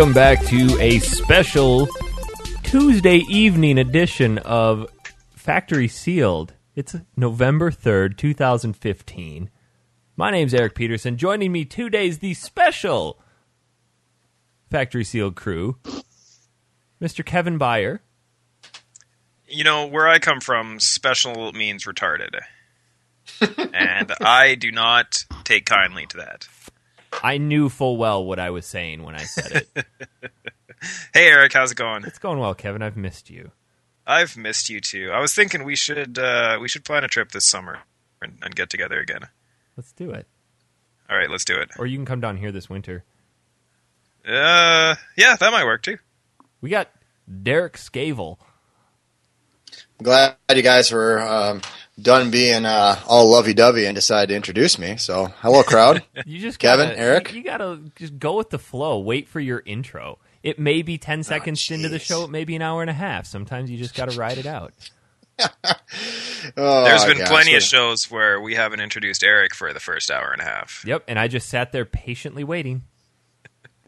Welcome back to a special Tuesday evening edition of Factory Sealed. It's November 3rd, 2015. My name's Eric Peterson. Joining me today is the special Factory Sealed crew, Mr. Kevin Byer. You know, where I come from, special means retarded. and I do not take kindly to that. I knew full well what I was saying when I said it. Hey, Eric, how's it going? it's going well, Kevin. I've missed you. I've missed you too. I was thinking we should uh, we should plan a trip this summer and, and get together again. Let's do it. All right, let's do it. Or you can come down here this winter. Uh, yeah, that might work too. We got Derek Scavel. I'm glad you guys were um, done being uh, all lovey-dovey and decided to introduce me. So, hello, crowd. You just Kevin, gotta, Eric? You, you gotta just go with the flow. Wait for your intro. It may be ten seconds into the show. It may be an hour and a half. Sometimes you just gotta ride it out. Oh, There's been gosh. plenty of shows where we haven't introduced Eric for the first hour and a half. Yep. And I just sat there patiently waiting.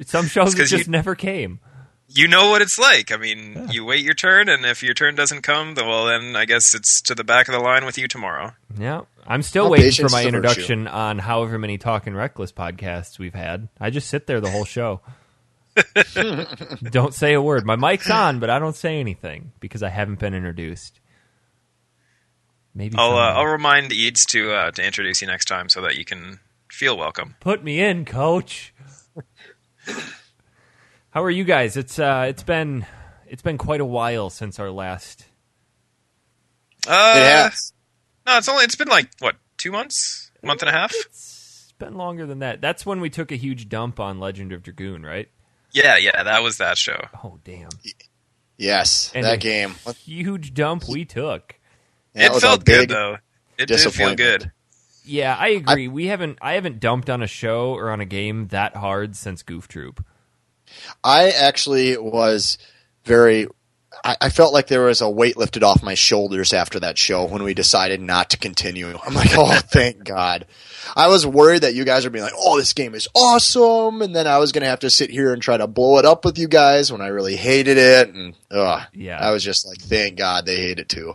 Some shows it 'cause you- just never came. You know what it's like. I mean, you wait your turn, and if your turn doesn't come, then, well, then I guess it's to the back of the line with you tomorrow. Yeah. I'm still Well, waiting for my is a virtue. introduction on however many Talking Reckless podcasts we've had. I just sit there the whole show. don't say a word. My mic's on, but I don't say anything because I haven't been introduced. Maybe I'll uh. I'll remind Eads to uh, to introduce you next time so that you can feel welcome. Put me in, coach. How are you guys? It's uh it's been it's been quite a while since our last Uh, It has. No, it's only it's been like what two months, month and a half. It's been longer than that. That's when we took a huge dump on Legend of Dragoon, right? Yeah, yeah, that was that show. Oh damn. Yes, And that a game. Huge dump we took. it felt good though. It did feel good. Yeah, I agree. we haven't I haven't dumped on a show or on a game that hard since Goof Troop. I actually was very. I, I felt like there was a weight lifted off my shoulders after that show when we decided not to continue. I'm like, oh, thank God. I was worried that you guys would be like, oh, this game is awesome, and then I was going to have to sit here and try to blow it up with you guys when I really hated it, and ugh, Yeah. I was just like, thank God they hate it too.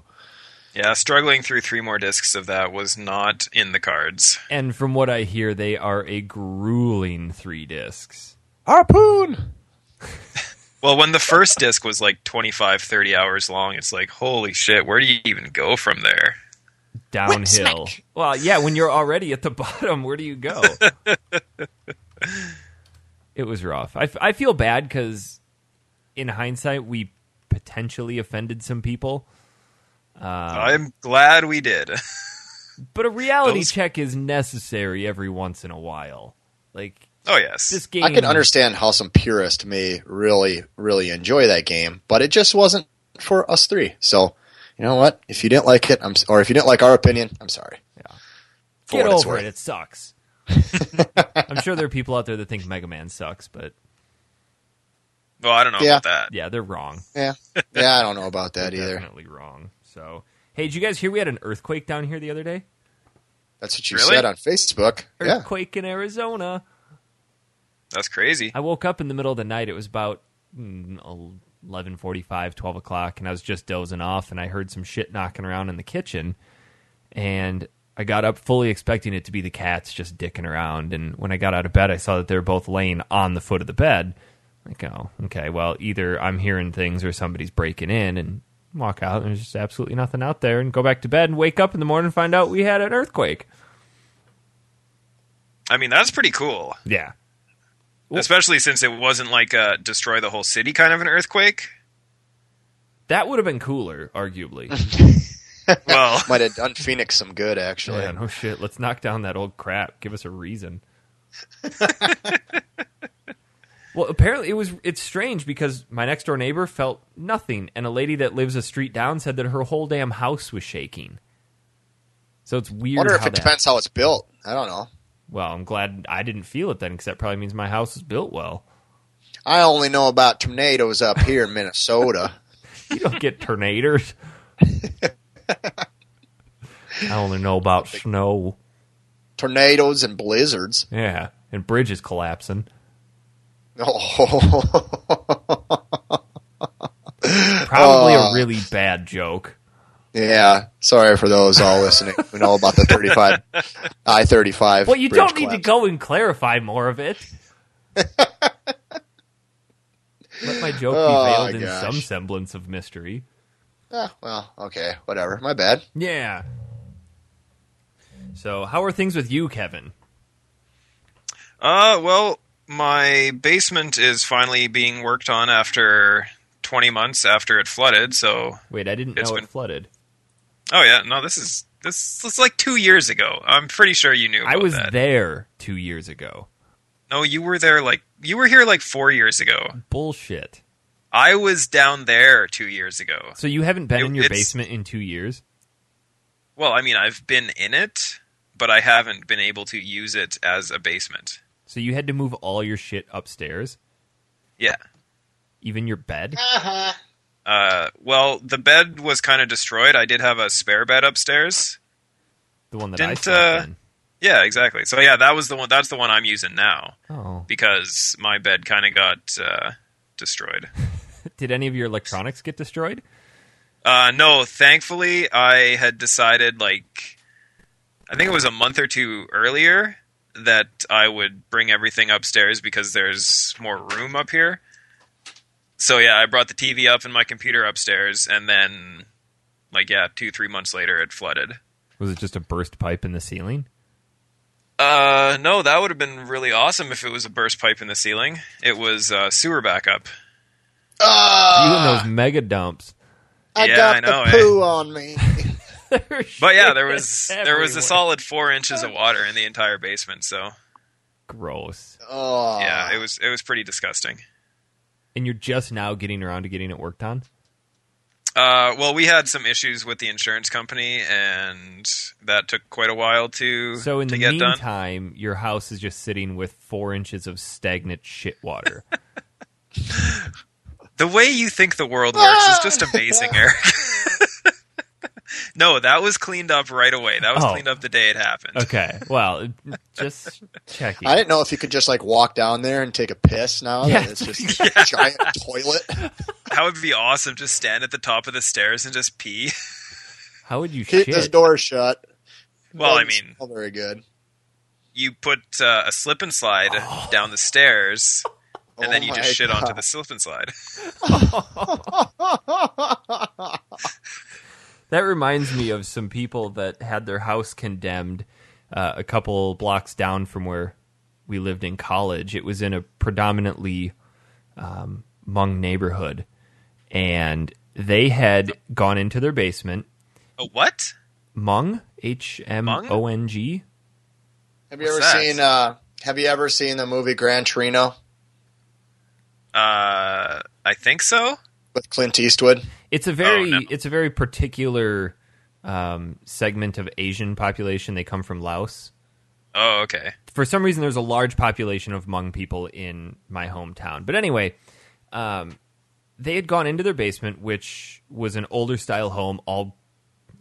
Yeah, struggling through three more discs of that was not in the cards. And from what I hear, they are a grueling three discs. Harpoon. Well, when the first disc was like 25, 30 hours long, it's like, holy shit, where do you even go from there? downhill. Well, yeah, when you're already at the bottom, where do you go? it was rough. I, f- I feel bad because, in hindsight, we potentially offended some people. Uh, I'm glad we did. but a reality Those- check is necessary every once in a while. Like oh, yes. this game, I can understand how some purists may really, really enjoy that game, but it just wasn't for us three. So, you know what? If you didn't like it, I'm, or if you didn't like our opinion, I'm sorry. Yeah. For Get what it's over worth. it. It sucks. I'm sure there are people out there that think Mega Man sucks, but well, I don't know Yeah. about that. yeah, they're wrong. Yeah, yeah, I don't know about that They're either. Definitely wrong. So, hey, did you guys hear we had an earthquake down here the other day? That's what you Really? said on Facebook. Yeah, Earthquake in Arizona. That's crazy. I woke up in the middle of the night. It was about mm, 11:45, 12 o'clock, and I was just dozing off, and I heard some shit knocking around in the kitchen, and I got up fully expecting it to be the cats just dicking around. And when I got out of bed, I saw that they were both laying on the foot of the bed. Like, oh, okay. Well, either I'm hearing things or somebody's breaking in, and walk out, and there's just absolutely nothing out there, and go back to bed, and wake up in the morning and find out we had an earthquake. I mean, that's pretty cool. Yeah, Well- Especially since it wasn't like a destroy the whole city kind of an earthquake. that would have been cooler, arguably. Well, might have done Phoenix some good actually. Yeah, oh, no shit. Let's knock down that old crap. Give us a reason. well, apparently it was. It's strange because my next door neighbor felt nothing, and a lady that lives a street down said that her whole damn house was shaking. So it's weird. Wonder if how it that- depends how it's built. I don't know. Well, I'm glad I didn't feel it then, because that probably means my house was built well. I only know about tornadoes up here in Minnesota. You don't get tornadoes. I only know about snow. tornadoes and blizzards. Yeah, and bridges collapsing. Oh. Probably Oh. a uh, really bad joke. Yeah. Sorry for those all listening who know about the 35 I 35. Well, you don't need to go and clarify more of it. Let my joke Oh, be veiled in gosh. some semblance of mystery. Ah, well, okay, whatever. My bad. Yeah. So, how are things with you, Kevin? Uh, well, my basement is finally being worked on after 20 months after it flooded. So, Wait, I didn't It's know been- it flooded. Oh yeah, no, this is this is like two years ago. I'm pretty sure you knew. About I was that. there two years ago. No, you were there like you were here like four years ago. Bullshit. I was down there two years ago. So you haven't been It- in your basement in two years? Well, I mean, I've been in it, but I haven't been able to use it as a basement. So you had to move all your shit upstairs, Yeah. even your bed. Uh-huh. Uh, well, the bed was kind of destroyed. I did have a spare bed upstairs. The one that I Didn't, slept uh, in. Yeah, exactly. So yeah, that was the one. That's the one I'm using now Oh, because my bed kind of got uh, destroyed. did any of your electronics get destroyed? Uh, no, thankfully, I had decided like I think it was a month or two earlier that I would bring everything upstairs because there's more room up here. So yeah, I brought the TV up and my computer upstairs, and then like yeah, two three months later, it flooded. Was it just a burst pipe in the ceiling? Uh, no, that would have been really awesome if it was a burst pipe in the ceiling. It was uh, sewer backup. you and Ah, those mega dumps. I Yeah, got I know, the eh? poo on me. But yeah, there was there was a solid four inches of water in the entire basement. So gross. Oh, yeah, it was it was pretty disgusting. And you're just now getting around to getting it worked on. Uh, well, we had some issues with the insurance company, and that took quite a while to So in to the get done. meantime, your house is just sitting with four inches of stagnant shit water. The way you think the world works is just amazing, Eric. no, that was cleaned up right away. That was Oh. cleaned up the day it happened. okay, well, just checking. I didn't know if you could just like walk down there and take a piss now. that Yeah. It's just a giant toilet. That would be awesome. Just stand at the top of the stairs and just pee. How would you Keep shit? this door shut. Well, I mean- smell very good. You put uh, a slip and slide down the stairs, and Oh then you just my shit onto the slip and slide. That reminds me of some people that had their house condemned uh, a couple blocks down from where we lived in college. It was in a predominantly um, Hmong neighborhood, and they had gone into their basement. A what? Hmong, H M O N G. Have you What's ever that? seen? uh Have you ever seen the movie Gran Torino Uh, I think so. with Clint Eastwood? It's a very no. it's a very particular um, segment of Asian population. They come from Laos. Oh, okay. for some reason there's a large population of Hmong people in my hometown. But anyway, um, they had gone into their basement, which was an older style home, all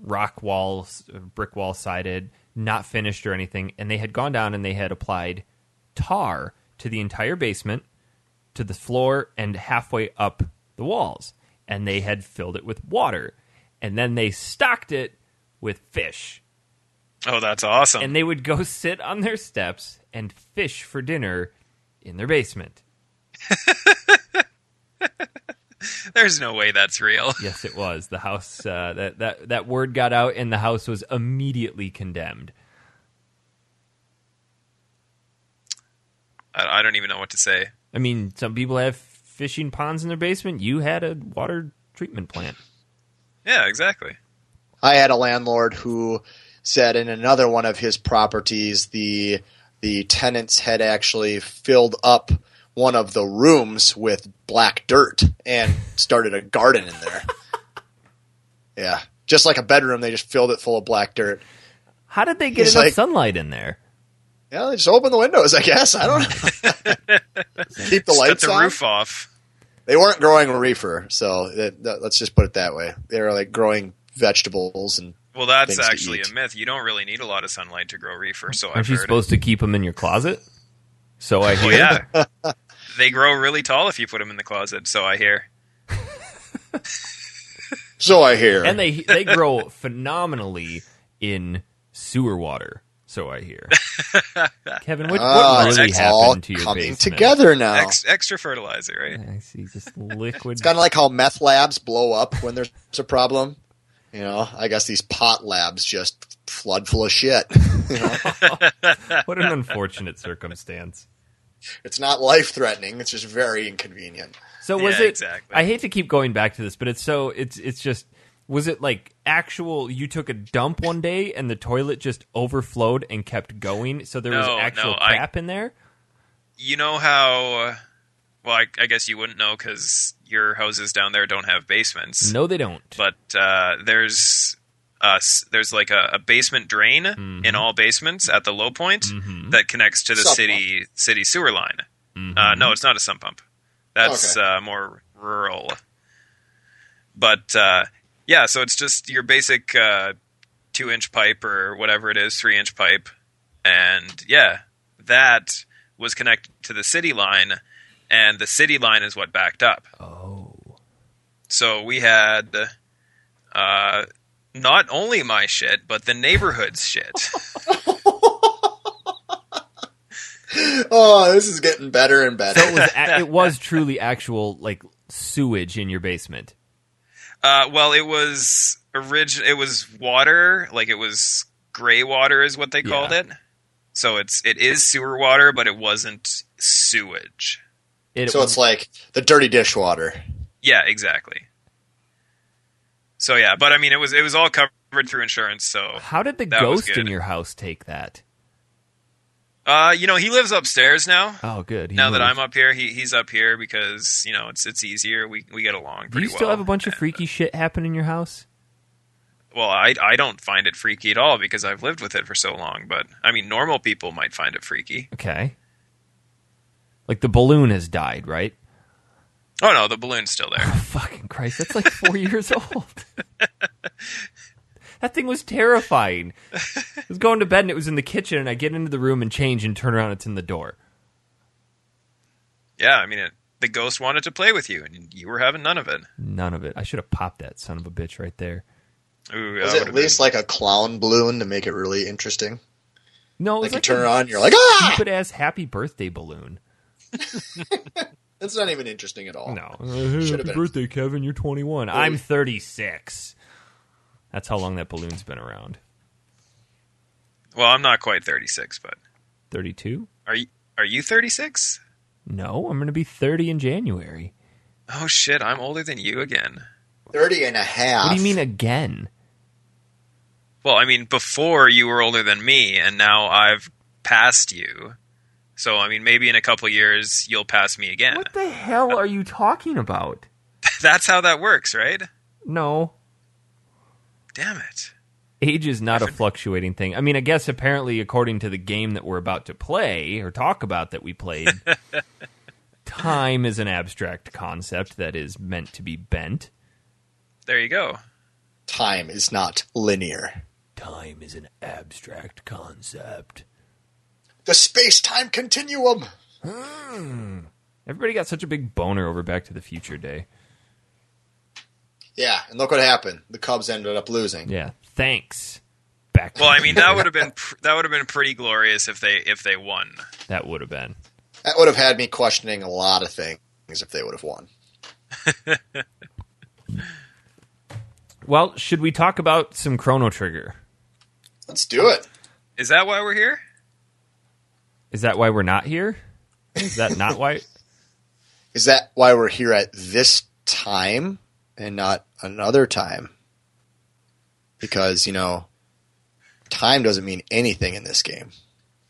rock walls, brick wall sided, not finished or anything, and they had gone down and they had applied tar to the entire basement, to the floor, and halfway up the walls, and they had filled it with water, and then they stocked it with fish Oh, that's awesome. and they would go sit on their steps and fish for dinner in their basement. There's no way that's real. Yes, it was the house. Uh, that that that word got out, and the house was immediately condemned. I, I don't even know what to say. I mean, some people have fishing ponds in their basement. You had a water treatment plant. Yeah, exactly. I had a landlord who said in another one of his properties the the tenants had actually filled up one of the rooms with black dirt and started a garden in there. yeah, just like a bedroom, they just filled it full of black dirt. How did they get He's enough like- sunlight in there? Yeah, they just open the windows, I guess. I don't know. Keep the Set lights the on. roof off. They weren't growing reefer, so that, that- let's just put it that way. They were like growing vegetables and Well, that's Things to actually eat. a myth. You don't really need a lot of sunlight to grow reefer. So Aren't I've you heard. supposed to keep them in your closet? So I Well, hear. yeah. they grow really tall if you put them in the closet. So I hear. So I hear. and they they grow phenomenally in sewer water. So I hear. Kevin, what, Ah, what really it's all happened to your coming basement? together now. Ex- extra fertilizer, right? I see, just liquid. It's kind of like how meth labs blow up when there's a problem. You know, I guess these pot labs just flood full of shit. You know, what an unfortunate circumstance. it's not life threatening. It's just very inconvenient. So was Yeah, it? exactly. I hate to keep going back to this, but it's so it's it's just. Was it like actual? You took a dump one day and the toilet just overflowed and kept going, so there was actual no, I- crap in there. You know how? Well, I, I guess you wouldn't know because your houses down there don't have basements. No, they don't. But uh, there's uh, there's like a, a basement drain Mm-hmm. in all basements at the low point that connects to the Sump city city sewer line. Mm-hmm. Uh, no, it's not a sump pump. That's Okay. uh, more rural. But uh, yeah, so it's just your basic uh, two inch pipe or whatever it is, three inch pipe, and yeah, that was connected to the city line, and the city line is what backed up. Oh, So we had uh, not only my shit, but the neighborhood's shit. Oh, this is getting better and better. so it was a- it was truly actual like sewage in your basement. Uh, well, it was orig- It was water, like it was gray water, is what they called Yeah. it. So it's it is sewer water, but it wasn't sewage. It, so it's like the dirty dishwater. Yeah, exactly. So yeah, but I mean, it was it was all covered through insurance. So how did the ghost in your house take that? Uh, you know, he lives upstairs now. Oh, good. He now that. I'm up here, he he's up here because you know it's it's easier. We we get along do you still well. have a bunch of freaky shit happen in your house? Well, I I don't find it freaky at all because I've lived with it for so long. But I mean, normal people might find it freaky. Okay. Like the balloon has died, right? Oh no, the balloon's still there. Fucking Christ, that's like four years old. that thing was terrifying. I was going to bed and it was in the kitchen, and I get into the room and change and turn around, it's in the door. Yeah, I mean, it, the ghost wanted to play with you, and you were having none of it. None of it. I should have popped that son of a bitch right there. Ooh, Was it at least like a clown balloon to make it really interesting? No, it was Like you turn a it on, you're like, ah! stupid ass happy birthday balloon. That's not even interesting at all. No. Should've happy been. birthday, Kevin. You're 21. I'm 36. That's how long that balloon's been around. well, I'm not quite 36, but 32? are you are you 36? No, I'm going to be 30 in January. Oh shit, I'm older than you again. 30 and a half. What do you mean again? Well, I mean, before you were older than me, and now I've passed you. So, I mean, maybe in a couple years you'll pass me again. What the hell are you talking about? That's how that works, right? No. Damn it. Age is not a fluctuating thing. I mean, I guess apparently, according to the game that we're about to play or talk about that we played, time is an abstract concept that is meant to be bent. There you go. Time is not linear. Time is an abstract concept. The space time continuum. Hmm. Everybody got such a big boner over Back to the Future Day. Yeah, and look what happened. The Cubs ended up losing. Yeah. Thanks. Back. Well, I mean, that would have been pr- that would have been pretty glorious if they if they won. that would have been. That would have had me questioning a lot of things if they would have won. Well, should we talk about some Chrono Trigger? Let's do it. Is that why we're here? Is that why we're not here? Is that not why? Is that why we're here at this time and not another time? Because, you know, time doesn't mean anything in this game.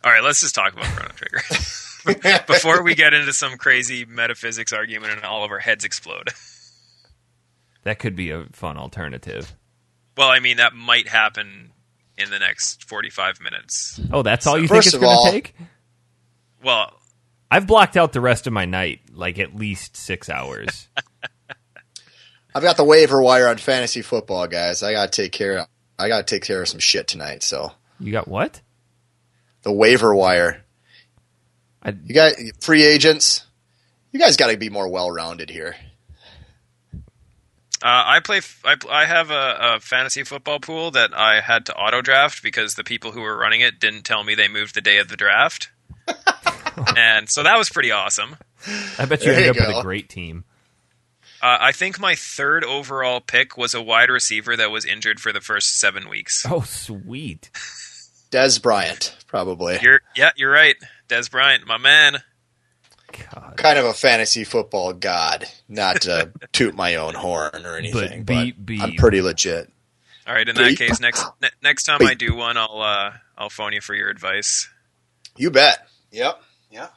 All right, let's just talk about Chrono Trigger before we get into some crazy metaphysics argument and all of our heads explode. That could be a fun alternative. Well, I mean, that might happen in the next forty-five minutes. Oh, that's all you think it's going to take? Well, I've blocked out the rest of my night, like at least six hours. I've got the waiver wire on fantasy football, guys. I gotta take care of I gotta take care of some shit tonight, so you got what? the waiver wire. I, You got free agents. You guys got to be more well rounded here. Uh, I play. f- I, pl- I have a, a fantasy football pool that I had to auto draft because the people who were running it didn't tell me they moved the day of the draft, and so that was pretty awesome. I bet you There end you up with a great team. Uh, I think my third overall pick was a wide receiver that was injured for the first seven weeks. Oh, sweet. Dez Bryant, probably. You're yeah, you're right, Dez Bryant, my man. God. kind of a fantasy football god. Not to toot my own horn or anything, but, beep, beep. I'm pretty legit. All right, in that Beep. case, next ne- next time I do one, I'll uh, I'll phone you for your advice. You bet. Yep. Yeah.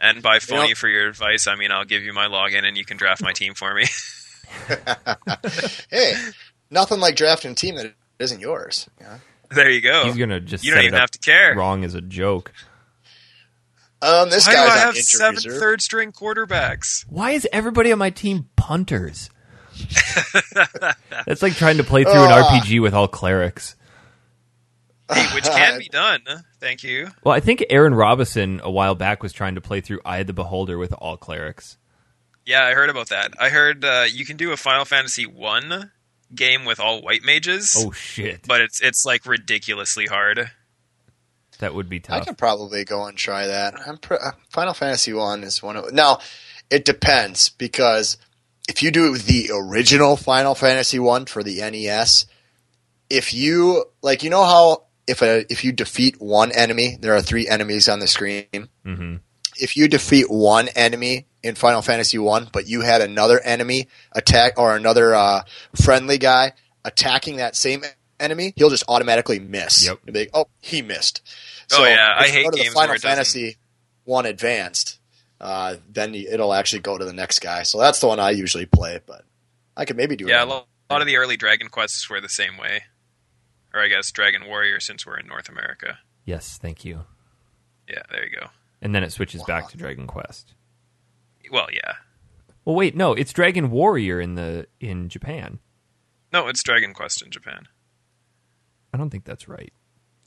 And by phone know- you for your advice, I mean I'll give you my login and you can draft my team for me. Hey, nothing like drafting a team that isn't yours. Yeah. there you go. He's gonna just you don't even have to care. wrong as a joke. Um, this Why do guy's I have injured seven reserve. third string quarterbacks? Why is everybody on my team punters? That's like trying to play through an Ah. RPG with all clerics. Hey, which can be done. Thank you. Well, I think Aaron Robinson a while back was trying to play through Eye of the Beholder with all clerics. Yeah, I heard about that. I heard uh, you can do a Final Fantasy one game with all white mages, Oh shit, but it's it's like ridiculously hard. that would be tough. I tough. can probably go and try that. I'm pr- uh, Final Fantasy One is one of now. It depends because if you do the original Final Fantasy One for the NES, if you like, you know how if a if you defeat one enemy, there are three enemies on the screen. hmm If you defeat one enemy in Final Fantasy One, but you had another enemy attack or another uh, friendly guy attacking that same enemy, he'll just automatically miss. Yep. Like, oh, he missed. Oh, yeah, I hate go to the Final where it doesn't- Fantasy One Advanced. Uh, then it'll actually go to the next guy. So that's the one I usually play. But I could maybe do Yeah, a it. lo- lot of the early Dragon Quests were the same way, or I guess Dragon Warrior since we're in North America. Yes, thank you. Yeah, there you go. And then it switches back to Dragon Quest. Well, yeah. Well, wait, no, it's Dragon Warrior in the in Japan. No, it's Dragon Quest in Japan. I don't think that's right.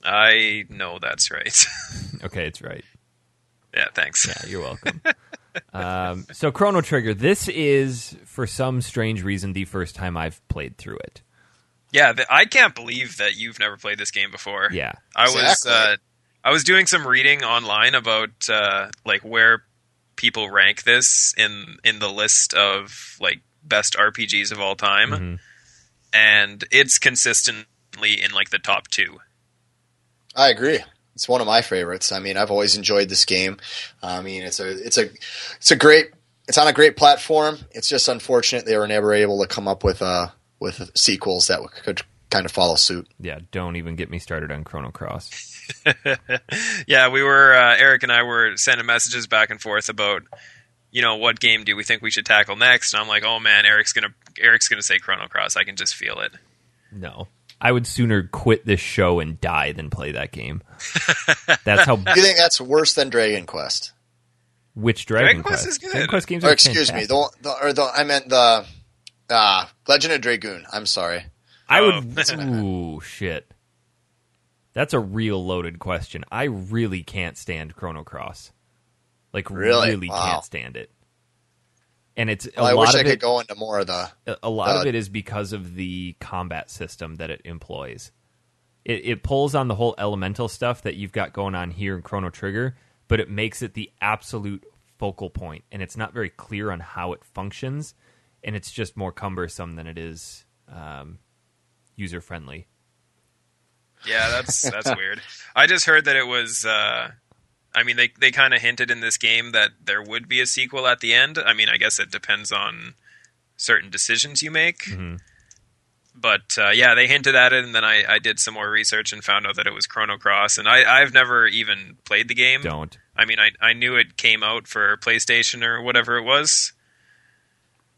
I know that's right. Okay, it's right. yeah, thanks. Yeah, you're welcome. um, so Chrono Trigger, this is for some strange reason the first time I've played through it. Yeah, th- I can't believe that you've never played this game before. Yeah. I was uh, I was doing some reading online about uh, like where people rank this in in the list of like best RPGs of all time, Mhm. and it's consistently in like the top two. I agree. It's one of my favorites. I mean, I've always enjoyed this game. I mean, it's a it's a it's a great it's on a great platform. It's just unfortunate they were never able to come up with uh with sequels that could kind of follow suit. Yeah, don't even get me started on Chrono Cross. yeah, we were uh, Eric and I were sending messages back and forth about you know what game do we think we should tackle next, and I'm like, oh man, Eric's gonna Eric's gonna say Chrono Cross. I can just feel it. No. I would sooner quit this show and die than play that game. That's how Do you think that's worse than Dragon Quest? which Dragon, Dragon Quest is good. Dragon Quest games Or are excuse me, the, the or the I meant the uh, Legend of Dragoon. I'm sorry. I Oh. would. Ooh, shit. That's a real loaded question. I really can't stand Chrono Cross. Like, Really? really, Wow. can't stand it. And it's Well, I lot wish of I it. could go into more of the. a- a lot of it is because of the combat system that it employs. It, it pulls on the whole elemental stuff that you've got going on here in Chrono Trigger, but it makes it the absolute focal point, and it's not very clear on how it functions, and it's just more cumbersome than it is um, user friendly. Yeah, that's that's weird. I just heard that it was. Uh, I mean, they they kind of hinted in this game that there would be a sequel at the end. I mean, I guess it depends on certain decisions you make. Mhm. But uh, yeah, they hinted at it, and then I, I did some more research and found out that it was Chrono Cross. And I, I've never even played the game. Don't. I mean, I I knew it came out for PlayStation or whatever it was,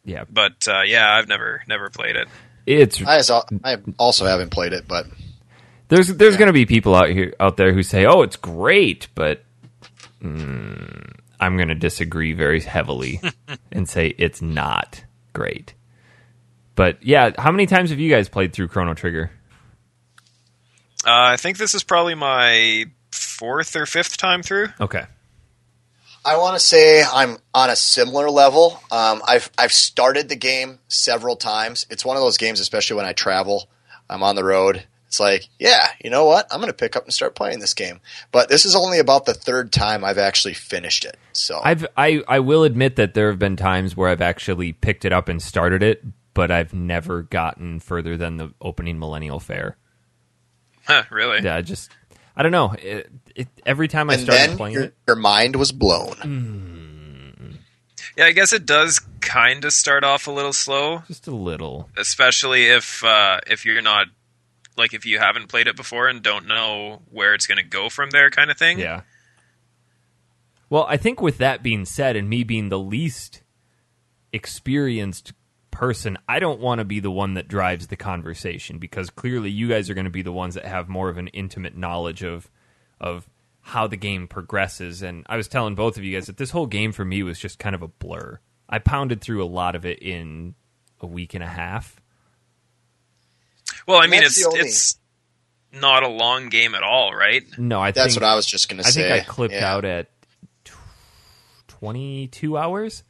Yeah, but uh, yeah, I've never never played it. it's I, as- I also haven't played it, but there's there's going to be people out here out there who say, "Oh, it's great," but mm, I'm going to disagree very heavily and say it's not great. But yeah, how many times have you guys played through Chrono Trigger? Uh, I think this is probably my fourth or fifth time through. Okay, I want to say I'm on a similar level. Um, I've I've started the game several times. It's one of those games, especially when I travel. I'm on the road. It's like, yeah, you know what? I'm going to pick up and start playing this game. But this is only about the third time I've actually finished it. So I've I, I will admit that there have been times where I've actually picked it up and started it, but I've never gotten further than the opening Millennial Fair. Huh, really? Yeah, just I don't know. It, it, every time I and started then playing your, it, your mind was blown. Yeah, I guess it does kind of start off a little slow, just a little. especially if uh, if you're not like if you haven't played it before and don't know where it's going to go from there, kind of thing. Yeah. Well, I think with that being said, and me being the least experienced person, I don't want to be the one that drives the conversation because clearly you guys are going to be the ones that have more of an intimate knowledge of of how the game progresses. And I was telling both of you guys that this whole game for me was just kind of a blur. I pounded through a lot of it in a week and a half. Well, I mean, That's it's only- it's not a long game at all, right? No, I That's think what I was just going to say. I say. think I clipped Yeah. out at 22 hours.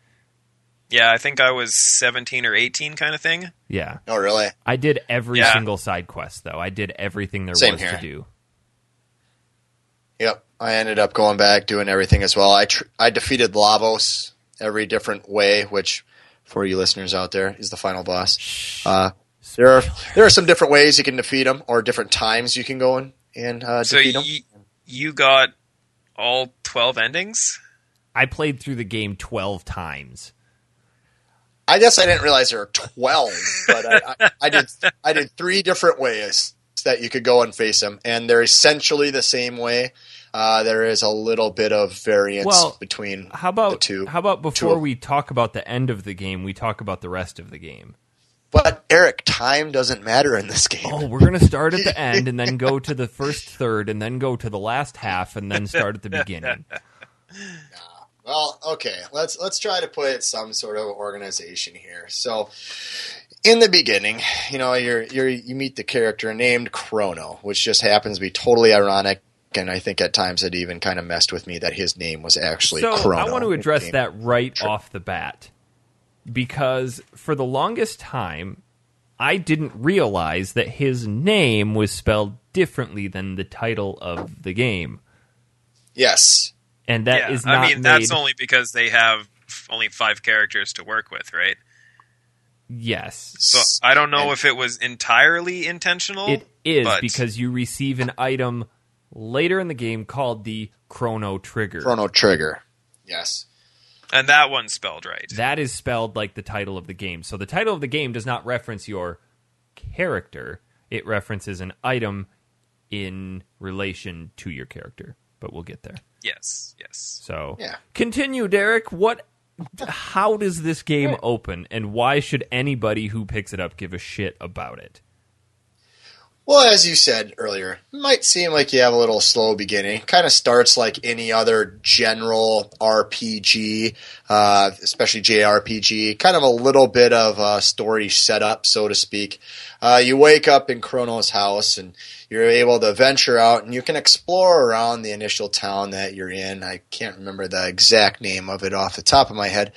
Yeah, I think I was 17 or 18 kind of thing. Yeah. Oh, really? I did every Yeah. single side quest though. I did everything there Same was here. to do. Yep. I ended up going back doing everything as well. I tr- I defeated Lavos every different way, which for you listeners out there is the final boss. Uh, there are there are some different ways you can defeat him, or different times you can go in and uh, So defeat him. y- you got all 12 endings? I played through the game 12 times. I guess I didn't realize there were twelve, but I, I, I did I did three different ways that you could go and face him, and they're essentially the same way. Uh, there is a little bit of variance Well, between How about the two. how about before two. we talk about the end of the game, we talk about the rest of the game. But Eric, time doesn't matter in this game. Oh, we're going to start at the end and then go to the first third and then go to the last half and then start at the beginning. Well, okay, let's let's try to put some sort of organization here. So, in the beginning, you know, you're you're you meet the character named Chrono, which just happens to be totally ironic, and I think at times it even kind of messed with me that his name was actually So Chrono. I want to address that right off the bat because for the longest time, I didn't realize that his name was spelled differently than the title of the game, Yes, and that yeah, is not I mean, made. that's only because they have only five characters to work with, right? yes, So I don't know And- if it was entirely intentional. it is but- because you receive an item later in the game called the Chrono Trigger. Chrono Trigger. Yes, and that one's spelled right. That is spelled like the title of the game. So the title of the game does not reference your character; it references an item in relation to your character. But we'll get there. Yes, yes. So Yeah. continue, Derek. What? How does this game open, and why should anybody who picks it up give a shit about it? Well, as you said earlier, it might seem like you have a little slow beginning. Kind of starts like any other general RPG, uh, especially JRPG. Kind of a little bit of a story setup, so to speak. Uh, you wake up in Chrono's house and you're able to venture out and you can explore around the initial town that you're in. I can't remember the exact name of it off the top of my head.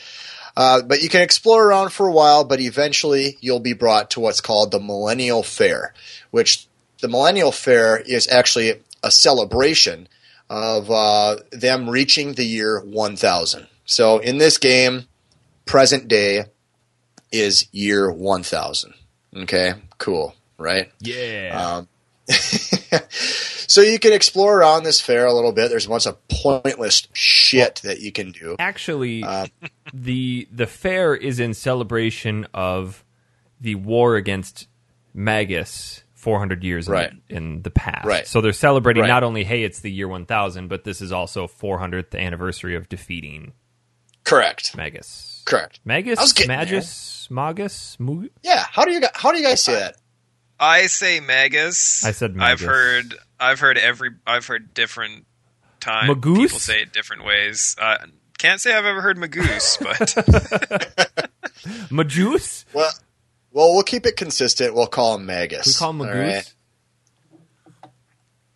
Uh, but you can explore around for a while, but eventually you'll be brought to what's called the Millennial Fair, which the Millennial Fair is actually a celebration of uh, them reaching the year 1000. So in this game, present day is year 1000. Okay, cool, right? Yeah. Um, so you can explore around this fair a little bit. There's a bunch of pointless shit that you can do. Actually, uh, the the fair is in celebration of the war against Magus 400 years in- Right. in, the past. Right. So they're celebrating Right. not only hey it's the year 1000, but this is also 400th anniversary of defeating Correct. Magus. Correct. Magus, I was getting Magus, Magus, Yeah. How do you how do you guys say that? I say Magus. I said Magus. I've heard. I've heard every. I've heard different time. Magoose? People say it different ways. Uh, can't say I've ever heard Magoose, but Majus. Well, well, we'll keep it consistent. We'll call him Magus. We call him All Magoose. right?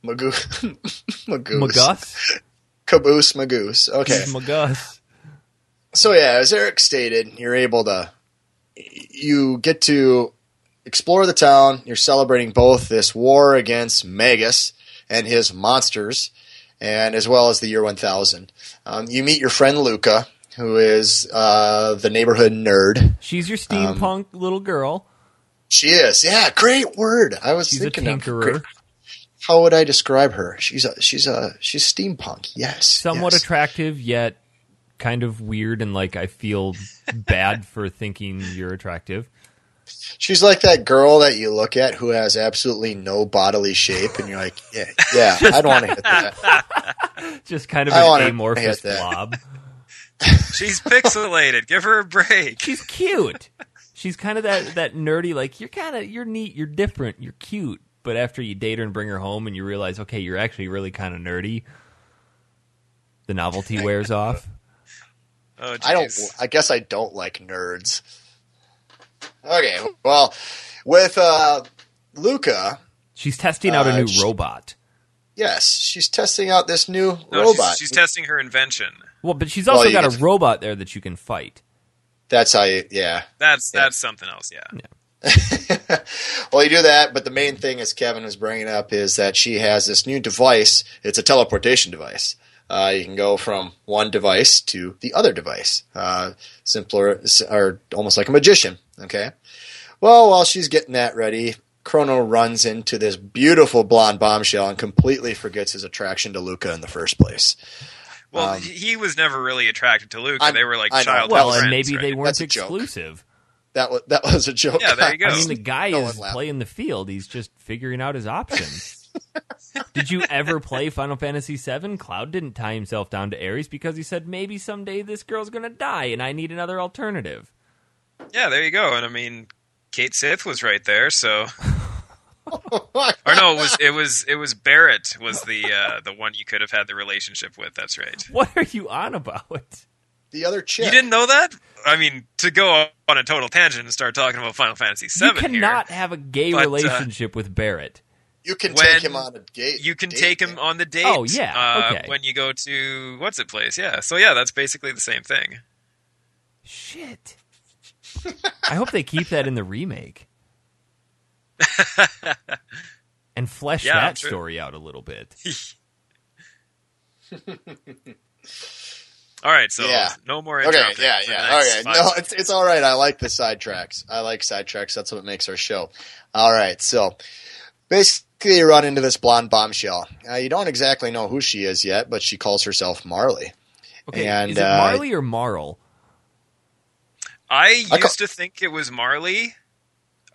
Magoo- Magoose. Magus. Caboose Magoose. Okay. My Gus. So yeah, as Eric stated, you're able to you get to explore the town. You're celebrating both this war against Magus and his monsters, and as well as the year 1000. Um, you meet your friend Lucca, who is uh, the neighborhood nerd. She's your Um, steampunk little girl. She is, yeah, great word. I was She's thinking of tinkerer. great- how would I describe her? She's a she's a she's steampunk. Yes, Somewhat yes. attractive, yet kind of weird, and like I feel bad for thinking you're attractive. She's like that girl that you look at who has absolutely no bodily shape, and you're like, yeah, yeah, I'd want to hit that. Just kind of I an amorphous hit blob. She's pixelated. Give her a break. She's cute. She's kind of that that nerdy. Like you're kind of you're neat. You're different. You're cute. But after you date her and bring her home, and you realize, okay, you're actually really kind of nerdy. The novelty wears off. Oh, I don't. I guess I don't like nerds. Okay, well, with uh, Lucca, She's testing out a Uh, new she- robot. yes, she's testing out this new No, robot. She's, she's testing her invention. Well, but she's also you got a get- robot there that you can fight. That's how you. Yeah. That's Yeah. that's something else. Yeah. well, you do that, but the main thing, as Kevin was bringing up, is that she has this new device. It's a teleportation device. Uh, you can go from one device to the other device. Uh, simpler, or almost like a magician. Okay. Well, while she's getting that ready, Chrono runs into this beautiful blonde bombshell and completely forgets his attraction to Lucca in the first place. Well, Um, he he was never really attracted to Lucca. I'm- They were like I know. childhood Well, friends. and maybe right? they weren't That's exclusive. That was that was a joke. Yeah, there you go. I mean, the guy No is playing the field. He's just figuring out his options. Did you ever play Final Fantasy VII? Cloud didn't tie himself down to Aeris because he said maybe someday this girl's going to die and I need another alternative. Yeah, there you go. And I mean, Cait Sith was right there. So, or or no, it was it was it was Barret was the uh, the one you could have had the relationship with. That's right. What are you on about? the other chick. You didn't know that? I mean, to go on a total tangent and start talking about Final Fantasy You cannot here, have a gay But, uh, relationship with Barret. You can when take him on a date. you can date take him thing. on the date. Oh, yeah, uh, okay. When you go to what's it place? Yeah. So yeah, that's basically the same thing. Shit. I hope they keep that in the remake. and flesh Yeah, that sure. story out a little bit. All right, so Yeah. no more Okay, yeah, yeah. next Okay, no, minutes. it's it's all right. I like the sidetracks. I like sidetracks. That's what makes our show. All right, so basically, you run into this blonde bombshell. Uh, you don't exactly know who she is yet, but she calls herself Marley. Okay, And, is it uh, Marley or Marl? I used I ca- to think it was Marley,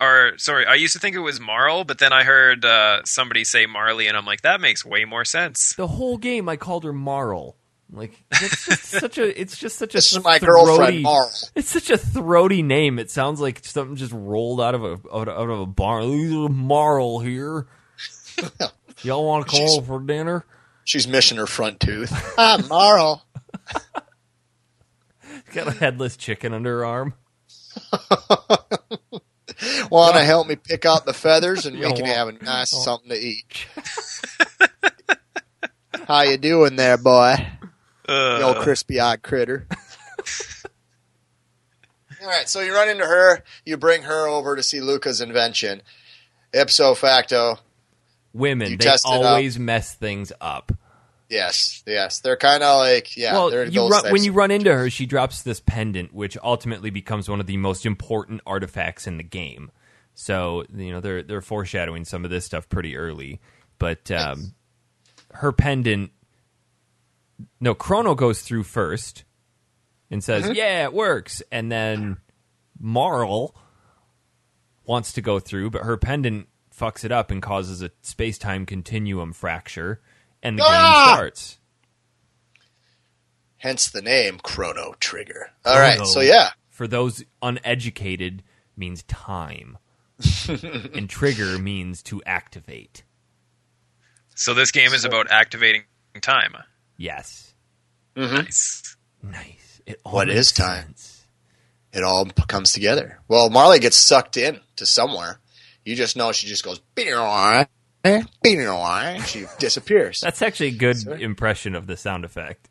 or sorry, I used to think it was Marl, but then I heard uh, somebody say Marley, and I'm like, that makes way more sense. The whole game I called her Marl. Like that's just such a it's just such a This is my throaty- girlfriend, Marl. It's such a throaty name. It sounds like something just rolled out of a out of, out of a barn. Marl here. Y'all want to call She's- for dinner? She's missing her front tooth. ah, Marl. Got a headless chicken under her arm. Want to help me pick out the feathers and we You can want- have a nice something to eat. How you doing there, boy? Uh, You old crispy-eyed critter. All right, so you run into her. You bring her over to see Lucca's invention. Ipso facto, Women, You they test it out. always mess things up. Yes, yes, they're kind of like yeah. well, they're you run, when you run into her, she drops this pendant, which ultimately becomes one of the most important artifacts in the game. So you know they're they're foreshadowing some of this stuff pretty early, but um, her pendant. No, Chrono goes through first and says, Mm-hmm. "Yeah, it works," and then Marl wants to go through, but her pendant fucks it up and causes a space time continuum fracture, and the Ah! game starts. hence the name Chrono Trigger. All right, Chrono. so yeah, for those uneducated means time and trigger means to activate so this game is about activating time. yes Nice. nice it all What makes is time? sense. it all comes together. Well, Marley gets sucked in to somewhere. You just know she just goes, "Beow," she disappears. That's actually a good impression of the sound effect.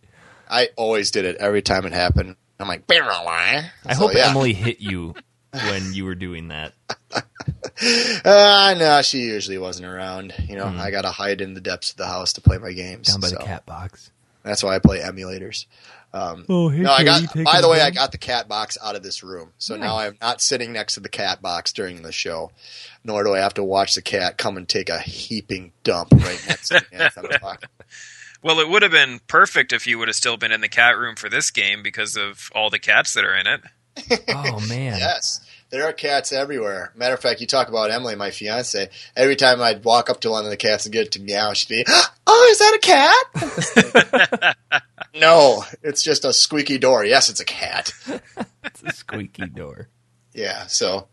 I always did it every time it happened. I'm like, I I hope Emily hit you when you were doing that. Uh, no, she usually wasn't around. You know, I got to hide in the depths of the house to play my games. Down by so the cat box. That's why I play emulators. Um, Oh, hey, no, I got. By the way, I got the cat box out of this room, so now I'm not sitting next to the cat box during the show. Nor do I have to watch the cat come and take a heaping dump right next to me as I'm. Well, it would have been perfect if you would have still been in the cat room for this game because of all the cats that are in it. Oh man. Yes, there are cats everywhere. Matter of fact, you talk about Emily, my fiance. Every time I'd walk up to one of the cats and get it to meow, she'd be, "Oh, is that a cat?" no, it's just a squeaky door. Yes, it's a cat. It's a squeaky door. Yeah. So,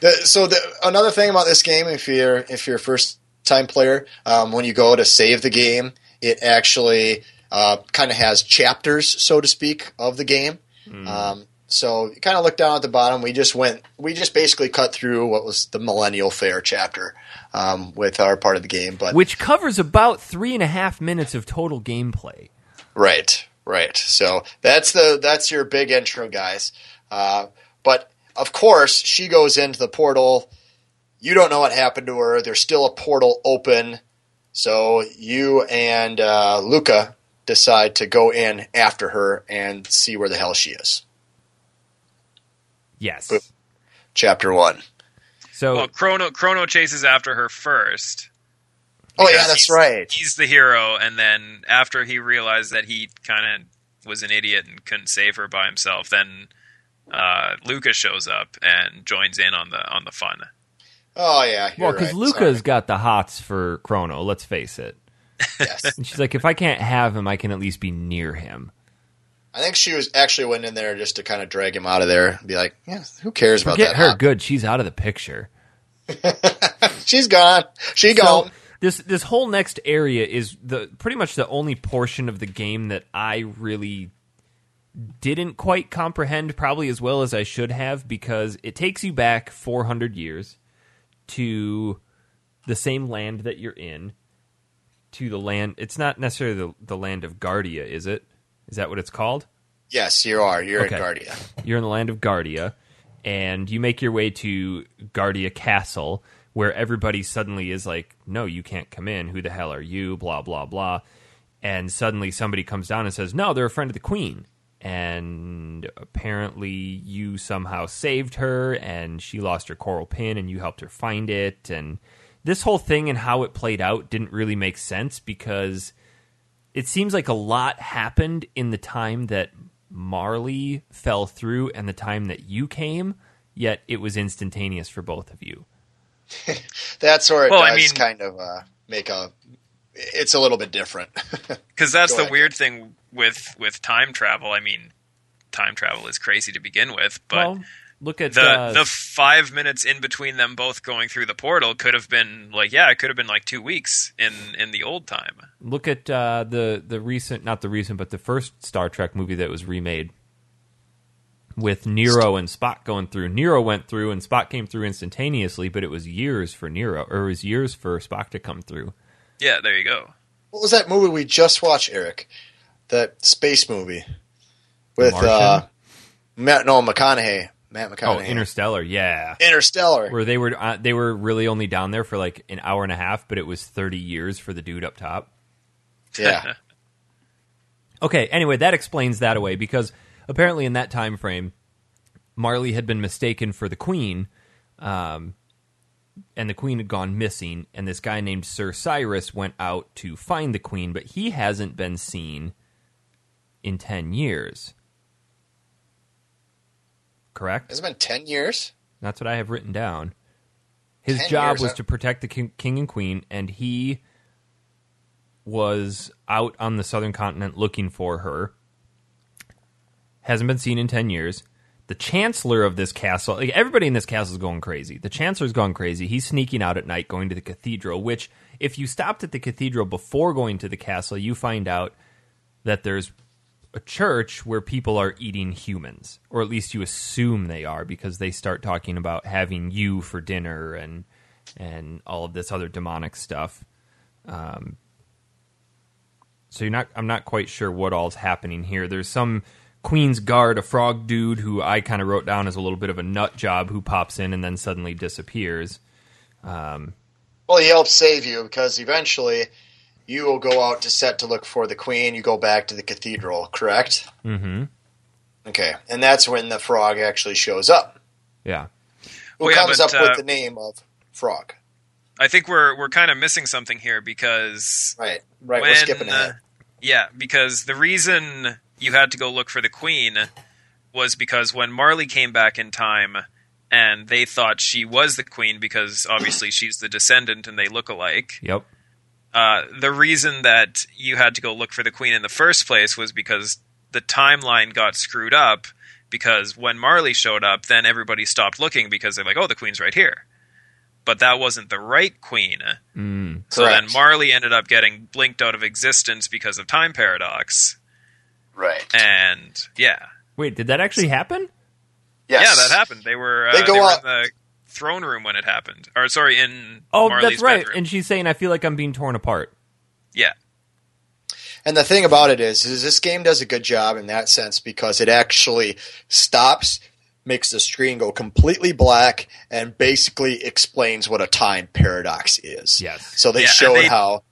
the, so the, another thing about this game, if you're if you're a first time player, um, when you go to save the game, it actually uh, kind of has chapters, so to speak, of the game. Um, so you kind of look down at the bottom. We just went. We just basically cut through what was the Millennial Fair chapter um, with our part of the game. But Which covers about three and a half minutes of total gameplay. Right, right. So that's the that's your big intro, guys. Uh, but of course, she goes into the portal. You don't know what happened to her. There's still a portal open. So you and uh, Lucca decide to go in after her and see where the hell she is. Yes. Boop. Chapter one. So Well, Chrono Chrono chases after her first. Oh yeah, that's he's- right. He's the hero, and then after he realized that he kind of was an idiot and couldn't save her by himself, then uh, Lucca shows up and joins in on the on the fun. Oh yeah. well, because right. Lucca's got the hots for Chrono. Let's face it. Yes. And she's like, if I can't have him, I can at least be near him. I think she was actually went in there just to kind of drag him out of there and be like, yeah, who cares about Forget that? her. hot Good. She's out of the picture. She's gone. She So, gone. this this whole next area is the pretty much the only portion of the game that I really didn't quite comprehend probably as well as I should have because it takes you back 400 years to the same land that you're in to the land it's not necessarily the, the land of Guardia is it is that what it's called Yes, you are. You're Okay. in Guardia. you're in the land of Guardia, and you make your way to Guardia Castle, where everybody suddenly is like, "No, you can't come in. Who the hell are you?" Blah blah blah, and suddenly somebody comes down and says, "No, they're a friend of the queen." And apparently, you somehow saved her, and she lost her coral pin, and you helped her find it. And this whole thing and how it played out didn't really make sense because it seems like a lot happened in the time that Marley fell through and the time that you came, yet it was instantaneous for both of you. That's where it Well, I does mean- kind of uh, make a. It's a little bit different. Because that's Go the ahead. weird thing with with time travel. I mean, time travel is crazy to begin with, but well, look at the uh, the five minutes in between them both going through the portal could have been like yeah, it could have been like two weeks in in the old time. look at uh, the the recent, not the recent, but the first Star Trek movie that was remade with Nero and Spock going through. Nero went through and Spock came through instantaneously, but it was years for Nero, or it was years for Spock to come through. Yeah, there you go. what was that movie we just watched, Eric? That space movie with Martian? uh, Matt. No, McConaughey. Matt Oh, Interstellar, yeah. Interstellar. where they were uh, they were really only down there for like an hour and a half, but it was thirty years for the dude up top. Yeah. Okay, anyway, that explains that away because apparently in that time frame, Marley had been mistaken for the queen, um, and the queen had gone missing, and this guy named Sir Cyrus went out to find the queen, but he hasn't been seen in ten years. Correct? It's been ten years. That's what I have written down. His 10 job years, was huh? to protect the king, king and queen, and he was out on the southern continent looking for her. Hasn't been seen in 10 years. The chancellor of this castle, like everybody in this castle is going crazy. The chancellor's gone crazy. He's sneaking out at night going to the cathedral, which, if you stopped at the cathedral before going to the castle, you find out that there's a church where people are eating humans, or at least you assume they are because they start talking about having you for dinner and and all of this other demonic stuff. Um, so you're not. I'm not quite sure what all's happening here. There's some Queen's Guard, a frog dude who I kind of wrote down as a little bit of a nut job who pops in and then suddenly disappears. Um, Well, he helps save you because eventually you will go out to set to look for the queen. You go back to the cathedral, correct? hmm Okay, and that's when the frog actually shows up. Yeah. Who Well, yeah, comes but, up uh, with the name of Frog? I think we're we're kind of missing something here because Right, right. when, we're skipping uh, yeah, because the reason you had to go look for the queen was because when Marley came back in time and they thought she was the queen because obviously she's the descendant and they look alike. Yep. Uh, the reason that you had to go look for the queen in the first place was because the timeline got screwed up because when Marley showed up, then everybody stopped looking because they're like, "Oh, the queen's right here." But that wasn't the right queen. Mm. So then Marley ended up getting blinked out of existence because of time paradox. Right. And yeah, Wait, did that actually happen? Yes. yeah, that happened. They were uh, They they, go were up- in the throne room when it happened, or sorry, in Oh, Marley's that's right. bedroom. And she's saying, "I feel like I'm being torn apart." yeah, And the thing about it is, is this game does a good job in that sense because it actually stops, makes the screen go completely black, and basically explains what a time paradox is. Yes. So they Yeah, and showed they- how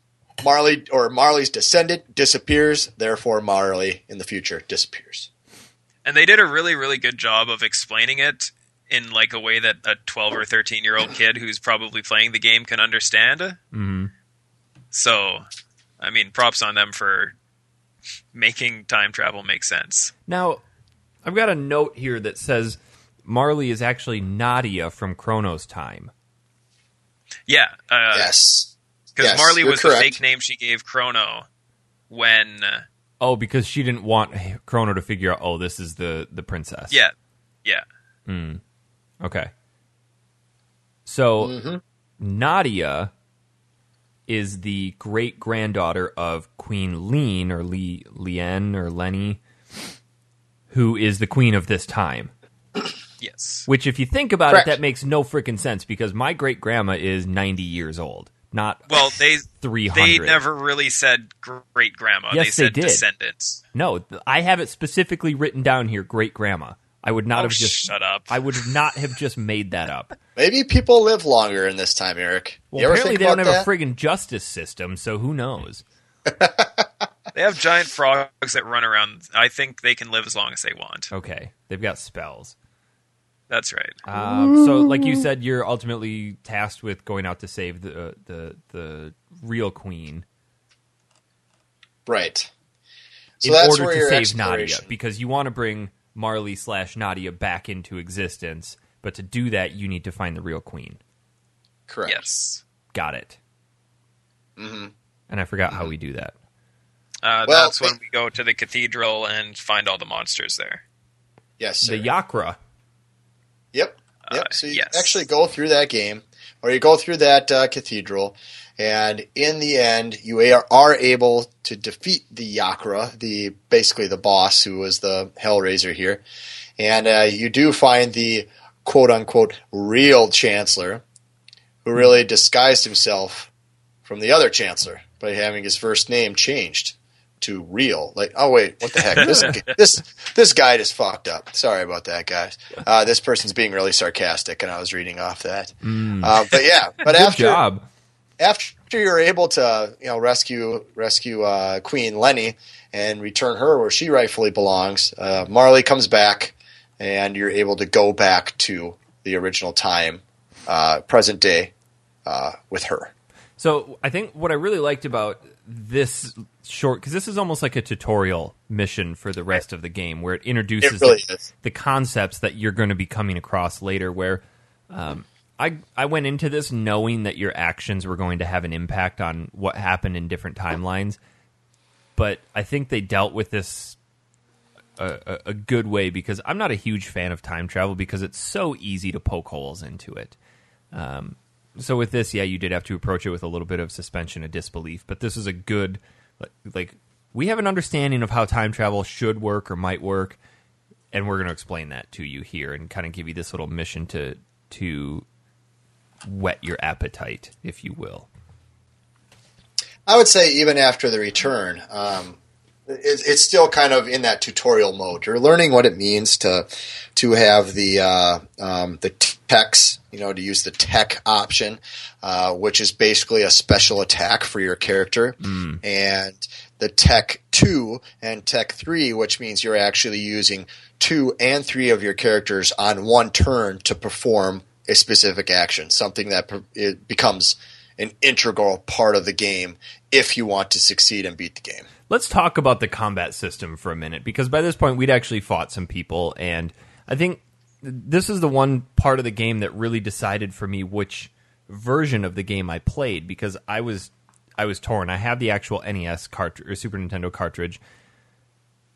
Marley or Marley's descendant disappears, therefore Marley in the future disappears. and they did a really, really good job of explaining it in like a way that a twelve or thirteen year old kid who's probably playing the game can understand. hmm So, I mean, props on them for making time travel make sense. Now, I've got a note here that says Marley is actually Nadia from Chronos Time. Yeah, uh, yes. because Yes, Marley was correct. the fake name she gave Chrono when. Uh, Oh, because she didn't want Chrono to figure out. Oh, this is the the princess. yeah, yeah. Okay. So Mhm. Nadia is the great granddaughter of Queen Lean or Lee Lien or Lenny, who is the queen of this time. Yes. Which, if you think about Correct. it, that makes no freaking sense because my great grandma is ninety years old, not Well, they three they never really said great grandma. Yes, they said they did. descendants. No, I have it specifically written down here. Great grandma. I would not Oh, have just. shut up. I would not have just made that up. Maybe people live longer in this time, Eric. Well, ever apparently think they don't have that? a friggin' justice system, so who knows? They have giant frogs that run around. I think they can live as long as they want. Okay, they've got spells. That's right. Um, so, like you said, you're ultimately tasked with going out to save the uh, the the real queen right. So in that's order where to your save Nadia, exploration- because you want to bring Marley slash Nadia back into existence. But to do that, you need to find the real queen. Correct. Yes. Got it. hmm And I forgot how we do that. Uh, Well, that's when we go to the cathedral and find all the monsters there. Yes, sir. The Yakra. Yep. Yep. Uh, so you yes. actually go through that game, or you go through that uh, cathedral, and in the end, you are, able to defeat the Yakra, the basically the boss who was the Hellraiser here, and uh, you do find the quote unquote real Chancellor, who really disguised himself from the other Chancellor by having his first name changed to real. Like, oh wait, what the heck? This this this guy just fucked up. Sorry about that, guys. Uh, this person's being really sarcastic, and I was reading off that. Uh, but yeah, but Good after job. After you're able to you know rescue rescue uh, Queen Lenny and return her where she rightfully belongs, uh, Marley comes back, and you're able to go back to the original time, uh, present day, uh, with her. So I think what I really liked about this short because this is almost like a tutorial mission for the rest of the game where it introduces It really the, the concepts that you're going to be coming across later where um, I I went into this knowing that your actions were going to have an impact on what happened in different timelines but I think they dealt with this a, a, a good way because I'm not a huge fan of time travel because it's so easy to poke holes into it. Um, so with this, yeah, you did have to approach it with a little bit of suspension of disbelief, but this is a good like, like we have an understanding of how time travel should work or might work, and we're going to explain that to you here and kind of give you this little mission to to whet your appetite, if you will. I would say even after the return, um, it, it's still kind of in that tutorial mode. You're learning what it means to to have the uh, um, the techs, you know, to use the tech option, uh, which is basically a special attack for your character, and the tech two and tech three, which means you're actually using two and three of your characters on one turn to perform a specific action, something that it becomes an integral part of the game if you want to succeed and beat the game. Let's talk about the combat system for a minute because by this point we'd actually fought some people, and I think this is the one part of the game that really decided for me which version of the game I played because I was I was torn. I have the actual NES cartridge or Super Nintendo cartridge,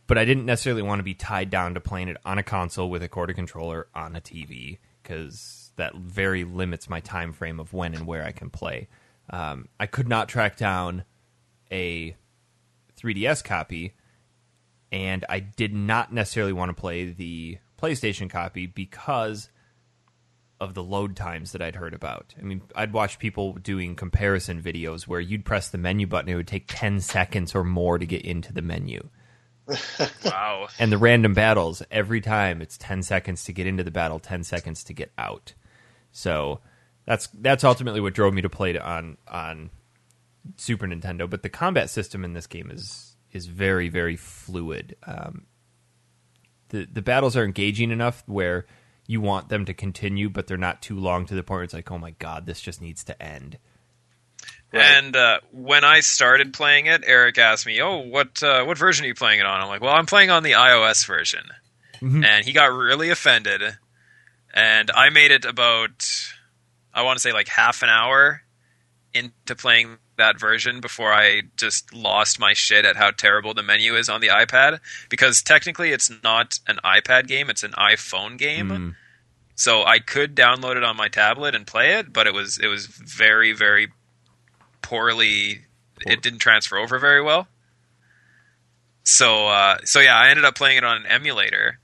but I didn't necessarily want to be tied down to playing it on a console with a quarter controller on a TV because that very limits my time frame of when and where I can play. Um, I could not track down a 3DS copy, and I did not necessarily want to play the PlayStation copy because of the load times that I'd heard about. I mean, I'd watch people doing comparison videos where you'd press the menu button, it would take 10 seconds or more to get into the menu. Wow. And the random battles, every time it's 10 seconds to get into the battle, 10 seconds to get out. So that's that's ultimately what drove me to play it on on Super Nintendo. But the combat system in this game is is very very fluid. Um, the the battles are engaging enough where you want them to continue, but they're not too long to the point where it's like, oh my god, this just needs to end. And uh, when I started playing it, Eric asked me, "Oh, what uh, what version are you playing it on?" I'm like, "Well, I'm playing on the iOS version," and he got really offended. And I made it about, I want to say, like half an hour into playing that version before I just lost my shit at how terrible the menu is on the iPad. Because technically, it's not an iPad game; it's an iPhone game. Mm. So I could download it on my tablet and play it, but it was it was very very poorly. It didn't transfer over very well. So uh, so yeah, I ended up playing it on an emulator.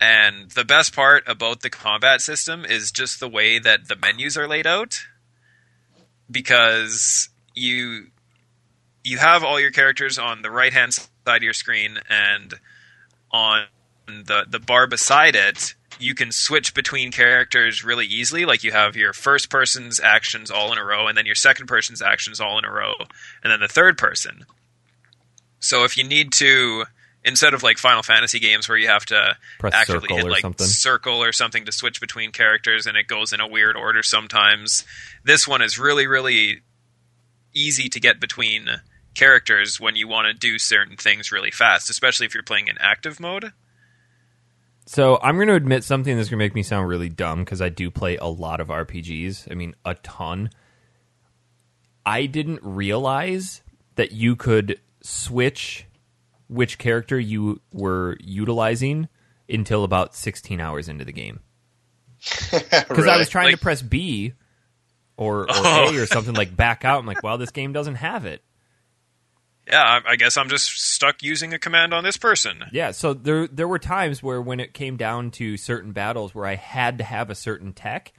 And the best part about the combat system is just the way that the menus are laid out, because you you have all your characters on the right hand side of your screen, and on the the bar beside it, you can switch between characters really easily. Like you have your first person's actions all in a row, and then your second person's actions all in a row, and then the third person. So if you need to, instead of like Final Fantasy games where you have to Press actively hit like something. circle or something to switch between characters, and it goes in a weird order sometimes. This one is really really easy to get between characters when you want to do certain things really fast, especially if you're playing in active mode. So I'm going to admit something that's going to make me sound really dumb because I do play a lot of RPGs. I mean, a ton. I didn't realize that you could switch which character you were utilizing until about 16 hours into the game. Because I was trying Like- to press B or, or Oh. A or something like back out. I'm like, well, this game doesn't have it. Yeah, I, I guess I'm just stuck using a command on this person. Yeah, so there there were times where when it came down to certain battles where I had to have a certain tech,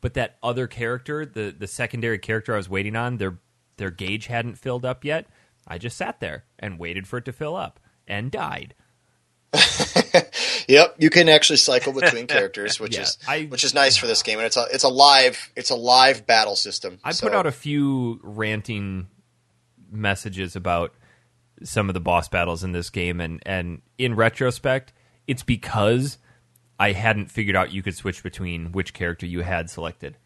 but that other character, the the secondary character I was waiting on, their their gauge hadn't filled up yet. I just sat there and waited for it to fill up and died. Yep, you can actually cycle between characters, which Yeah, is I- which is nice for this game, and it's a it's a live it's a live battle system. I so- put out a few ranting messages about some of the boss battles in this game, and and in retrospect, it's because I hadn't figured out you could switch between which character you had selected.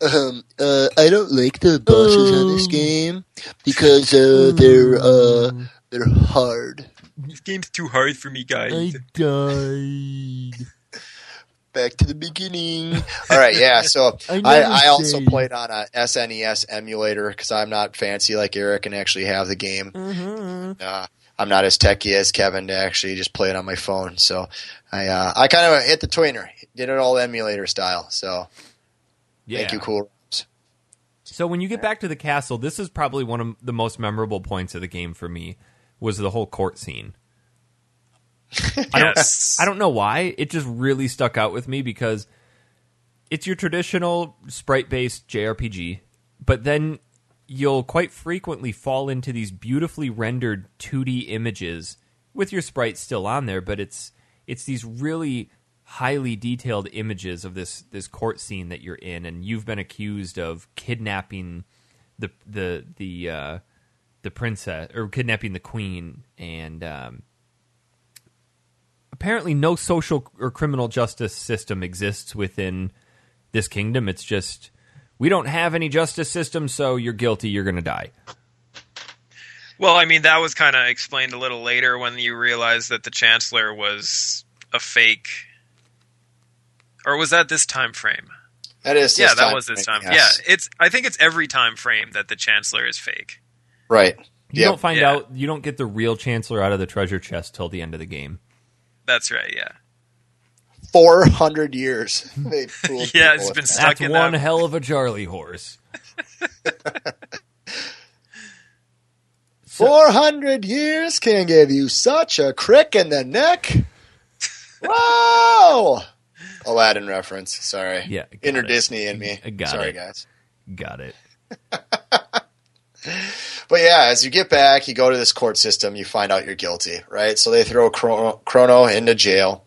Um, uh, I don't like the bosses on this game because uh, they're uh, they're hard. This game's too hard for me, guys. I died. back to the beginning. All right, yeah. So I I, I, also played on a SNES emulator because I'm not fancy like Eric and actually have the game. Mm-hmm. Uh, I'm not as techy as Kevin to actually just play it on my phone. So I uh, I kind of hit the tweener, did it all emulator style. So Yeah. thank you, cool. Rams. So when you get back to the castle, this is probably one of the most memorable points of the game for me was the whole court scene. I don't Yes. I don't know why. It just really stuck out with me because it's your traditional sprite based JRPG, but then you'll quite frequently fall into these beautifully rendered 2D images with your sprites still on there, but it's it's these really highly detailed images of this this court scene that you're in, and you've been accused of kidnapping the the the uh, the princess or kidnapping the queen, and um, apparently no social or criminal justice system exists within this kingdom. It's just we don't have any justice system, so you're guilty. You're going to die. Well, I mean, that was kind of explained a little later when you realized that the Chancellor was a fake. Or was that this time frame? That is. yeah, that time was this frame, time. yes. Yeah, it's. I think it's every time frame that the Chancellor is fake. Right. You Yep. don't find Yeah. out. You don't get the real chancellor out of the treasure chest till the end of the game. That's right. Yeah. Four hundred years. They fooled Yeah, people it's with been stuck That's in one that. One hell of a Charlie horse. Four hundred years can give you such a crick in the neck. Wow. Aladdin reference. Sorry. Yeah, Inner it. Disney in me. Got Sorry, it. guys. Got it. But yeah, as you get back, you go to this court system, you find out you're guilty, right? So they throw Chrono, Chrono into jail,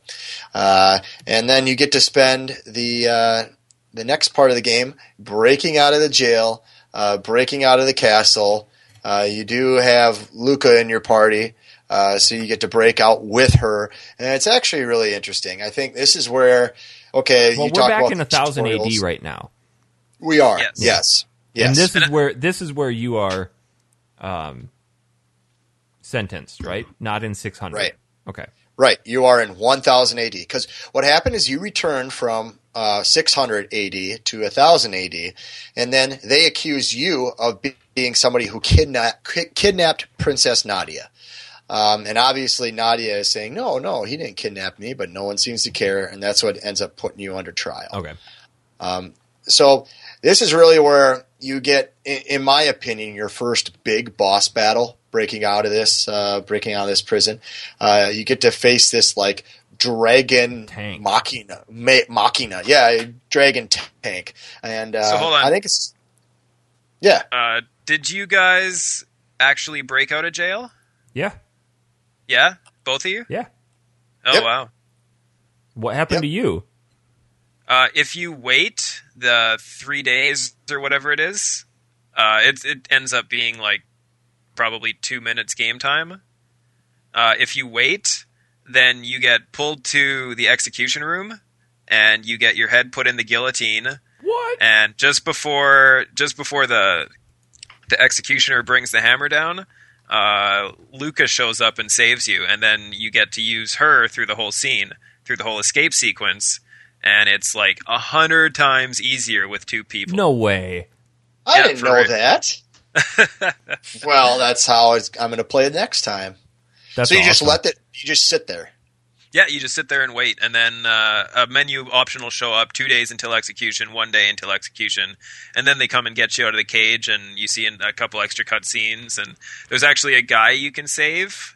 uh, and then you get to spend the uh, the next part of the game breaking out of the jail, uh, breaking out of the castle. Uh, you do have Lucca in your party, uh, so you get to break out with her, and it's actually really interesting. I think this is where okay, Well, you we're talk back about in 1000 AD right now, We are, Yes. yes, yes. and this is where this is where you are um, sentenced, right? Not in 600. Right. Okay. Right, you are in 1000 AD because what happened is you returned from uh, 600 AD to 1000 AD, and then they accuse you of be- being somebody who kidna- kidnapped Princess Nadia. Um, and obviously, Nadia is saying, "No, no, he didn't kidnap me," but no one seems to care, and that's what ends up putting you under trial. Okay. So this is really where you get, in, in my opinion, your first big boss battle. Breaking out of this, uh, breaking out of this prison, uh, you get to face this like dragon Tank. machina, ma- machina, yeah, dragon tank, and uh, So hold on. I think it's yeah, Uh, did you guys actually break out of jail? Yeah. Yeah, both of you. Yeah. Oh Yep. wow. What happened Yep. to you? Uh, if you wait the three days or whatever it is, uh, it it ends up being like probably two minutes game time. Uh, if you wait, then you get pulled to the execution room, and you get your head put in the guillotine. What? And just before just before the the executioner brings the hammer down, uh, Lucca shows up and saves you, and then you get to use her through the whole scene, through the whole escape sequence, and it's like a hundred times easier with two people. No way. I Yeah, didn't know real. that. well, that's how it's, I'm going to play it next time. That's so you just let it, you just sit there. Yeah, you just sit there and wait, and then uh, a menu option will show up two days until execution, one day until execution, and then they come and get you out of the cage, and you see a couple extra cutscenes, and there's actually a guy you can save.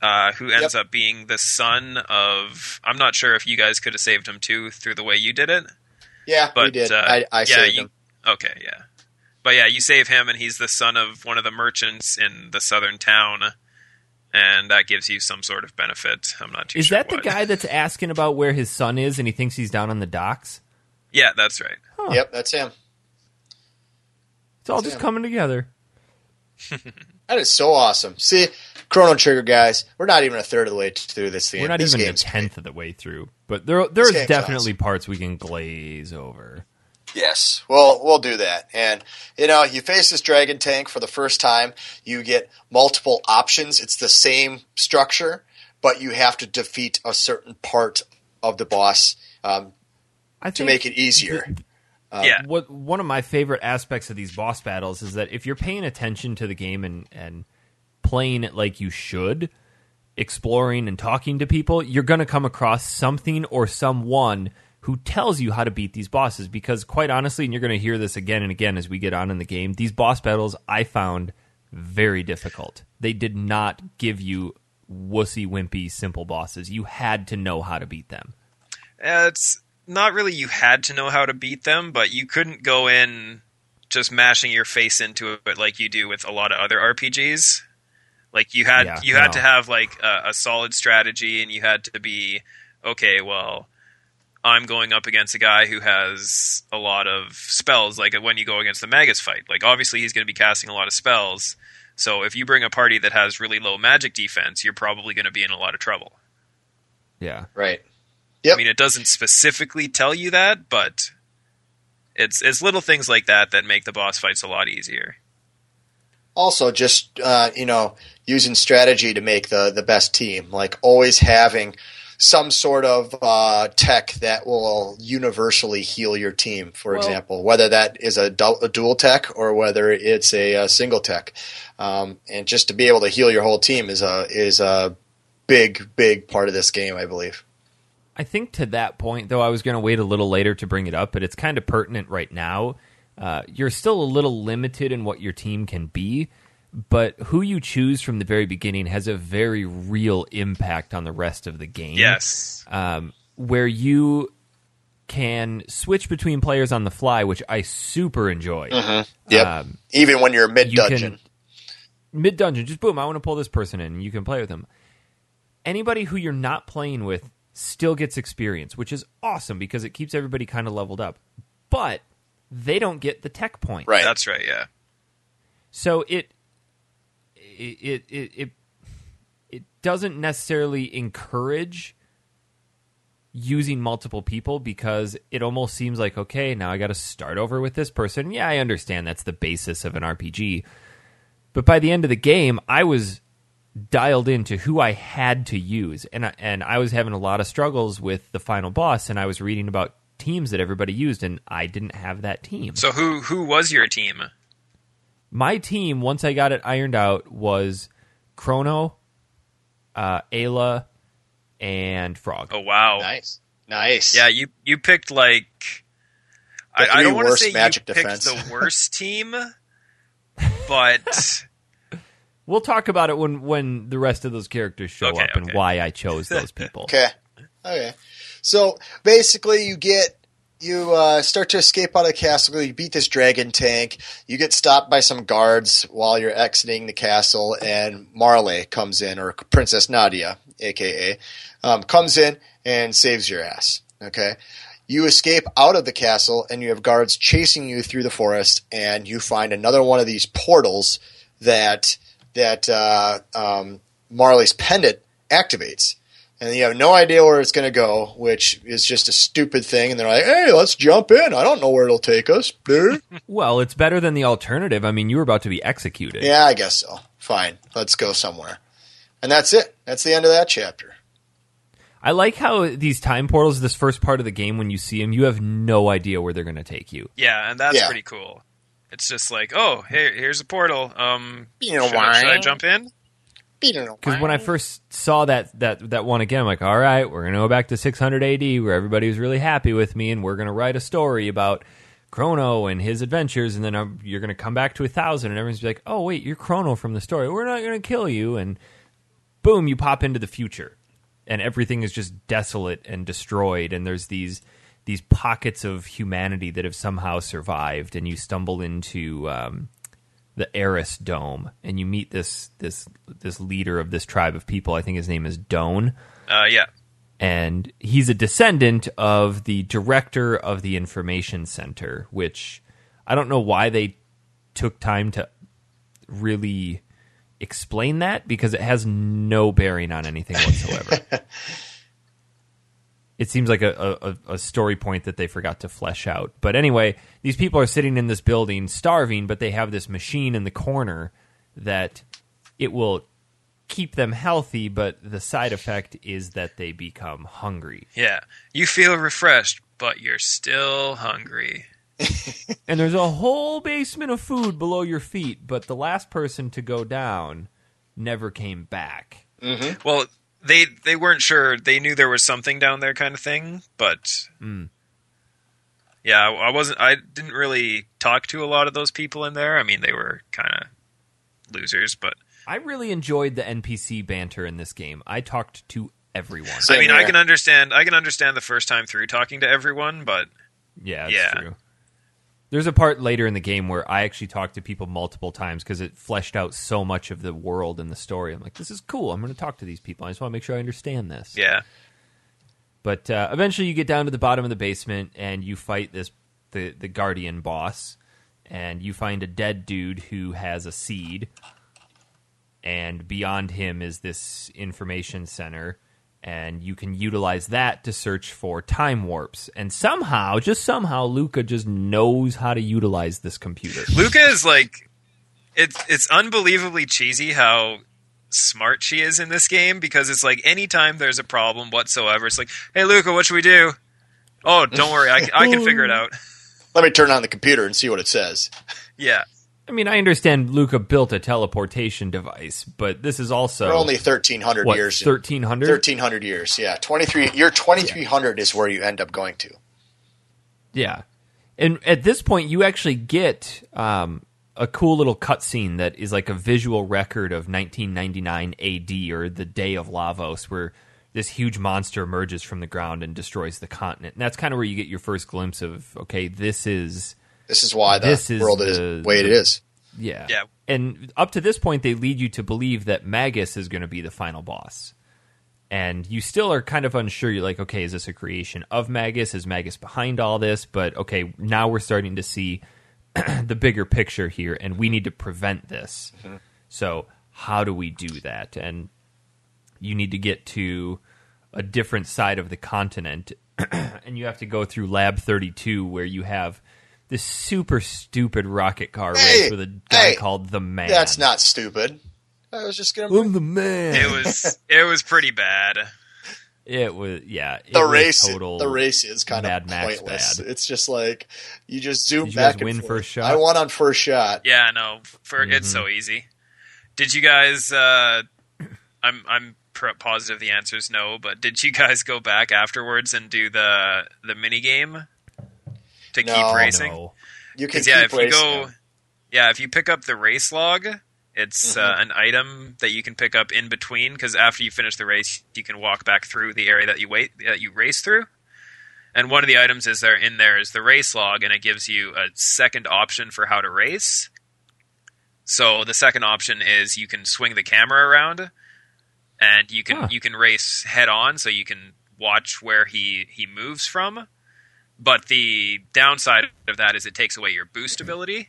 Uh, who ends up being the son of? I'm not sure if you guys could have saved him too through the way you did it. Yeah, But we did. uh, I, I yeah, saved you, him. Okay, yeah, but yeah, you save him, and he's the son of one of the merchants in the southern town, and that gives you some sort of benefit. I'm not too Is sure. that the guy that's asking about where his son is and he thinks he's down on the docks? Yeah, that's right. Huh. Yep, that's him. It's all That's just him. coming together. That is so awesome. See, Chrono Trigger guys, we're not even a third of the way through this game. We're not this even a game's tenth of the way through, but there there's game's definitely awesome. parts we can glaze over. Yes, well, we'll do that. And you know, you face this dragon tank for the first time. You get multiple options. It's the same structure, but you have to defeat a certain part of the boss um, I to make it easier. Uh, Yeah. What one of my favorite aspects of these boss battles is that if you're paying attention to the game and and playing it like you should, exploring and talking to people, you're going to come across something or someone who tells you how to beat these bosses because quite honestly, and you're going to hear this again and again as we get on in the game, these boss battles I found very difficult. They did not give you wussy wimpy simple bosses. You had to know how to beat them. Uh, it's not really you had to know how to beat them, but you couldn't go in just mashing your face into it like you do with a lot of other RPGs. Like you had Yeah, you had no. to have like a, a solid strategy, and you had to be okay. Well, I'm going up against a guy who has a lot of spells. Like when you go against the Magus fight, like obviously he's going to be casting a lot of spells. So if you bring a party that has really low magic defense, you're probably going to be in a lot of trouble. Yeah. Right. I mean, it doesn't specifically tell you that, but it's it's little things like that that make the boss fights a lot easier. also just uh, you know using strategy to make the the best team like always having some sort of uh, tech that will universally heal your team for Well- example whether that is a, du- a dual tech or whether it's a, uh single tech. Um, and just to be able to heal your whole team is a is a big big part of this game i believe. I think to that point, though, I was going to wait a little later to bring it up, but it's kind of pertinent right now. Uh, you're still a little limited in what your team can be, but who you choose from the very beginning has a very real impact on the rest of the game. Yes, um, where you can switch between players on the fly, which I super enjoy. Yep. Um, even when you're mid dungeon. can mid dungeon, just boom, I want to pull this person in, and you can play with them. Anybody who you're not playing with still gets experience, which is awesome because it keeps everybody kind of leveled up. But they don't get the tech point. right that's right. Yeah, So it it it it it doesn't necessarily encourage using multiple people because it almost seems like okay, now I got to start over with this person. Yeah, I understand that's the basis of an RPG. But by the end of the game, I was dialed into who I had to use and I, and I was having a lot of struggles with the final boss and I was reading about teams that everybody used and I didn't have that team. So who who was your team? My team once I got it ironed out was Chrono, uh, Ayla, and Frog. Oh wow, nice nice yeah. You you picked like I, I don't want to say magic you picked the worst team, but We'll talk about it when when the rest of those characters show Okay, up and why I chose those people. Okay. Okay. So basically, you get you uh, start to escape out of the castle. You beat this dragon tank. You get stopped by some guards while you're exiting the castle, and Marley comes in, or Princess Nadia, aka, um, comes in and saves your ass. Okay. You escape out of the castle, and you have guards chasing you through the forest, and you find another one of these portals that that uh, um, Marley's pendant activates and you have no idea where it's going to go, which is just a stupid thing. And they're like, "Hey, let's jump in. I don't know where it'll take us." Well, it's better than the alternative. I mean, you were about to be executed. yeah, I guess so. Fine, let's go somewhere. And that's it. That's the end of that chapter. I like how these time portals, this first part of the game, when you see them, you have no idea where they're going to take you. yeah, and that's Yeah. pretty cool. It's just like, oh, here here's a portal. Um, You know should, why? should I jump in? Because when I first saw that that that one again, I'm like, all right, we're gonna go back to 600 AD, where everybody was really happy with me, and we're gonna write a story about Chrono and his adventures, and then um you're gonna come back to a thousand, and everyone's like, oh wait, you're Chrono from the story. We're not gonna kill you, and boom, you pop into the future, and everything is just desolate and destroyed, and there's these these pockets of humanity that have somehow survived, and you stumble into um, the Arris Dome, and you meet this this this leader of this tribe of people. I think his name is Doan, Uh, yeah, and he's a descendant of the director of the information center. Which I don't know why they took time to really explain that because it has no bearing on anything whatsoever. it seems like a, a, a story point that they forgot to flesh out. But anyway, these people are sitting in this building starving, but they have this machine in the corner that it will keep them healthy, but the side effect is that they become hungry. yeah. You feel refreshed, but you're still hungry. And there's a whole basement of food below your feet, but the last person to go down never came back. Mm-hmm. Well, they they weren't sure. They knew there was something down there, kind of thing. But Mm. yeah, I, I wasn't. I didn't really talk to a lot of those people in there. I mean, they were kind of losers, but I really enjoyed the NPC banter in this game. I talked to everyone. So- I mean, Same I can understand. I can understand the first time through talking to everyone, but Yeah, it's Yeah. true. There's a part later in the game where I actually talked to people multiple times because it fleshed out so much of the world and the story. I'm like, this is cool. I'm going to talk to these people. I just want to make sure I understand this. yeah, But uh, eventually, you get down to the bottom of the basement and you fight this the the guardian boss, and you find a dead dude who has a seed, and beyond him is this information center, and you can utilize that to search for time warps. And somehow, just somehow, Lucca just knows how to utilize this computer. Lucca is like, it's it's unbelievably cheesy how smart she is in this game because it's like anytime there's a problem whatsoever, it's like, hey Lucca, what should we do? Oh, don't worry, I, I can figure it out. Let me turn on the computer and see what it says. Yeah, I mean, I understand Lucca built a teleportation device, but this is also We're only 1,300 years. thirteen hundred. 1,300 years, yeah. 23, year 2300 is where you end up going to. Yeah, and at this point, you actually get um, a cool little cutscene that is like a visual record of 1999 AD or the day of Lavos, where this huge monster emerges from the ground and destroys the continent. And that's kind of where you get your first glimpse of okay, this is This is why the This is world is the- the way it is. yeah, Yeah. And up to this point, they lead you to believe that Magus is going to be the final boss. And you still are kind of unsure. You're like, okay, is this a creation of Magus? Is Magus behind all this? But okay, now we're starting to see the bigger picture here, and we need to prevent this. Mm-hmm. So, how do we do that? And you need to get to a different side of the continent, and you have to go through Lab 32, where you have this super stupid rocket car Hey, race with a guy hey, called the Man. That's not stupid. I was just going to. I'm the man. it was it was pretty bad. It was yeah. It The was race, total. the race is kind Mad of Max pointless. bad. It's just like you just zoom Did you guys back and win forth. first shot? I won on first shot. Yeah, no, for Mm-hmm. it's so easy. Did you guys? Uh, I'm I'm positive the answer is no, but did you guys go back afterwards and do the the mini game to No. keep racing? No. You can yeah, keep if you go, yeah, if you pick up the race log, it's uh, Mm-hmm. an item that you can pick up in between. Because after you finish the race, you can walk back through the area that you wait that you race through. And one of the items is there in there is the race log, and it gives you a second option for how to race. So the second option is you can swing the camera around, and you can Huh. you can race head on, so you can watch where he he moves from. But the downside of that is it takes away your boost ability.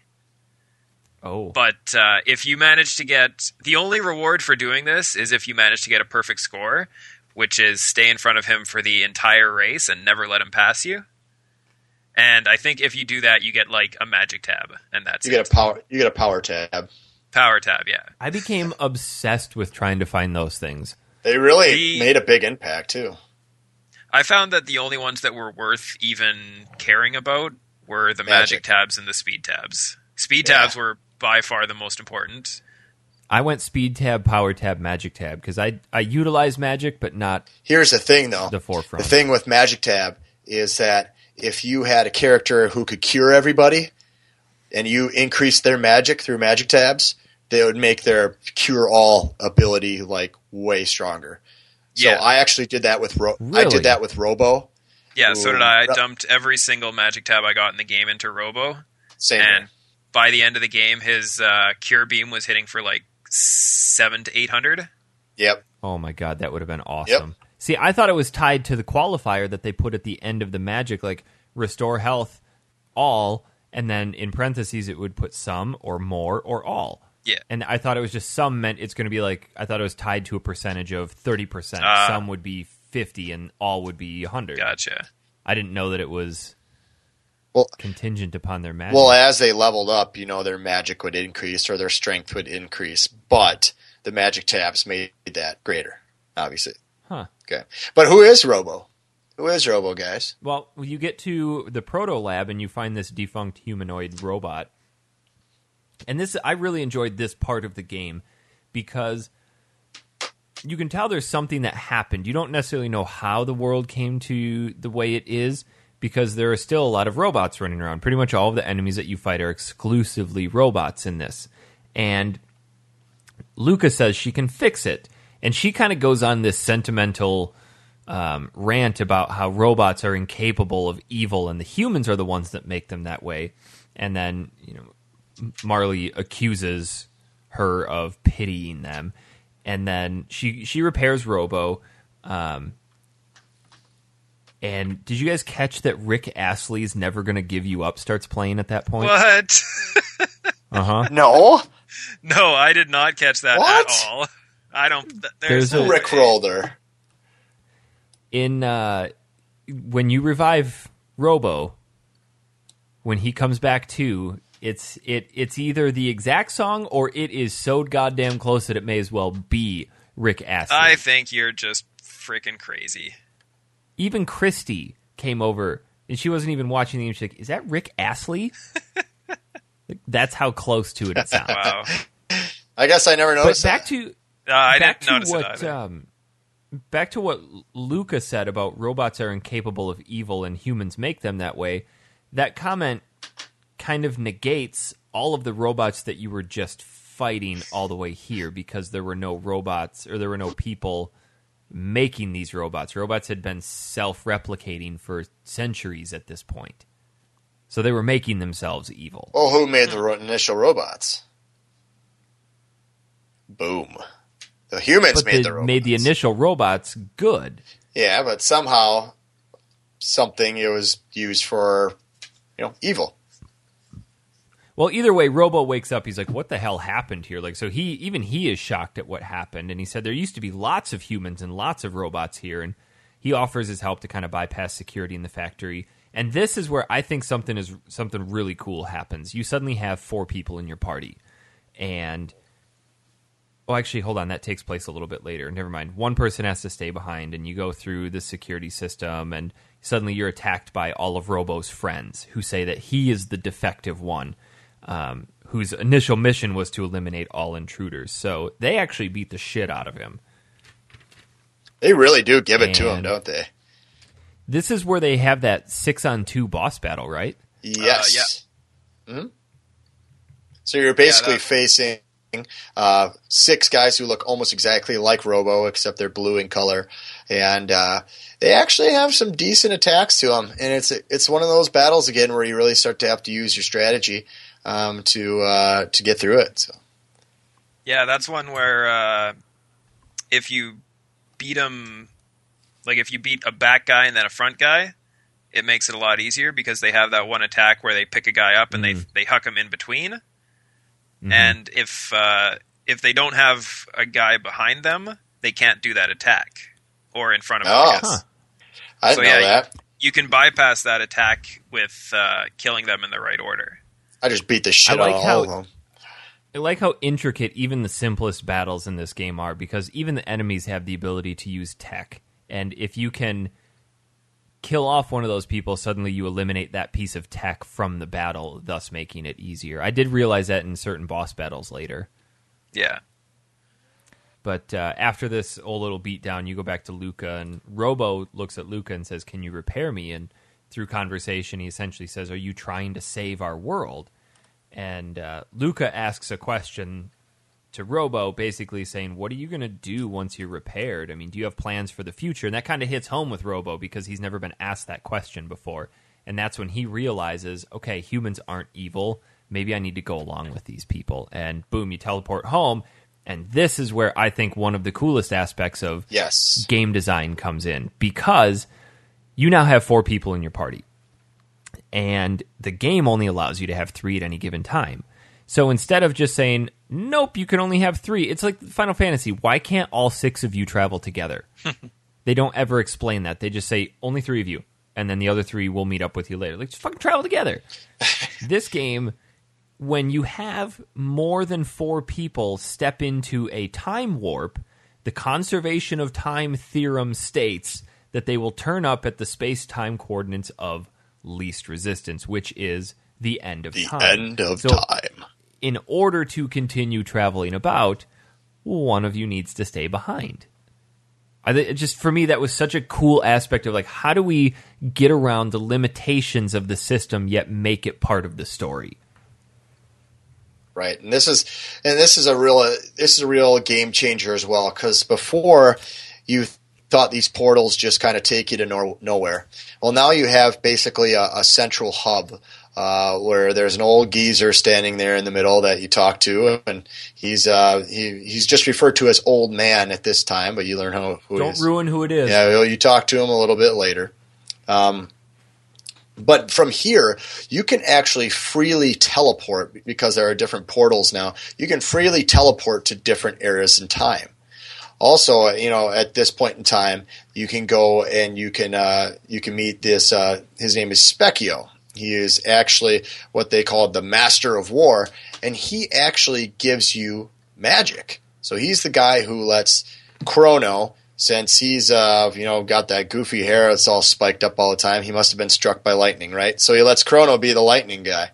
Oh. But uh, if you manage to get the only reward for doing this is if you manage to get a perfect score, which is stay in front of him for the entire race and never let him pass you. And I think if you do that, you get like a magic tab, and that's You it. get a power. You get a power tab. power tab. Yeah, I became obsessed with trying to find those things. They really The- made a big impact too. I found that the only ones that were worth even caring about were the magic, Magic. tabs and the speed tabs. Speed Yeah. tabs were by far the most important. I went speed tab, power tab, magic tab because I I utilize magic, but not Here's the thing, though. the forefront. The thing with Magic Tab is that if you had a character who could cure everybody, and you increased their magic through Magic Tabs, they would make their cure all ability like way stronger. So Yeah. I actually did that with Ro- I did that with Robo. Yeah, so did I. I dumped every single magic tab I got in the game into Robo. Same. and by the end of the game, his uh, cure beam was hitting for like seven to eight hundred. Yep. oh my god, that would have been awesome. See, I thought it was tied to the qualifier that they put at the end of the magic, like restore health all, and then in parentheses it would put some or more or all. Yeah. And I thought it was just some meant it's going to be like I thought it was tied to a percentage of thirty percent. Ah. some would be fifty, and all would be hundred. Gotcha. I didn't know that it was Well- contingent upon their magic. Well, as they leveled up, you know, their magic would increase or their strength would increase, but the Magic Tabs made that greater, obviously. huh. Okay. But who is Robo? Who is Robo, guys? Well, you get to the proto lab and you find this defunct humanoid robot. And this I really enjoyed this part of the game because you can tell there's something that happened. You don't necessarily know how the world came to the way it is because there are still a lot of robots running around. Pretty much all of the enemies that you fight are exclusively robots in this. And Lucca says she can fix it. And she kind of goes on this sentimental um, rant about how robots are incapable of evil and the humans are the ones that make them that way. And then, you know, Marle accuses her of pitying them. And then she she repairs Robo. Um, and did you guys catch that Rick Astley's "Never Gonna Give You Up" starts playing at that point? What? Uh huh. No, no, I did not catch that What? at all. I don't. th- There's There's, a- Rick way. Roller. in uh, when you revive Robo, when he comes back to, it's it it's either the exact song or it is so goddamn close that it may as well be Rick Astley. I think you're just freaking crazy. even Christy came over and she wasn't even watching the game. She's like, "Is that Rick Astley?" Like, That's how close to it it sounds. Wow. I guess I never but noticed. back that. to Uh, I back didn't to notice what it um, back to what Lucca said about robots are incapable of evil and humans make them that way. That comment kind of negates all of the robots that you were just fighting all the way here because there were no robots or there were no people making these robots. Robots had been self-replicating for centuries at this point. So they were making themselves evil. Well, who made the hmm. ro- initial robots? Boom. The humans But made they the robots. made the initial robots good. Yeah, but somehow something it was used for, you know, evil. Well, either way, Robo wakes up. He's like, "What the hell happened here?" Like, so he even he is shocked at what happened, and he said there used to be lots of humans and lots of robots here, and he offers his help to kind of bypass security in the factory. And this is where I think something is something really cool happens. You suddenly have four people in your party, and oh, actually, hold on, that takes place a little bit later. Never mind. One person has to stay behind, and you go through the security system, and suddenly you're attacked by all of Robo's friends who say that he is the defective one um, whose initial mission was to eliminate all intruders. So they actually beat the shit out of him. They really do give it to him, don't they? This is where they have that six on two boss battle, right? Yes. hmm So you're basically that- facing uh, six guys who look almost exactly like Robo, except they're blue in color, and uh, they actually have some decent attacks to them. And it's it's one of those battles again where you really start to have to use your strategy um, to uh, to get through it. So. Yeah, that's one where uh, if you beat them, like if you beat a back guy and then a front guy, it makes it a lot easier because they have that one attack where they pick a guy up and Mhm. they they huck him in between. Mhm. And if uh, if they don't have a guy behind them, they can't do that attack or in front of them. Oh. I guess. Huh. I So, know yeah, that. You can bypass that attack with uh, killing them in the right order. I just beat the shit I like out of how- all of them. I like how intricate even the simplest battles in this game are because even the enemies have the ability to use tech. And if you can kill off one of those people, suddenly you eliminate that piece of tech from the battle, thus making it easier. I did realize that in certain boss battles later. Yeah. But uh, after this old little beatdown, you go back to Lucca, and Robo looks at Lucca and says, "Can you repair me?" And through conversation, he essentially says, "Are you trying to save our world?" And uh, Lucca asks a question to Robo, basically saying, "What are you going to do once you're repaired? I mean, do you have plans for the future?" And that kind of hits home with Robo because he's never been asked that question before, and that's when he realizes, "Okay, humans aren't evil. Maybe I need to go along with these people." And boom, you teleport home. And this is where I think one of the coolest aspects of Yes. game design comes in because you now have four people in your party. And the game only allows you to have three at any given time. So instead of just saying, nope, you can only have three, it's like Final Fantasy. Why can't all six of you travel together? they don't ever explain that. They just say, only three of you. And then the other three will meet up with you later. Like, just fucking travel together. this game, when you have more than four people step into a time warp, the conservation of time theorem states that they will turn up at the space time coordinates of least resistance, which is the end of time. The time. end of So, time. In order to continue traveling about, one of you needs to stay behind. I think it just for me that was such a cool aspect of like how do we get around the limitations of the system yet make it part of the story. right? And this is and this is a real this is a real game changer as well because before you thought these portals just kind of take you to nowhere. Well, now you have basically a, a central hub uh, where there's an old geezer standing there in the middle that you talk to, and he's uh, he, he's just referred to as old man at this time, but you learn how, who Don't is. ruin who it is. Yeah, well, you talk to him a little bit later. Um, but from here, you can actually freely teleport because there are different portals now. You can freely teleport to different areas in time. Also, you know, at this point in time, you can go and you can uh, you can meet this. Uh, his name is Spekkio. He is actually what they call the Master of War, and he actually gives you magic. So he's the guy who lets Chrono, since he's uh, you know got that goofy hair that's all spiked up all the time, he must have been struck by lightning, right? So he lets Chrono be the lightning guy.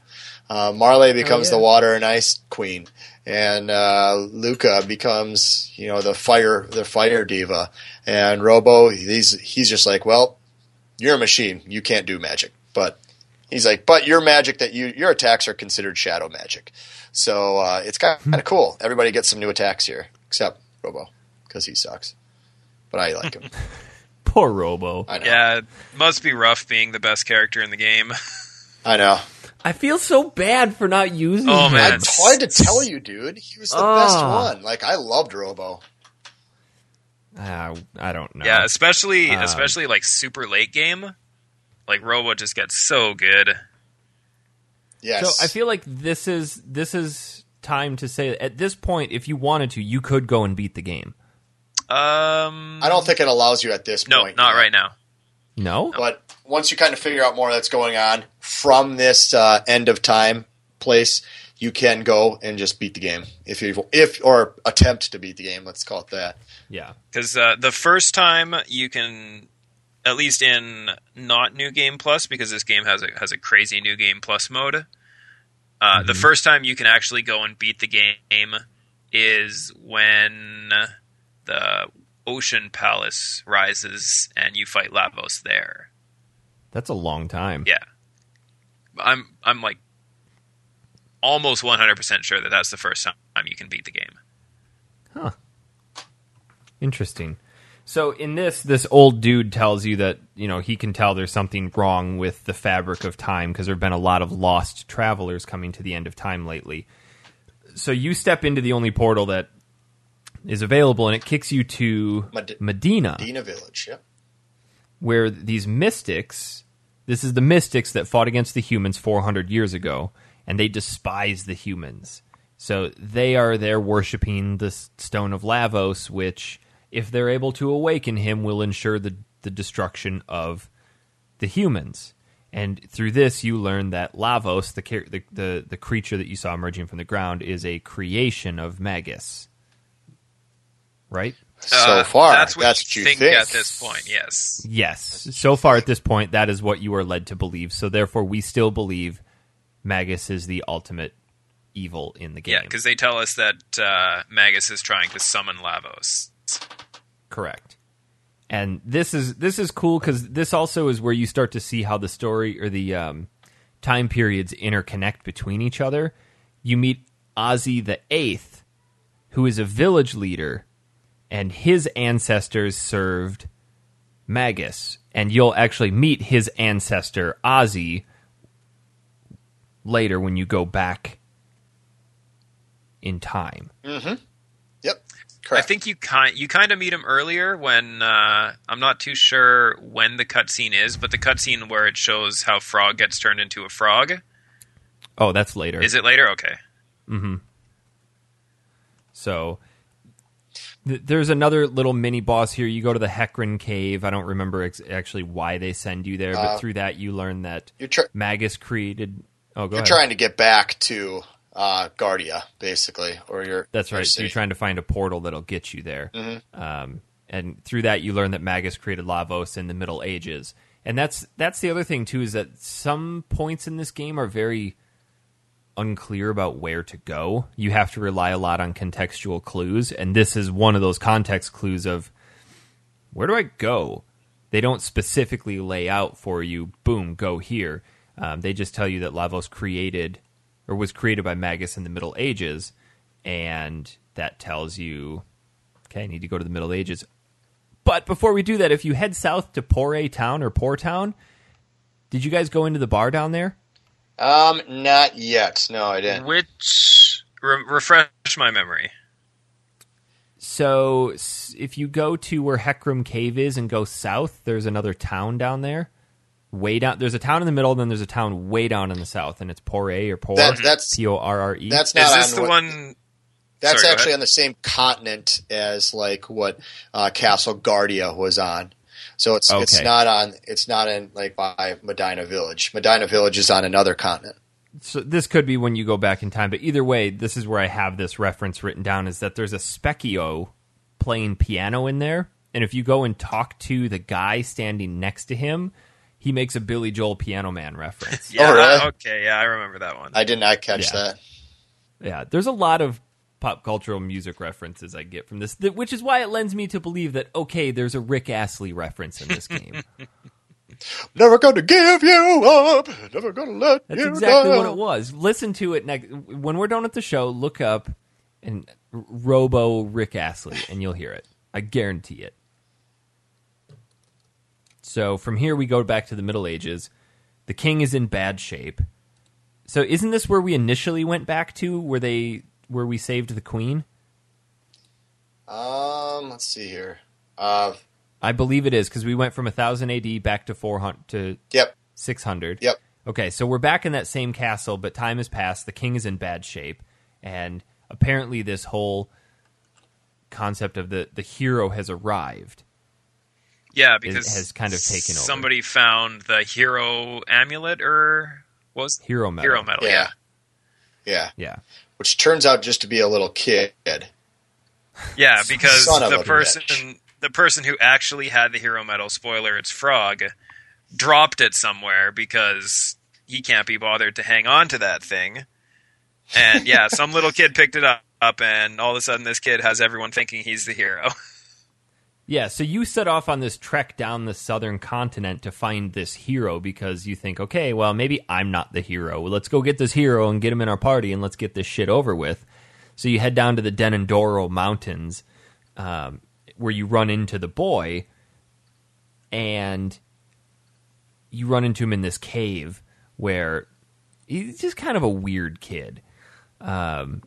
Uh, Marle becomes yeah. the water and ice queen, and uh, Lucca becomes you know the fire the fire diva, and Robo he's he's just like, well, you're a machine, you can't do magic, but he's like, but your magic that you your attacks are considered shadow magic, so uh, it's kind of cool. Everybody gets some new attacks here, except Robo because he sucks, but I like him. Poor Robo. I know. Yeah, must be rough being the best character in the game. I know. I feel so bad for not using Oh, him. man. I tried to tell you, dude. He was the best Ah. one. Like I loved Robo. Ah, I don't know. Yeah, especially Um, especially like super late game. Like Robo just gets so good. Yes. So I feel like this is this is time to say at this point, if you wanted to, you could go and beat the game. Um, I don't think it allows you at this no, point. No, not yet. right now. No, But once you kind of figure out more that's going on from this uh, end of time place, you can go and just beat the game if you if or attempt to beat the game. Let's call it that. yeah, Because uh, the first time you can, at least in not New Game Plus, because this game has a has a crazy New Game Plus mode. Uh, The first time you can actually go and beat the game is when the Ocean Palace rises and you fight Lavos there. that's a long time. Yeah, I'm I'm like almost 100 percent sure that that's the first time you can beat the game. Huh. Interesting. So in this, this old dude tells you that you know he can tell there's something wrong with the fabric of time because there have been a lot of lost travelers coming to the end of time lately. So you step into the only portal that is available, and it kicks you to Med- Medina, Dina Village. Yep. where these mystics. This is the mystics that fought against the humans 400 years ago, and they despise the humans. So they are there worshiping the stone of Lavos, which, if they're able to awaken him, will ensure the, the destruction of the humans. And through this, you learn that Lavos, the, the the the creature that you saw emerging from the ground, is a creation of Magus. Right? So Uh, far, that's what that's you what you think, think. at this point. Yes. Yes. So far at this point, that is what you are led to believe. So therefore, we still believe Magus is the ultimate evil in the game. Yeah, because they tell us that uh, Magus is trying to summon Lavos. Correct. And this is this is cool because this also is where you start to see how the story or the um, time periods interconnect between each other. You meet Ozzie the Eighth, who is a village leader, and his ancestors served Magus, and you'll actually meet his ancestor Ozzie later when you go back in time. Yep. I think you kind you kind of meet him earlier when uh, I'm not too sure when the cutscene is, but the cutscene where it shows how Frog gets turned into a frog Oh, that's later. is it later? Okay, So th- there's another little mini boss here. You go to the Heckran cave. I don't remember ex- actually why they send you there, but Uh, through that you learn that you're tr- Magus created. Oh, go you're ahead. trying to get back to uh, Guardia, basically, or you're. That's right. So you're trying to find a portal that'll get you there. Mm-hmm. Um, and through that, you learn that Magus created Lavos in the Middle Ages. And that's that's the other thing too is that some points in this game are very unclear about where to go. You have to rely a lot on contextual clues, and this is one of those context clues of where do I go? They don't specifically lay out for you. Boom, go here. Um, they just tell you that Lavos created or was created by Magus in the Middle Ages, and that tells you, okay, I need to go to the Middle Ages. But before we do that, if you head south to Poray Town or Poor Town, did you guys go into the bar down there? Um, not yet. No, I didn't. Which re- refresh my memory. So if you go to where Heckran Cave is and go south, there's another town down there. Way down, there's a town in the middle, and then there's a town way down in the south, and it's Poray or Poor. That, that's P O R R E. that's not Is this on the what- one? That's Sorry, actually on the same continent as like what uh, Castle Guardia was on. So it's it's not on. It's not in like by Medina Village. Medina Village is on another continent. so this could be when you go back in time, but either way, this is where I have this reference written down is that there's a Spekkio playing piano in there, and if you go and talk to the guy standing next to him, he makes a Billy Joel Piano Man reference. Yeah. Oh, really? Okay. Yeah, I remember that one. I did not catch Yeah. that. yeah, there's a lot of pop cultural music references I get from this, th- which is why it lends me to believe that okay, there's a Rick Astley reference in this game. Never gonna give you up. Never gonna let That's you exactly down. That's exactly what it was. Listen to it next when we're done with the show. Look up and Robo Rick Astley, and you'll hear it. I guarantee it. So from here we go back to the Middle Ages. The king is in bad shape. So isn't this where we initially went back to, where they where we saved the queen? Um, let's see here. Uh, I believe it is because we went from 1000 AD back to 400 to yep, 600. yep. Okay, so we're back in that same castle, but time has passed. The king is in bad shape, and apparently, this whole concept of the the hero has arrived. Yeah, It because has kind of taken over. Somebody found the hero amulet, or what was Hero medal. hero medal? Yeah. Yeah, Yeah, which turns out just to be a little kid. Yeah, because the person bitch. the person who actually had the hero medal, spoiler, it's Frog, dropped it somewhere because he can't be bothered to hang on to that thing. And yeah, some little kid picked it up, up and all of a sudden this kid has everyone thinking he's the hero. yeah. So you set off on this trek down the southern continent to find this hero because you think, okay, well, maybe I'm not the hero. Let's go get this hero and get him in our party, and let's get this shit over with. So you head down to the Denadoro Mountains, um, where you run into the boy, and you run into him in this cave where he's just kind of a weird kid. Um,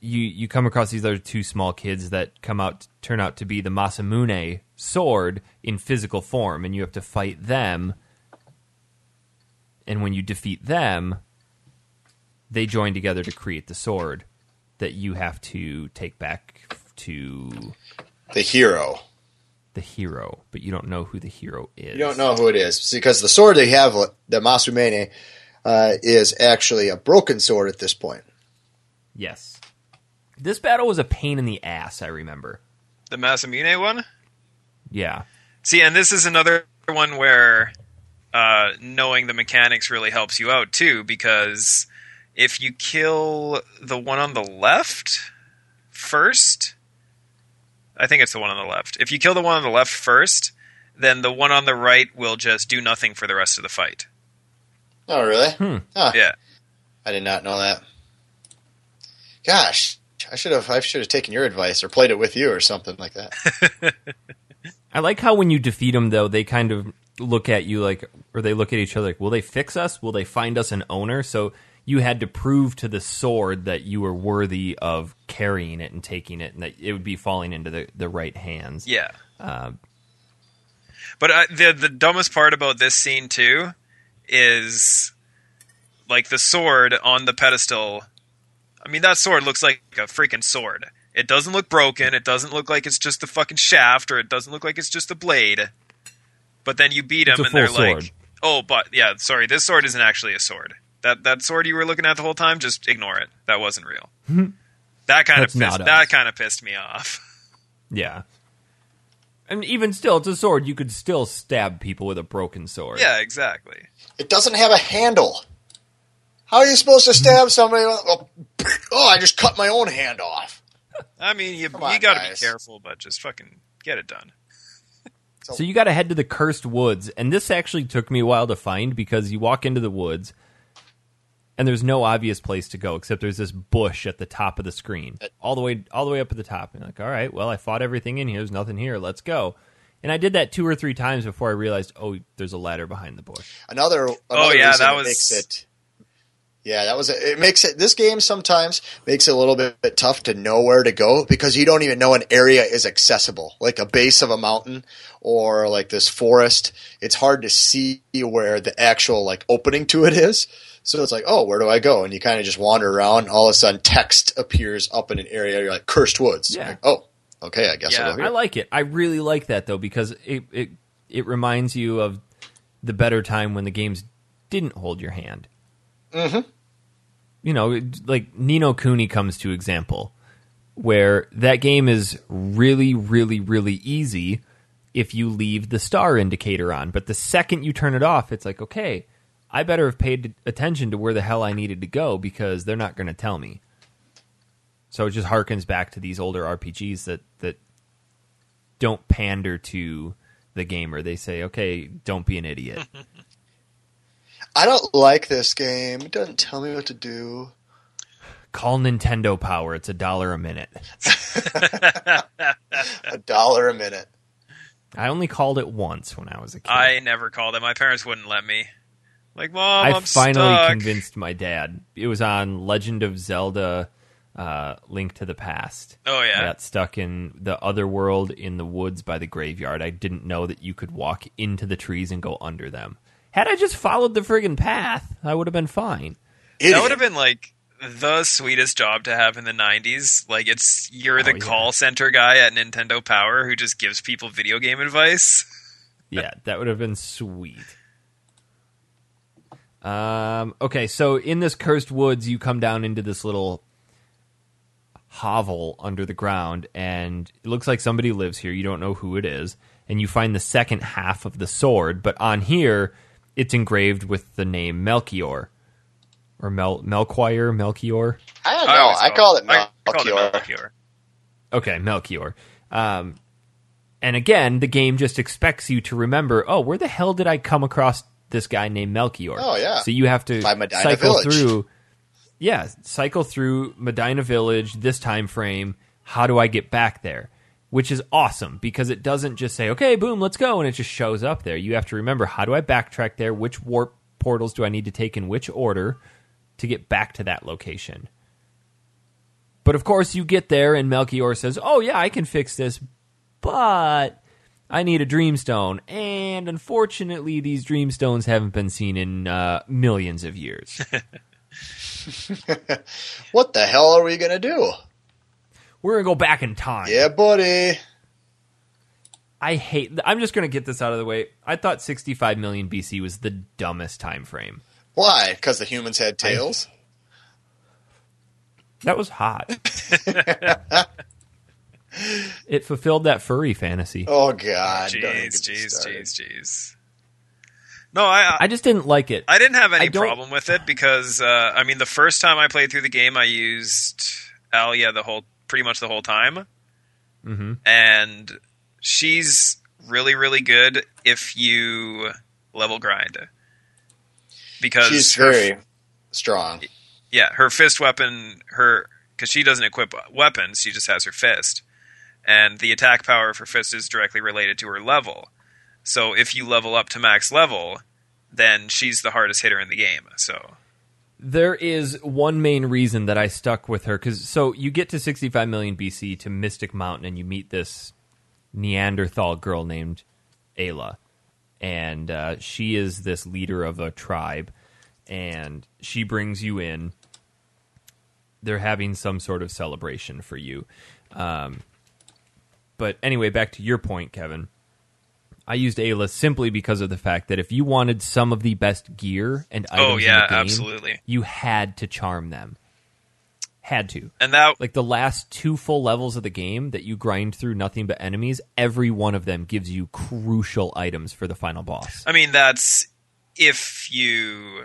you you come across these other two small kids that come out turn out to be the Masamune sword in physical form, and you have to fight them. And when you defeat them, they join together to create the sword that you have to take back to The hero. the hero, but you don't know who the hero is. You don't know who it is because the sword they have, the Masamune, uh, is actually a broken sword at this point. Yes. This battle was a pain in the ass, I remember. The Masamune one? Yeah. See, and this is another one where uh, knowing the mechanics really helps you out too, because if you kill the one on the left first, I think it's the one on the left. If you kill the one on the left first, then the one on the right will just do nothing for the rest of the fight. Oh, really? Hmm. Huh. Yeah. I did not know that. Gosh, I should have. I should have taken your advice or played it with you or something like that. I like how when you defeat them, though, they kind of look at you like, or they look at each other like, will they fix us? Will they find us an owner? So you had to prove to the sword that you were worthy of carrying it and taking it, and that it would be falling into the, the right hands. Yeah. Um, But uh, the the dumbest part about this scene too is like the sword on the pedestal. I mean, that sword looks like a freaking sword. It doesn't look broken. It doesn't look like it's just a fucking shaft, or it doesn't look like it's just a blade. But then you beat It's them, and they're full like, "Oh, but yeah, sorry, this sword isn't actually a sword. That that sword you were looking at the whole time, just ignore it. That wasn't real." that kind of That's not pissed, that kind of pissed me off. yeah. And even still, it's a sword. You could still stab people with a broken sword. yeah, exactly. It doesn't have a handle. How are you supposed to stab somebody? with- Well, oh, I just cut my own hand off. I mean, you Come on, you got to guys. be careful, but just fucking get it done. So you got to head to the cursed woods, and this actually took me a while to find because you walk into the woods, and there's no obvious place to go except there's this bush at the top of the screen, all the way all the way up at the top. And you're like, all right, well, I fought everything in here. There's nothing here. Let's go. And I did that two or three times before I realized, oh, there's a ladder behind the bush. Another, oh, another Oh, yeah, reason that was- makes it. Yeah, that was it. Makes it this game sometimes makes it a little bit, bit tough to know where to go because you don't even know an area is accessible, like a base of a mountain or like this forest. It's hard to see where the actual like opening to it is. So it's like, oh, where do I go? And you kind of just wander around. All of a sudden, text appears up in an area. You're like, cursed woods. Yeah. Like, oh, okay, I guess Yeah, I'll go here. I like it. I really like that though because it it it reminds you of the better time when the games didn't hold your hand. Mm-hmm. You know, like Ni no Kuni comes to example, where that game is really, really, really easy if you leave the star indicator on. But the second you turn it off, it's like, okay, I better have paid attention to where the hell I needed to go because they're not going to tell me. So it just harkens back to these older RPGs that that don't pander to the gamer. They say, "Okay, don't be an idiot." I don't like this game. It doesn't tell me what to do. Call Nintendo Power. It's a dollar a minute. A dollar a minute. I only called it once when I was a kid. I never called it. My parents wouldn't let me. Like, mom, I I'm finally stuck. convinced my dad. It was on Legend of Zelda: uh, Link to the Past. Oh yeah, I yeah. got stuck in the other world in the woods by the graveyard. I didn't know that you could walk into the trees and go under them. Had I just followed the friggin' path, I would have been fine. That would have been like the sweetest job to have in the 90s. Like it's you're the Oh, yeah. call center guy at Nintendo Power who just gives people video game advice. Yeah, that would have been sweet. Um, okay, so in this cursed woods, you come down into this little hovel under the ground, and it looks like somebody lives here. You don't know who it is, and you find the second half of the sword, but on here, it's engraved with the name Melchior. Or Mel Melchior, Melchior. I don't know. I, always call it I called it Melchior. Melchior. Okay, Melchior. Um, and again, the game just expects you to remember, oh, where the hell did I come across this guy named Melchior? Oh, yeah. So you have to cycle Village. through. Yeah, cycle through Medina Village this time frame. How do I get back there? Which is awesome because it doesn't just say, okay, boom, let's go, and it just shows up there. You have to remember, how do I backtrack there? Which warp portals do I need to take in which order to get back to that location? But of course, you get there, and Melchior says, "Oh yeah, I can fix this, but I need a dreamstone." And unfortunately, these dreamstones haven't been seen in uh, millions of years. What the hell are we gonna do? We're gonna go back in time. Yeah, buddy. I hate. I'm just gonna get this out of the way. I thought 65 million BC was the dumbest time frame. Why? Because the humans had tails. That was hot. it fulfilled that furry fantasy. oh God! Jeez, jeez, jeez, jeez. No, I I just didn't like it. I didn't have any problem with it because uh, I mean the first time I played through the game I used Ayla the whole pretty much the whole time. hmm and she's really really good if you level grind. Because She's her, very strong. yeah her fist weapon her because she doesn't equip weapons she just has her fist. And the attack power of her fist is directly related to her level. So if you level up to max level then she's the hardest hitter in the game so There is one main reason that I stuck with her because so you get to 65 million BC to Mystic Mountain and you meet this Neanderthal girl named Ayla, and uh, she is this leader of a tribe, and she brings you in. They're having some sort of celebration for you, um, but anyway, back to your point, Kevin. I used Ayla simply because of the fact that if you wanted some of the best gear and oh, items oh in the game, absolutely you had to charm them. Had to. and that Like the last two full levels of the game that you grind through nothing but enemies, every one of them gives you crucial items for the final boss. I mean, that's if you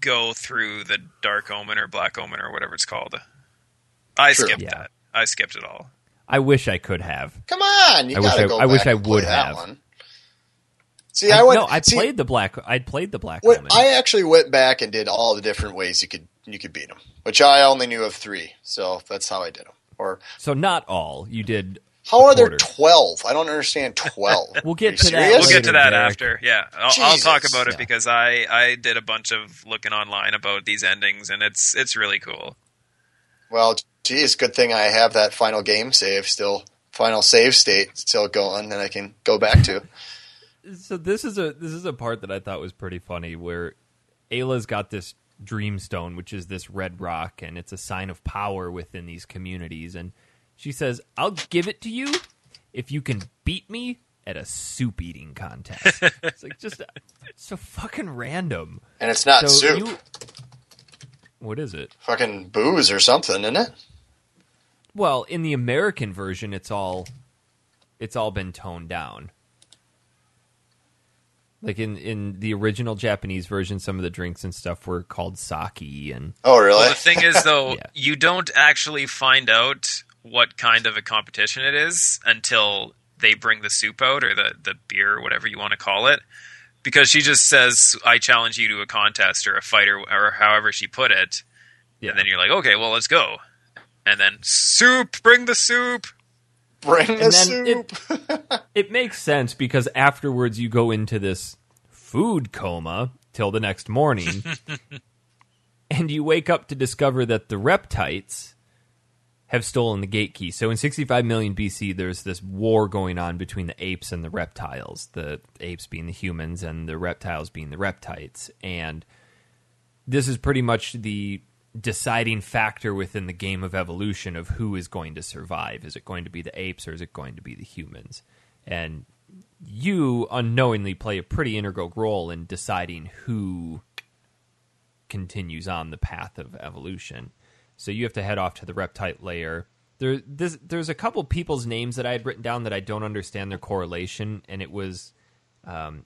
go through the Dark Omen or Black Omen or whatever it's called. I True. skipped Yeah. that. I skipped it all. I wish I could have. Come on, you I wish gotta I- go I wish I would have. one. See, I, went. no, I see, played the black. I played the black What. I actually went back and did all the different ways you could you could beat them, which I only knew of three. So that's how I did them. Or so not all. You did. how are there twelve? I don't understand twelve. We'll get Are you to that? We'll get to that Derek. after. Yeah, I'll, I'll talk about it Yeah. because I I did a bunch of looking online about these endings, and it's it's really cool. Well, geez, good thing I have that final game save still, final save state still going that I can go back to. So this is a this is a part that I thought was pretty funny where Ayla's got this dreamstone, which is this red rock, and it's a sign of power within these communities. And she says, "I'll give it to you if you can beat me at a soup eating contest." it's like just so fucking random. And it's not so soup, you, what is it? fucking booze or something, isn't it? Well, in the American version, it's all it's all been toned down. Like in in the original Japanese version, some of the drinks and stuff were called sake, and Oh, really? Well, the thing is, though, Yeah. you don't actually find out what kind of a competition it is until they bring the soup out or the, the beer or whatever you want to call it. Because she just says, I challenge you to a contest or a fight or, or however she put it. yeah, And then you're like, okay, well, let's go. And then, soup, bring the soup. Bring the And then soup. it makes sense because afterwards you go into this food coma till the next morning, and you wake up to discover that the reptites have stolen the gate key. So in 65 million BC, there's this war going on between the apes and the reptiles. The apes being the humans, and the reptiles being the reptites. And this is pretty much the deciding factor within the game of evolution of who is going to survive. Is it going to be the apes or is it going to be the humans? And you unknowingly play a pretty integral role in deciding who continues on the path of evolution. So you have to head off to the reptite layer. There, this, there's a couple people's names that I had written down that I don't understand their correlation, and it was um,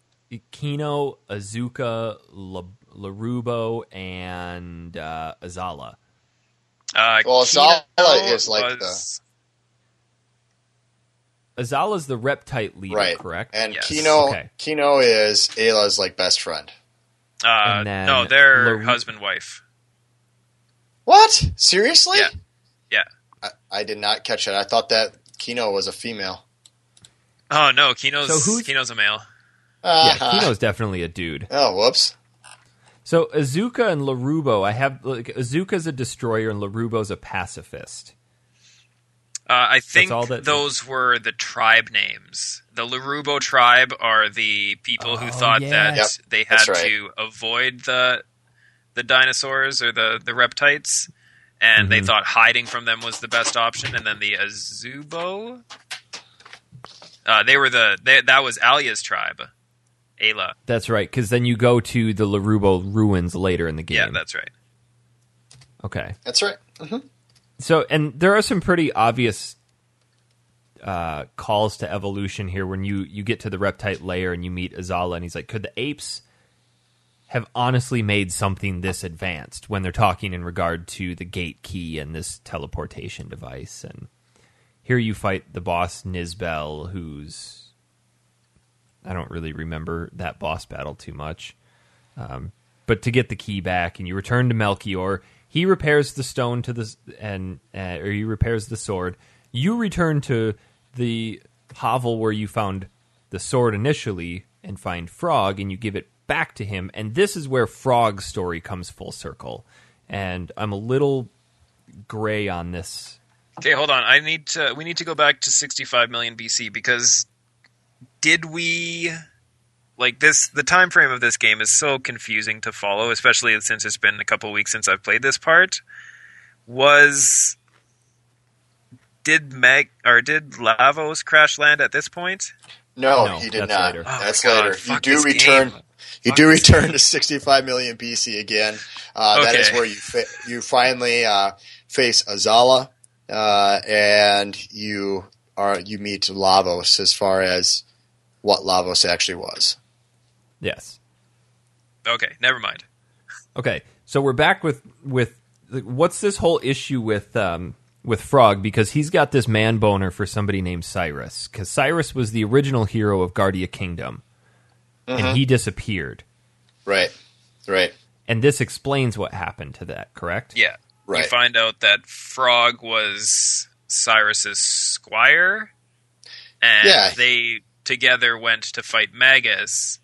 Kino, Azuka, La, Larubo, and uh, Azala. Uh, Well, Kino Zala is like was- Azala's the reptite leader, right. correct? And Yes. Kino, Okay. Kino is Ayla's like best friend. Uh, then no, they're Laru- husband wife. What? Seriously? Yeah. Yeah. I, I did not catch that. I thought that Kino was a female. Oh no, Kino's So who's- Kino's a male. yeah, Uh-huh. Kino's definitely a dude. Oh, whoops. So Azuka and Larubo, I have like Azuka's a destroyer and Larubo's a pacifist. Uh, I think all that- those were the tribe names. The Larubo tribe are the people who Oh, thought yes. that Yep, they had right. to avoid the the dinosaurs or the the reptites, and they Mhm. thought hiding from them was the best option. And then the Azubo, uh, they were the they, that was Ayla's tribe, Ayla. That's right, because then you go to the Larubo ruins later in the game. Yeah, that's right. okay. That's right. hmm So, and there are some pretty obvious uh, calls to evolution here when you you get to the reptite layer and you meet Azala, and he's like, "Could the apes have honestly made something this advanced?" When they're talking in regard to the gate key and this teleportation device, and here you fight the boss Nizbel, who's I don't really remember that boss battle too much. Um, but to get the key back, and you return to Melchior, he repairs the stone to the and uh, or he repairs the sword. You return to the hovel where you found the sword initially and find Frog, and you give it back to him. And this is where Frog's story comes full circle. And I'm a little gray on this. Okay, hold on. I need to. We need to go back to 65 million BC because did we like this? The time frame of this game is so confusing to follow, especially since it's been a couple weeks since I've played this part. Was did Meg or did Lavos crash land at this point? No, No, he did that's not. later. Oh that's God, later. You do return. game. You do return to 65 million BC again. Uh, That is where you fa- you finally uh, face Azala, uh, and you are you meet Lavos as far as what Lavos actually was. Yes. Okay, never mind. Okay, so we're back with with what's this whole issue with um, with Frog because he's got this man boner for somebody named Cyrus because Cyrus was the original hero of Guardia Kingdom, and uh-huh. he disappeared. Right. Right. And this explains what happened to that, correct? Yeah. You Right. find out that Frog was Cyrus's squire, and Yeah. they together went to fight Magus.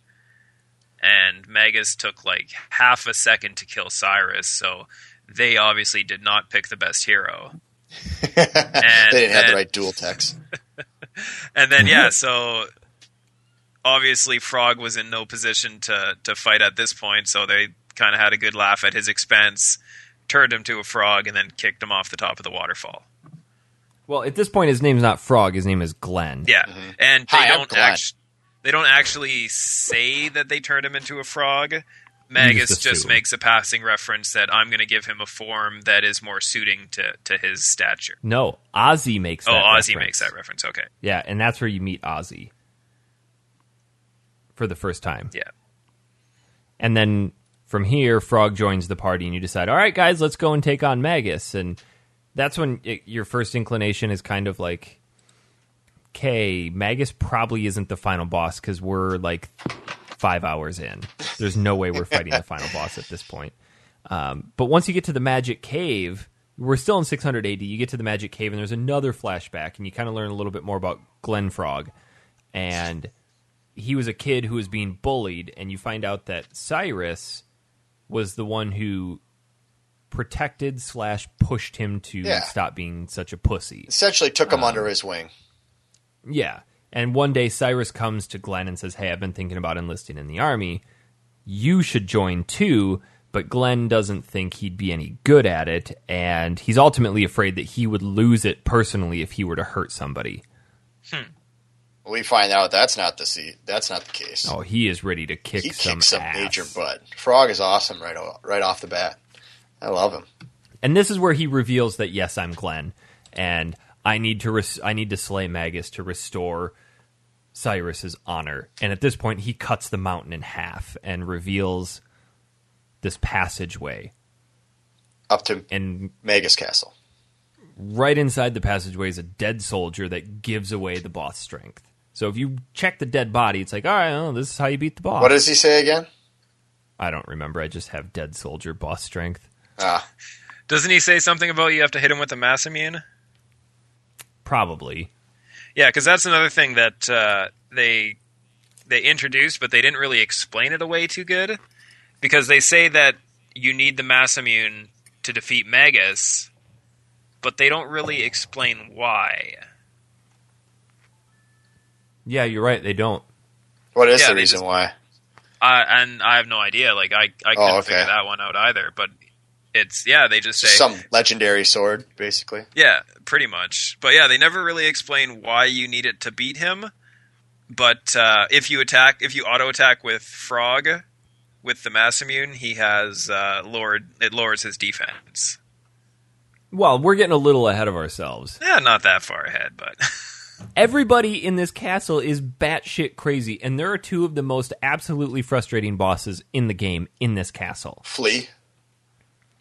And Magus took like half a second to kill Cyrus, so they obviously did not pick the best hero. they didn't have then- the right dual techs. And then yeah, so obviously Frog was in no position to to fight at this point, so they kind of had a good laugh at his expense, turned him to a frog, and then kicked him off the top of the waterfall. Well, at this point, his name's not Frog. His name is Glenn. Yeah, mm-hmm. and they Hi, don't Glenn. act- they don't actually say that they turned him into a frog. Magus just just makes a passing reference that I'm going to give him a form that is more suiting to, to his stature. No, Ozzie makes Oh, that Ozzie reference. makes that reference. Okay, Yeah, and that's where you meet Ozzie for the first time. yeah, And then from here, Frog joins the party, and you decide, all right, guys, let's go and take on Magus. And that's when it, your first inclination is kind of like, okay, Magus probably isn't the final boss because we're like five hours in. There's no way we're fighting the final boss at this point. Um, but once you get to the Magic Cave, we're still in 600 AD. You get to the Magic Cave, and there's another flashback, and you kind of learn a little bit more about Glenn Frog. And he was a kid who was being bullied, and you find out that Cyrus was the one who protected slash pushed him to Yeah. stop being such a pussy. Essentially took him um, under his wing. Yeah. And one day Cyrus comes to Glenn and says, Hey, I've been thinking about enlisting in the army. You should join too. But Glenn doesn't think he'd be any good at it. And he's ultimately afraid that he would lose it personally if he were to hurt somebody. Hmm. We find out that's not the se- that's not the case. Oh, he is ready to kick he some kicks some major butt. Frog is awesome right o- right off the bat. I love him. And this is where he reveals that yes, I'm Glenn, and I need to res- I need to slay Magus to restore Cyrus's honor. And at this point, he cuts the mountain in half and reveals this passageway. Up to And Magus Castle. right inside the passageway is a dead soldier that gives away the boss strength. So if you check the dead body, it's like, all right, well, this is how you beat the boss. What does he say again? I don't remember. I just have dead soldier boss strength. Ah, doesn't he say something about you have to hit him with a Masamune? Probably. Yeah, because that's another thing that uh, they they introduced, but they didn't really explain it away too good. Because they say that you need the Masamune to defeat Magus, but they don't really explain why. Yeah, you're right. They don't. what is Yeah, the reason just- why? I, and I have no idea. Like I, I couldn't Oh, okay. figure that one out either. But it's yeah, they just say Some legendary sword, basically. Yeah, pretty much. But yeah, they never really explain why you need it to beat him. But uh, if you attack, if you auto attack with Frog with the Masamune, he has uh, lowered. It lowers his defense. Well, we're getting a little ahead of ourselves. Yeah, not that far ahead, but Everybody in this castle is batshit crazy, and there are two of the most absolutely frustrating bosses in the game in this castle Flea.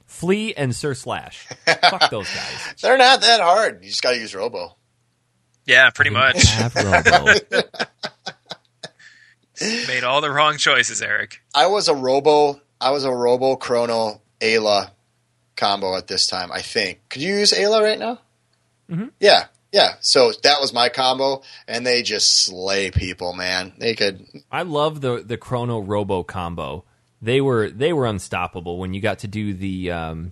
Flea and Sir Slash. Fuck those guys. They're not that hard. You just got to use Robo. yeah, pretty much Have Robo. made all the wrong choices, Eric. I was a Robo. I was a Robo Chrono Ayla combo at this time. I think. Could you use Ayla right now? Mm-hmm. Yeah, yeah. So that was my combo, and they just slay people, man. They could. I love the the Chrono Robo combo. They were they were unstoppable when you got to do the um,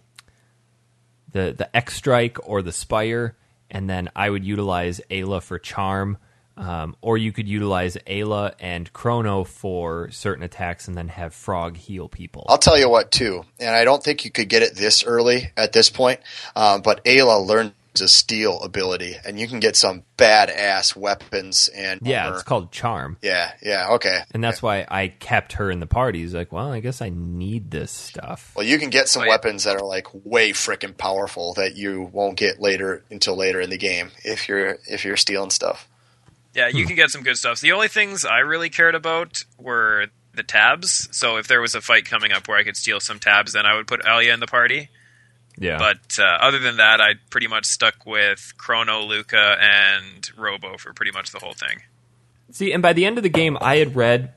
the the X strike or the Spire, and then I would utilize Ayla for charm, um, or you could utilize Ayla and Chrono for certain attacks, and then have Frog heal people. I'll tell you what, too, and I don't think you could get it this early at this point. Um, but Ayla learns a steal ability, and you can get some badass weapons and yeah, armor. it's called charm. yeah, yeah. Okay, And that's why I kept her in the party. He's like, well, I guess I need this stuff. Well, you can get some Oh, yeah. weapons that are like way freaking powerful that you won't get later until later in the game if you're if you're stealing stuff. Yeah, you hmm. can get some good stuff. The only things I really cared about were the tabs. So if there was a fight coming up where I could steal some tabs, then I would put Ayla in the party. Yeah. But uh, other than that, I pretty much stuck with Chrono, Lucca, and Robo for pretty much the whole thing. See, and by the end of the game, I had read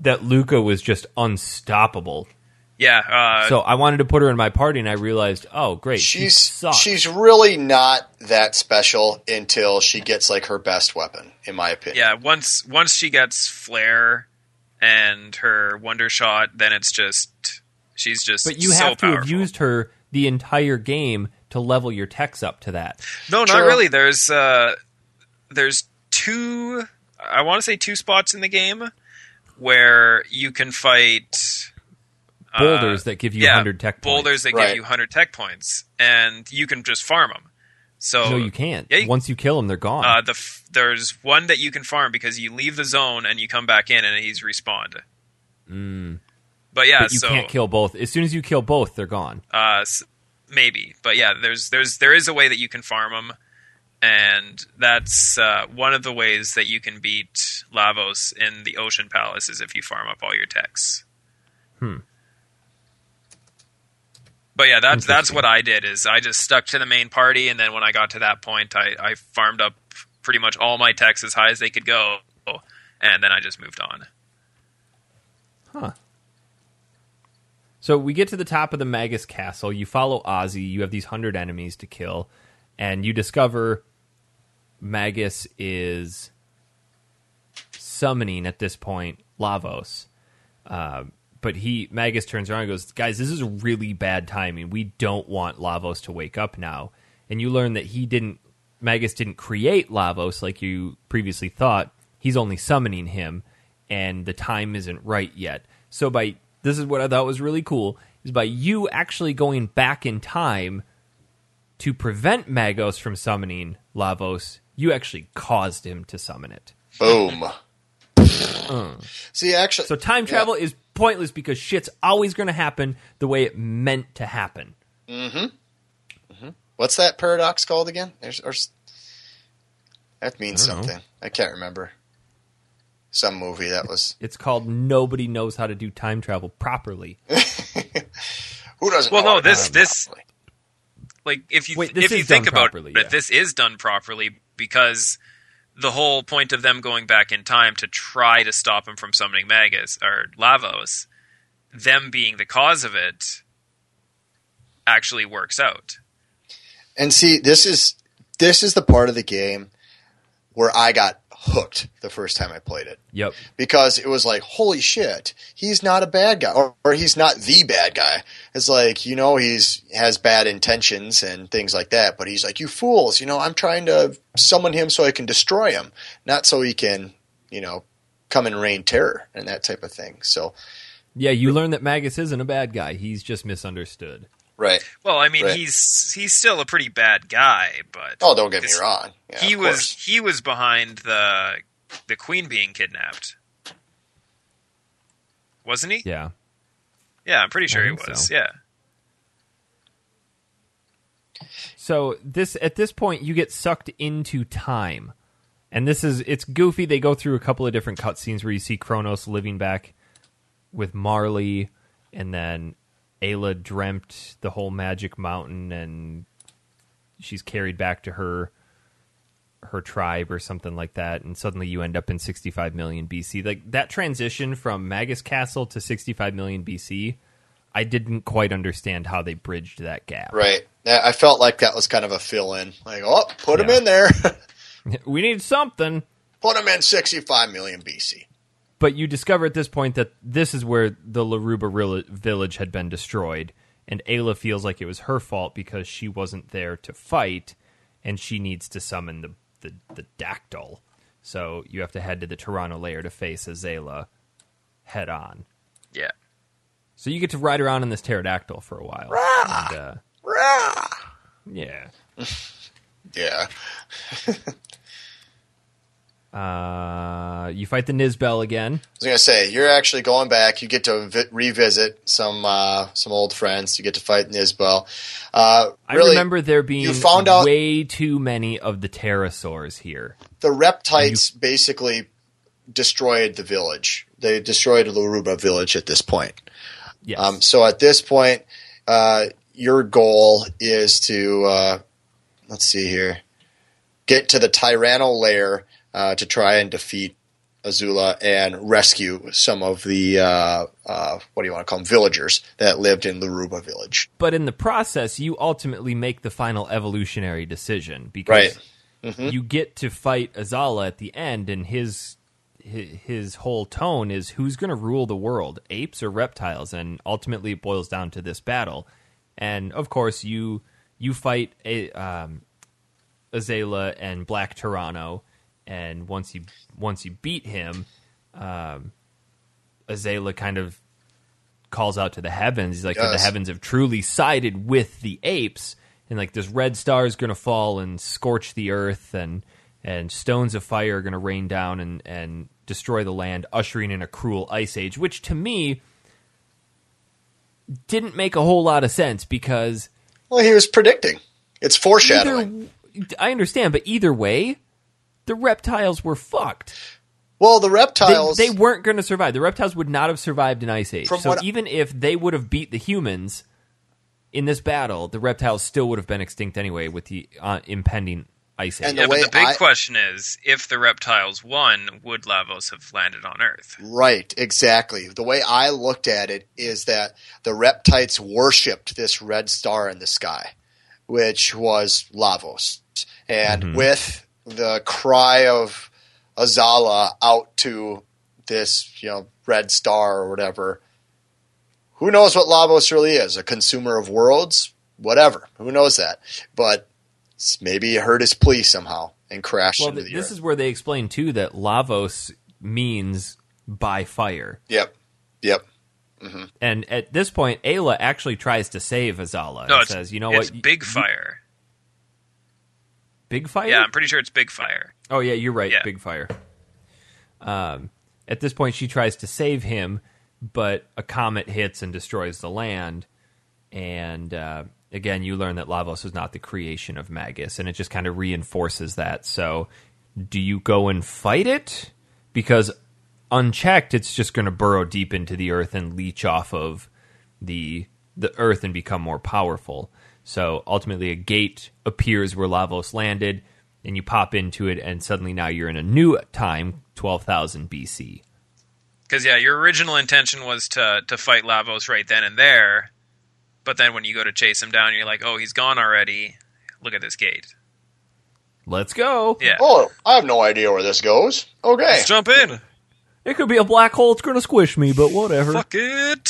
that Lucca was just unstoppable. Yeah. Uh, So I wanted to put her in my party, and I realized, oh, great, she She's sucks. she's really not that special until she gets like her best weapon, in my opinion. yeah. Once once she gets flare and her wonder shot, then it's just she's just. but you so have to have used her the entire game to level your techs up to that. No, not True. really. There's uh, there's two. I want to say two spots in the game where you can fight uh, Boulders that give you yeah, 100 tech points. boulders that Right. give you 100 tech points, and you can just farm them. So No, you can't. Yeah, you- Once you kill them, they're gone. uh, the f- there's one that you can farm because you leave the zone and you come back in and he's respawned. Mm. But yeah, but you so can't kill both. As soon as you kill both, they're gone. uh, maybe, but yeah, there's there's there is a way that you can farm them, and that's uh, one of the ways that you can beat Lavos in the Ocean Palace is if you farm up all your techs. Hmm. But yeah, that's that's what I did. Is I just stuck to the main party, and then when I got to that point, I, I farmed up pretty much all my techs as high as they could go, and then I just moved on. Huh. So we get to the top of the Magus Castle. You follow Ozzie. You have these hundred enemies to kill, and you discover Magus is summoning at this point Lavos. Uh, but he Magus turns around and goes, "Guys, this is really bad timing. We don't want Lavos to wake up now." And you learn that he didn't Magus didn't create Lavos like you previously thought. He's only summoning him, and the time isn't right yet. So by this is what I thought was really cool is by you actually going back in time to prevent Magus from summoning Lavos, you actually caused him to summon it. Boom. Hmm. See, actually. So time travel is pointless because shit's always going to happen the way it meant to happen. Mm-hmm. Mm-hmm. what's that paradox called again? There's, or, that means I don't know. something. I can't remember. Some movie that was. It's called nobody knows how to do time travel properly. Who doesn't? Well, know no, this- this- properly? like if you Wait, if you think about properly, it, yeah. this is done properly because the whole point of them going back in time to try to stop him from summoning Magus or Lavos, them being the cause of it, actually works out. And see, this is this is the part of the game where I got hooked the first time I played it Yep. because it was like, holy shit, he's not a bad guy, or, or he's not the bad guy. It's like you know he's has bad intentions and things like that, but he's like, you fools, you know, I'm trying to summon him so I can destroy him, not so he can, you know, come and rain terror and that type of thing. So, Yeah, you learn that Magus isn't a bad guy. He's just misunderstood. Right? Well, I mean, Right. he's he's still a pretty bad guy, but Oh, don't get me wrong. Yeah, he was course. he was behind the the queen being kidnapped, wasn't he? Yeah. Yeah, I'm pretty sure he was. so. Yeah. So this at this point you get sucked into time. And this is it's goofy. They go through a couple of different cutscenes where you see Kronos living back with Marley and then Ayla dreamt the whole magic mountain and she's carried back to her her tribe or something like that and suddenly you end up in 65 million BC. Like that transition from Magus Castle to 65 million BC, I didn't quite understand how they bridged that gap. Right. I felt like that was kind of a fill in. Like, oh, put him in there. We need something. put him in 65 million BC. But you discover at this point that this is where the Laruba village had been destroyed, and Ayla feels like it was her fault because she wasn't there to fight, and she needs to summon the, the, the Dactyl. So you have to head to the Tyranno lair to face Azala head on. Yeah. So you get to ride around in this pterodactyl for a while. And, uh, Rah! yeah. Yeah. Uh, you fight the Nizbel again. I was gonna say you're actually going back. You get to vi- revisit some uh, some old friends. You get to fight Nizbel. Uh, I remember there being you found out- way too many of the pterosaurs here. the Reptites basically destroyed the village. They destroyed Laruba village at this point. Yes. Um, so at this point, uh, your goal is to uh, let's see here, get to the Tyranno lair uh, to try and defeat Azala and rescue some of the uh, uh, what do you want to call them villagers that lived in Laruba village. But in the process, you ultimately make the final evolutionary decision because Right. you get to fight Azala at the end, and his his, whole tone is who's going to rule the world, apes or reptiles, and ultimately it boils down to this battle. And of course, you you fight a um, Azala and Black Tyranno, and once you once you beat him, um, Azala kind of calls out to the heavens. He's like, the heavens have truly sided with the apes, and like this red star is going to fall and scorch the earth, and and stones of fire are going to rain down and and destroy the land, ushering in a cruel ice age. Which to me didn't make a whole lot of sense because Well, he was predicting. It's foreshadowing. either, I understand, but either way, the reptiles were fucked. well, the reptiles. they weren't going to survive. The reptiles would not have survived an ice age. From so what- even if they would have beat the humans in this battle, the reptiles still would have been extinct anyway with the uh, impending ice age. And Yeah, the but the big I- question is, if the reptiles won, would Lavos have landed on Earth? Right, exactly. The way I looked at it is that the reptites worshipped this red star in the sky, which was Lavos. And with the cry of Azala out to this, you know, red star or whatever, who knows what Lavos really is? A consumer of worlds? Whatever. Who knows that? But maybe he heard his plea somehow and crashed well, into th- the this earth. is where they explain too that Lavos means by fire. Yep. Yep. Mm-hmm. And at this point, Ayla actually tries to save Azala No, and it's, says, "You know it's what? Big fire. Big fire. Yeah, I'm pretty sure it's big fire. Oh yeah, you're right. Yeah. Big fire. Um, at this point, she tries to save him, but a comet hits and destroys the land. And uh, again, you learn that Lavos was not the creation of Magus, and it just kind of reinforces that. So, do you go and fight it? Because unchecked, it's just going to burrow deep into the earth and leech off of the the earth and become more powerful. So ultimately, a gate appears where Lavos landed, and you pop into it, and suddenly now you're in a new time, twelve thousand BC. Because yeah, your original intention was to to fight Lavos right then and there, but then when you go to chase him down, you're like, oh, he's gone already. Look at this gate. Let's go. Yeah, Oh, I have no idea where this goes. Okay. let's jump in. It could be a black hole. It's going to squish me, but whatever. Fuck it.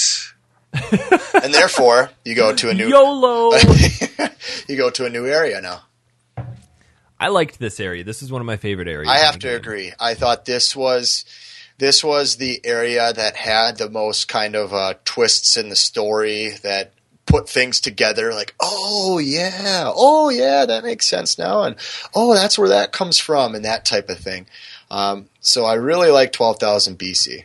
And therefore you go to a new YOLO. you go to a new area now. I liked this area. This is one of my favorite areas. I have to game. agree. I thought this was this was the area that had the most kind of uh, twists in the story that put things together like oh yeah oh yeah that makes sense now and oh that's where that comes from and that type of thing um, so i really like 12000 bc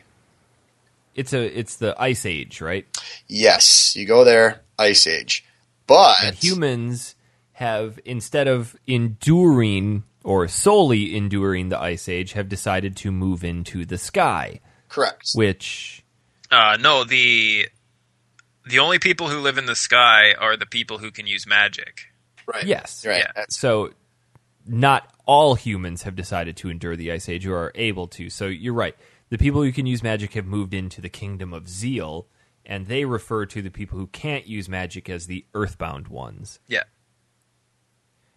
It's a it's the Ice Age, right? yes you go there ice age but And humans have instead of enduring or solely enduring the Ice Age, have decided to move into the sky, correct which Uh, no, the the only people who live in the sky are the people who can use magic. right yes, right Yeah. So, not all humans have decided to endure the Ice Age or are able to. So, you're right. The people who can use magic have moved into the kingdom of Zeal, and they refer to the people who can't use magic as the earthbound ones. Yeah.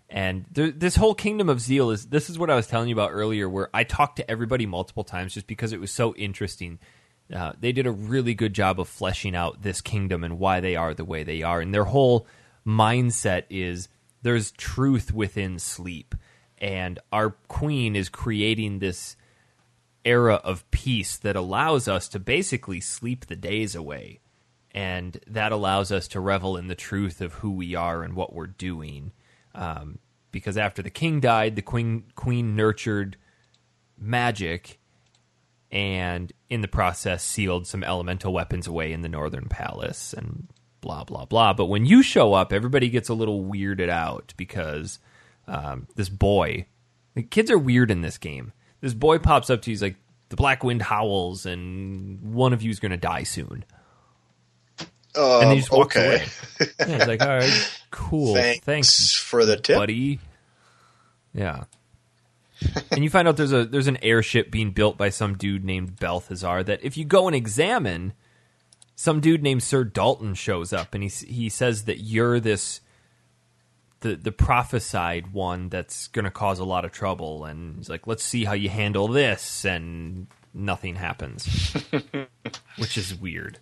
And there, this whole kingdom of Zeal is this is what I was telling you about earlier, where I talked to everybody multiple times just because it was so interesting. Uh, they did a really good job of fleshing out this kingdom and why they are the way they are, and their whole mindset is there's truth within sleep, and our queen is creating this era of peace that allows us to basically sleep the days away, and that allows us to revel in the truth of who we are and what we're doing um, because after the king died, the queen queen nurtured magic, and in the process sealed some elemental weapons away in the northern palace, and blah blah blah. But when you show up, everybody gets a little weirded out because um, this boy, the kids are weird in this game. This boy pops up to you, he's like, "The black wind howls, and one of you is going to die soon." um, And he just walks okay away. Yeah, he's like, "All right, cool, thanks, thanks for the tip buddy. Yeah. and you find out there's a there's an airship being built by some dude named Belthasar that if you go and examine, some dude named Sir Dalton shows up and he he says that you're this the the prophesied one that's going to cause a lot of trouble and he's like let's see how you handle this and nothing happens. Which is weird.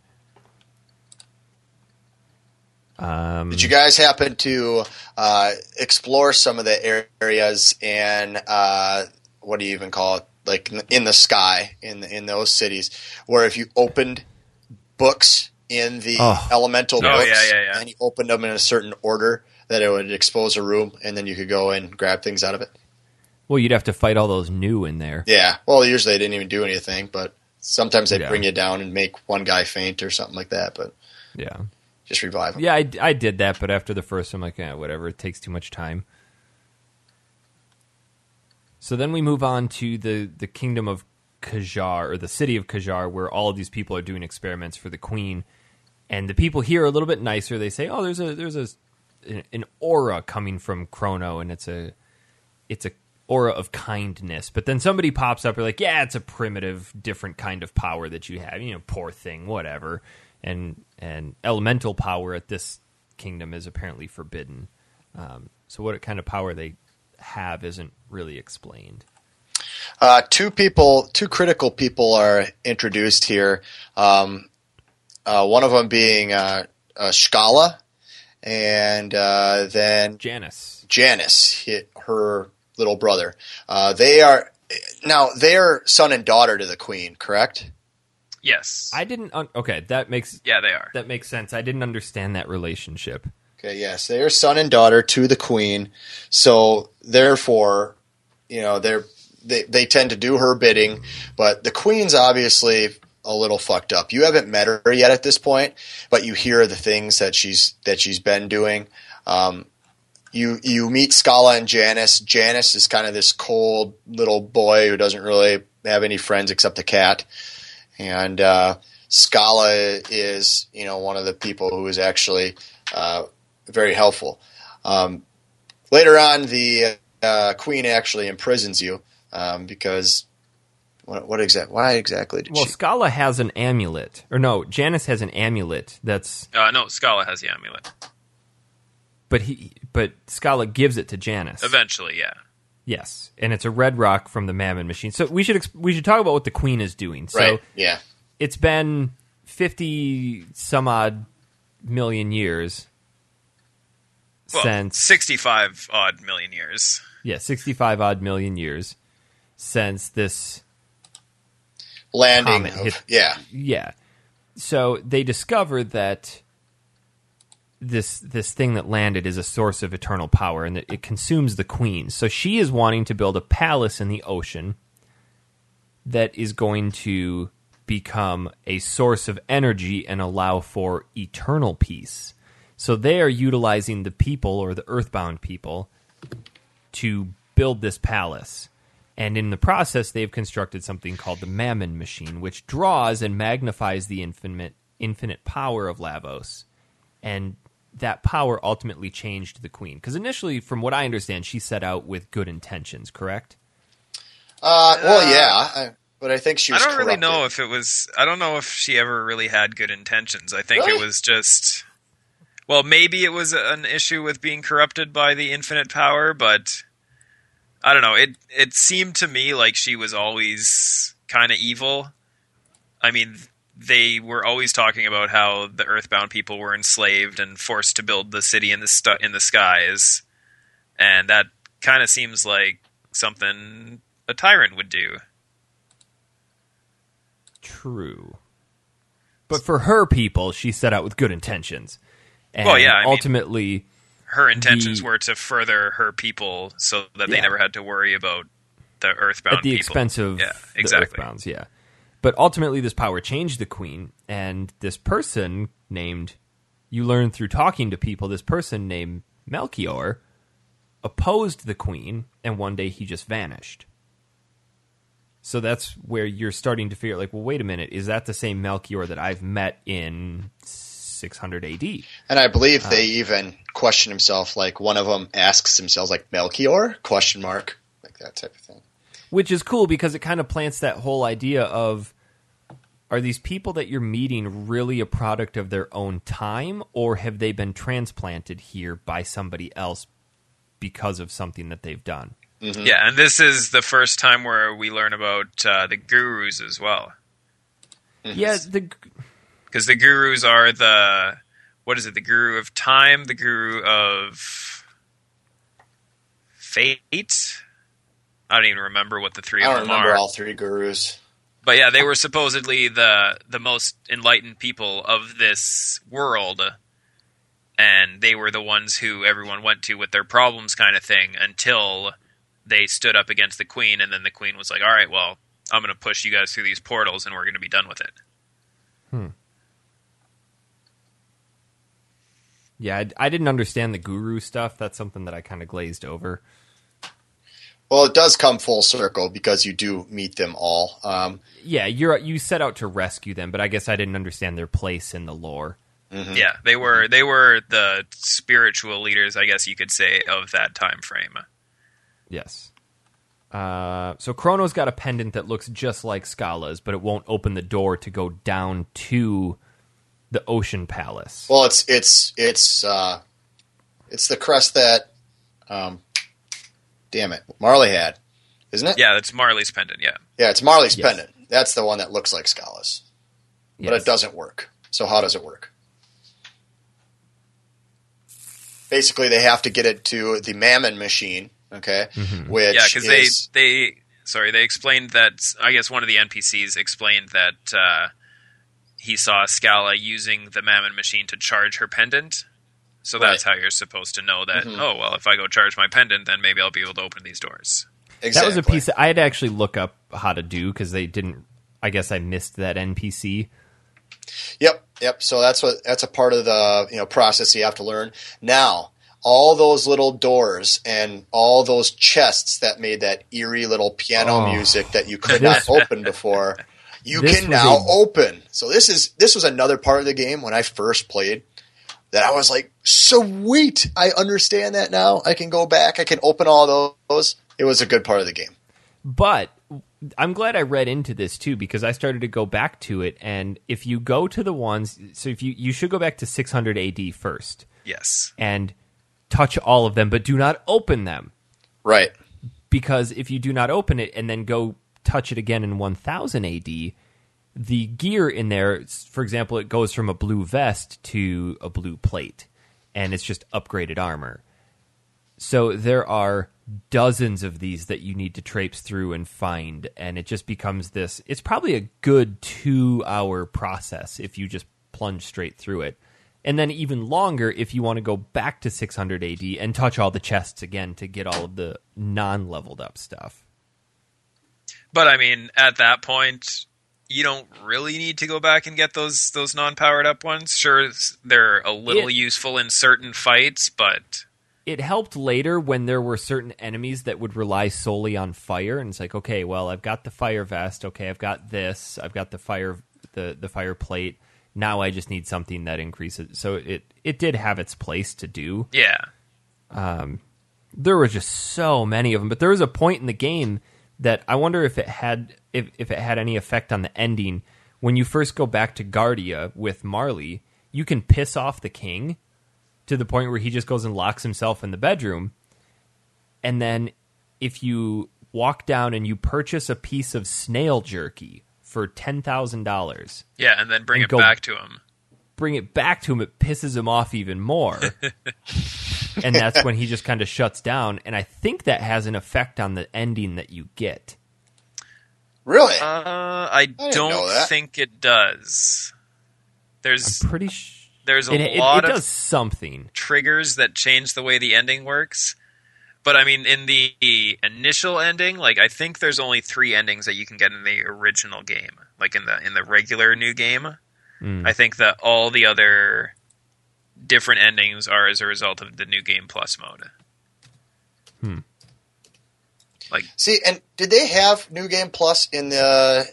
Um, Did you guys happen to uh, explore some of the areas and uh, what do you even call it? Like in the- in the sky in in those cities, where if you opened books in the Oh. elemental Oh, books yeah, yeah, yeah. and you opened them in a certain order, that it would expose a room and then you could go and grab things out of it. Well, you'd have to fight all those new in there. Yeah. Well, usually they didn't even do anything, but sometimes they'd Yeah. bring you down and make one guy faint or something like that. But Yeah. just revive them. Yeah, I, I did that, but after the first, I'm like, eh, whatever. It takes too much time. So then we move on to the the kingdom of Kajar or the city of Kajar, where all of these people are doing experiments for the queen, and the people here are a little bit nicer. They say, "Oh, there's a there's a an aura coming from Chrono, and it's a it's a aura of kindness." But then somebody pops up, you're like, "Yeah, it's a primitive, different kind of power that you have. You know, poor thing, whatever." And and elemental power at this kingdom is apparently forbidden. Um, so what kind of power they have isn't really explained. Uh, two people, two critical people are introduced here. Um, uh, one of them being uh, uh, Schala, and uh, then Janus. Janus, hit her little brother. Uh, they are now they are son and daughter to the queen, correct? Yes. I didn't. Un- okay, that makes yeah, they are. that makes sense. I didn't understand that relationship. Okay, yes, they are son and daughter to the queen. So therefore, you know, they're they they tend to do her bidding, but the queen's obviously a little fucked up. You haven't met her yet at this point, but you hear the things that she's that she's been doing. Um, you you meet Schala and Janus. Janus is kind of this cold little boy who doesn't really have any friends except a cat, and uh, Schala is you know one of the people who is actually uh, very helpful. Um, later on, the uh, queen actually imprisons you um, because what, what exact? Why exactly did Well, she? Schala has an amulet, or no, Janus has an amulet. That's Uh, no, Schala has the amulet. but he but Schala gives it to Janus. Eventually, yeah. Yes, and it's a red rock from the Mammon machine. So we should ex- we should talk about what the queen is doing. So right? Yeah. it's been fifty some odd million years Well, since 65 odd million years. yeah sixty five odd million years since this Landing. Comet Of, hit- yeah. Yeah. So they discover that this this thing that landed is a source of eternal power and that it consumes the queen. So she is wanting to build a palace in the ocean that is going to become a source of energy and allow for eternal peace. So they are utilizing the people or the earthbound people to build this palace. And in the process, they've constructed something called the Mammon Machine, which draws and magnifies the infinite, infinite power of Lavos. And that power ultimately changed the queen. Because initially, from what I understand, she set out with good intentions, correct? Uh, well, yeah, I, but I think she I don't really know if it was. I don't know if she ever really had good intentions. I think Really? it was just. Well, maybe it was an issue with being corrupted by the infinite power, but I don't know. It it seemed to me like she was always kind of evil. I mean, they were always talking about how the Earthbound people were enslaved and forced to build the city in the stu- in the skies, and that kind of seems like something a tyrant would do. True. But for her people, she set out with good intentions. And Well, yeah, I mean- ultimately, her intentions the- were to further her people so that they never had to worry about the earthbound at the people. expense of yeah, the exactly. Earthbounds, yeah. But ultimately, this power changed the queen, and this person named, you learn through talking to people, this person named Melchior opposed the queen, and one day he just vanished. So that's where you're starting to figure, like, well, wait a minute, is that the same Melchior that I've met in 600 AD? And I believe Uh. they even question himself. Like one of them asks themselves, like Melchior? Question mark. Like that type of thing. which is cool because it kind of plants that whole idea of are these people that you're meeting really a product of their own time or have they been transplanted here by somebody else because of something that they've done Yeah, and this is the first time where we learn about uh, the gurus as well. yeah the Because the gurus are the what is it? The guru of time, the guru of fate. I don't even remember what the three I of don't them remember are. all three gurus. But yeah, they were supposedly the the most enlightened people of this world, and they were the ones who everyone went to with their problems, kind of thing, until they stood up against the queen, and then the queen was like, "All right, well, I'm going to push you guys through these portals, and we're going to be done with it." Hmm. Yeah I, I didn't understand the guru stuff that's something that i kind of glazed over Well, it does come full circle because you do meet them all. Um, yeah you're you set out to rescue them but i guess i didn't understand their place in the lore Yeah, they were they were the spiritual leaders, I guess you could say, of that time frame. Yes. Uh, so Chrono's got a pendant that looks just like Schala's, but it won't open the door to go down to the Ocean Palace. well, it's it's it's uh, it's the crest that, um, damn it, Marley had, isn't it? Yeah, that's Marley's pendant. Yeah, Yeah, it's Marley's Yes. pendant. That's the one that looks like Schala's, but Yes. it doesn't work. So how does it work? Basically, they have to get it to the Mammon machine. Okay, Mm-hmm. which yeah, because they they sorry they explained that I guess one of the NPCs explained that uh, he saw Schala using the Mammon machine to charge her pendant. So that's how you're supposed to know that. Mm-hmm. Oh well, if I go charge my pendant, then maybe I'll be able to open these doors. That was a piece that I had to actually look up how to do because they didn't. I guess I missed that NPC. Yep, yep. So that's what that's a part of the you know process you have to learn. Now, all those little doors and all those chests that made that eerie little piano Oh. music that you could not open before, you This can now a- open. So this is this was another part of the game when I first played that I was like, sweet, I understand that now. I can go back. I can open all those. It was a good part of the game. But I'm glad I read into this too because I started to go back to it. And if you go to the ones, so if you you should go back to 600 AD first Yes. and touch all of them, but do not open them. Right. because if you do not open it and then go touch it again in 1000 AD, the gear in there, for example, it goes from a blue vest to a blue plate, and it's just upgraded armor. So there are dozens of these that you need to traipse through and find, and it just becomes this. It's probably a good two hour process if you just plunge straight through it. And then even longer if you want to go back to 600 AD and touch all the chests again to get all of the non leveled up stuff. But I mean, at that point, you don't really need to go back and get those those non powered up ones. Sure, they're a little It- useful in certain fights, but It helped later when there were certain enemies that would rely solely on fire, and it's like, okay, well, I've got the fire vest, okay, I've got this, I've got the fire the the fire plate. Now I just need something that increases. So it it did have its place to do. yeah, um, there were just so many of them. But there was a point in the game that I wonder if it had if, if it had any effect on the ending. When you first go back to Guardia with Marley, you can piss off the king to the point where he just goes and locks himself in the bedroom. And then if you walk down and you purchase a piece of snail jerky for ten thousand dollars, yeah, and then bring And it back to him. bring it back to him, it pisses him off even more. and that's when he just kind of shuts down. And I think that has an effect on the ending that you get. Really? Uh, I know don't think it does. There's I'm pretty sure there's a it, it, lot it of does something. triggers that change the way the ending works. But I mean, in the initial ending, like I think there's only three endings that you can get in the original game. Like in the in the regular new game, Mm. I think that all the other different endings are as a result of the new game plus mode. Like See, and did they have New Game Plus in the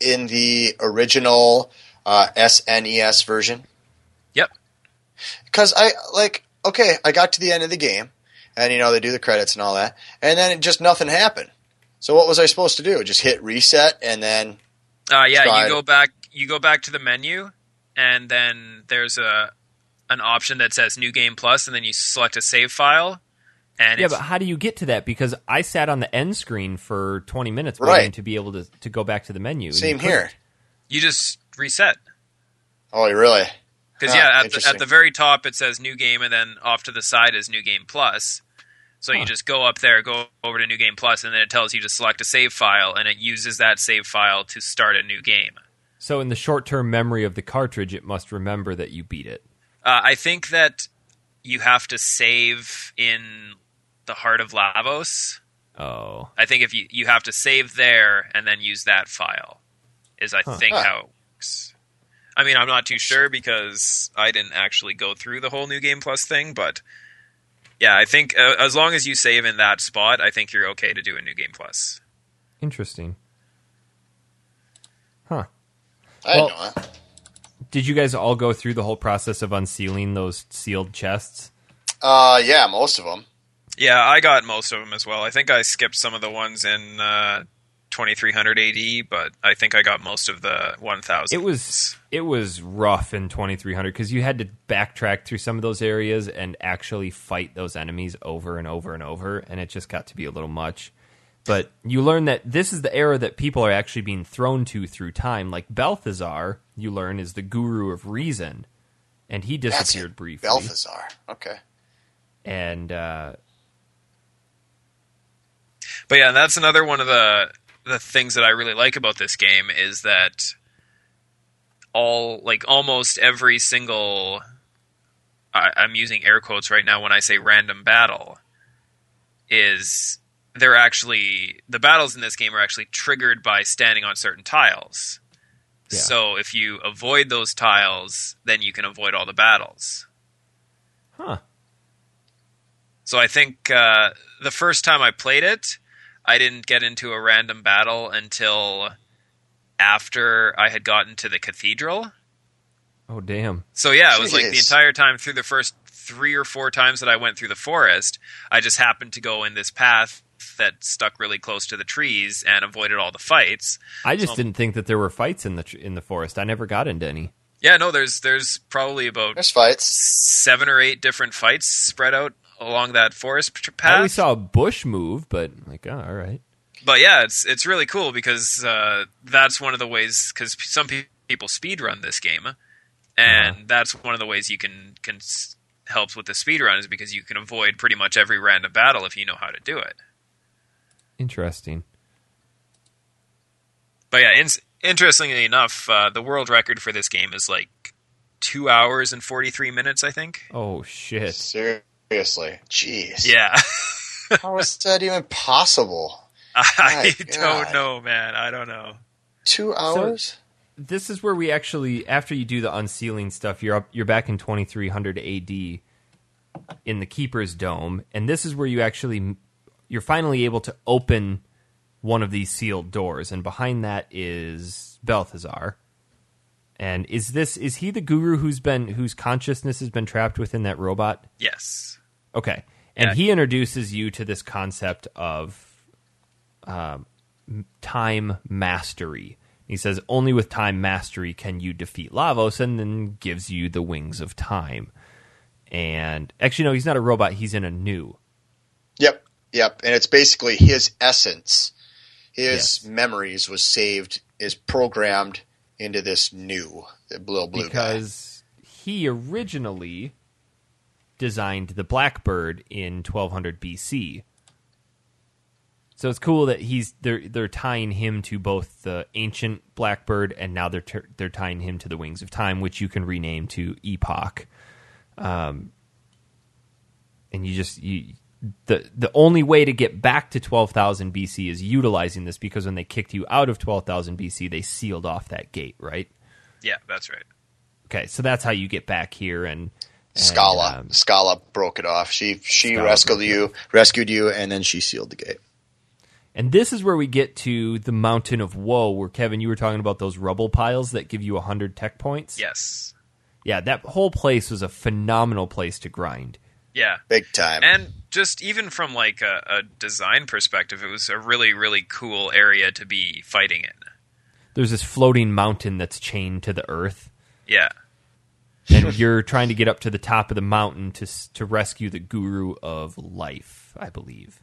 in the original uh, SNES version? Yep. Because I like okay, I got to the end of the game, and you know they do the credits and all that, and then it just nothing happened. So what was I supposed to do? Just hit reset and then Uh, yeah, Tried. you go back. You go back to the menu, and then there's a an option that says New Game Plus, and then you select a save file. And Yeah, if, but how do you get to that? Because I sat on the end screen for 20 minutes Right. waiting to be able to, to go back to the menu. same you here. you just reset. Oh, really? Because Ah, yeah, at the, at the very top it says New Game, and then off to the side is New Game Plus. So Huh. you just go up there, go over to New Game Plus, and then it tells you to select a save file, and it uses that save file to start a new game. So in the short term memory of the cartridge, it must remember that you beat it. Uh, I think that you have to save in the heart of Lavos. Oh. I think if you you have to save there and then use that file is I Huh. think Huh. how it works. I mean, I'm not too sure because I didn't actually go through the whole new game plus thing, but yeah, I think uh, as long as you save in that spot, I think you're okay to do a new game plus. Interesting. Huh. I Well- didn't know that. Did you guys all go through the whole process of unsealing those sealed chests? Uh, yeah, most of them. Yeah, I got most of them as well. I think I skipped some of the ones in uh, 2300 AD, but I think I got most of the 1000. It was it was rough in 2300 because you had to backtrack through some of those areas and actually fight those enemies over and over and over, and it just got to be a little much. But you learn that this is the era that people are actually being thrown to through time. Like Belthasar, you learn is the guru of reason, and he disappeared it. briefly. Belthasar. Okay. And uh, But yeah, that's another one of the the things that I really like about this game is that all like almost every single I, I'm using air quotes right now when I say random battle is they're actually the battles in this game are actually triggered by standing on certain tiles. Yeah. So if you avoid those tiles, then you can avoid all the battles. huh? So I think uh, the first time I played it, I didn't get into a random battle until after I had gotten to the cathedral. Oh damn! So yeah, it was like the entire time through the first three or four times that I went through the forest, I just happened to go in this path that stuck really close to the trees and avoided all the fights. I just So- didn't think that there were fights in the tr- in the forest. I never got into any. Yeah, no, there's there's probably about There's fights. seven or eight different fights spread out along that forest path. always saw a bush move, but like, oh, all right. but yeah, it's it's really cool because uh, that's one of the ways because some pe- people speed run this game, and Uh-huh. that's one of the ways you can can s- helps with the speed run is because you can avoid pretty much every random battle if you know how to do it. Interesting. But yeah, in- interestingly enough, uh, the world record for this game is like two hours and forty three minutes, I think. Oh shit! Seriously. Jeez. Yeah, How is that even possible? I My don't God. know, man. I don't know. Two hours? This is where we actually, after you do the unsealing stuff, you're up. You're back in 2300 AD in the Keeper's Dome, and this is where you actually, you're finally able to open one of these sealed doors, and behind that is Belthasar. And is this is he the guru who's been whose consciousness has been trapped within that robot? Yes. Okay. And Yeah. he introduces you to this concept of um, m- time mastery. He says only with time mastery can you defeat Lavos, and then gives you the wings of time. And actually, no, he's not a robot. He's in a new. Yep. Yep. And it's basically his essence. His Yes. memories was saved, is programmed into this new little blue guy. because he originally designed the Blackbird in 1200 BC. So it's cool that he's they're they're tying him to both the ancient Blackbird and now they're they're tying him to the Wings of Time, which you can rename to Epoch. Um, and you just you the the only way to get back to 12,000 BC is utilizing this because when they kicked you out of 12,000 BC, they sealed off that gate, right? Yeah, that's right. Okay, so that's how you get back here and, and, Schala. um, Schala broke it off. She she Schala rescued you, rescued you, and then she sealed the gate. and this is where we get to the Mountain of Woe, where Kevin, you were talking about those rubble piles that give you hundred tech points. Yes. yeah, that whole place was a phenomenal place to grind. Yeah. Big time. And just even from like a, a design perspective, it was a really really cool area to be fighting in. There's this floating mountain that's chained to the earth, Yeah, and you're trying to get up to the top of the mountain to to rescue the Guru of Life, I believe.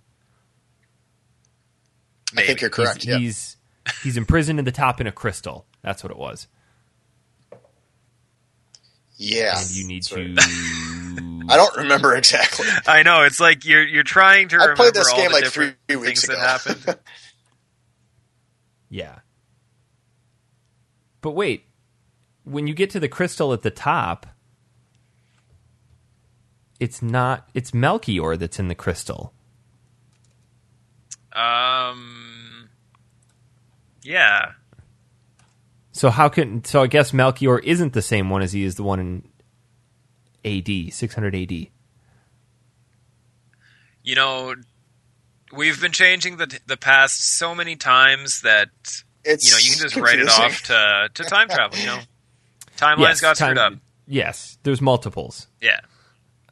I think you're correct. He's, yeah. he's he's imprisoned in the top in a crystal. That's what it was. Yeah. And you need Sorry. to. I don't remember exactly. I know it's like you're you're trying to I remember played this all game the like different three weeks things ago. that happened. Yeah. But wait, when you get to the crystal at the top, it's not. It's Melchior that's in the crystal. um, yeah, So how can? So I guess Melchior isn't the same one as he is the one in AD six hundred AD. you know, we've been changing the the past so many times that It's you know you can just write it off to to time travel. You know, timelines Yes, got time- screwed up. Yes, there's multiples. Yeah,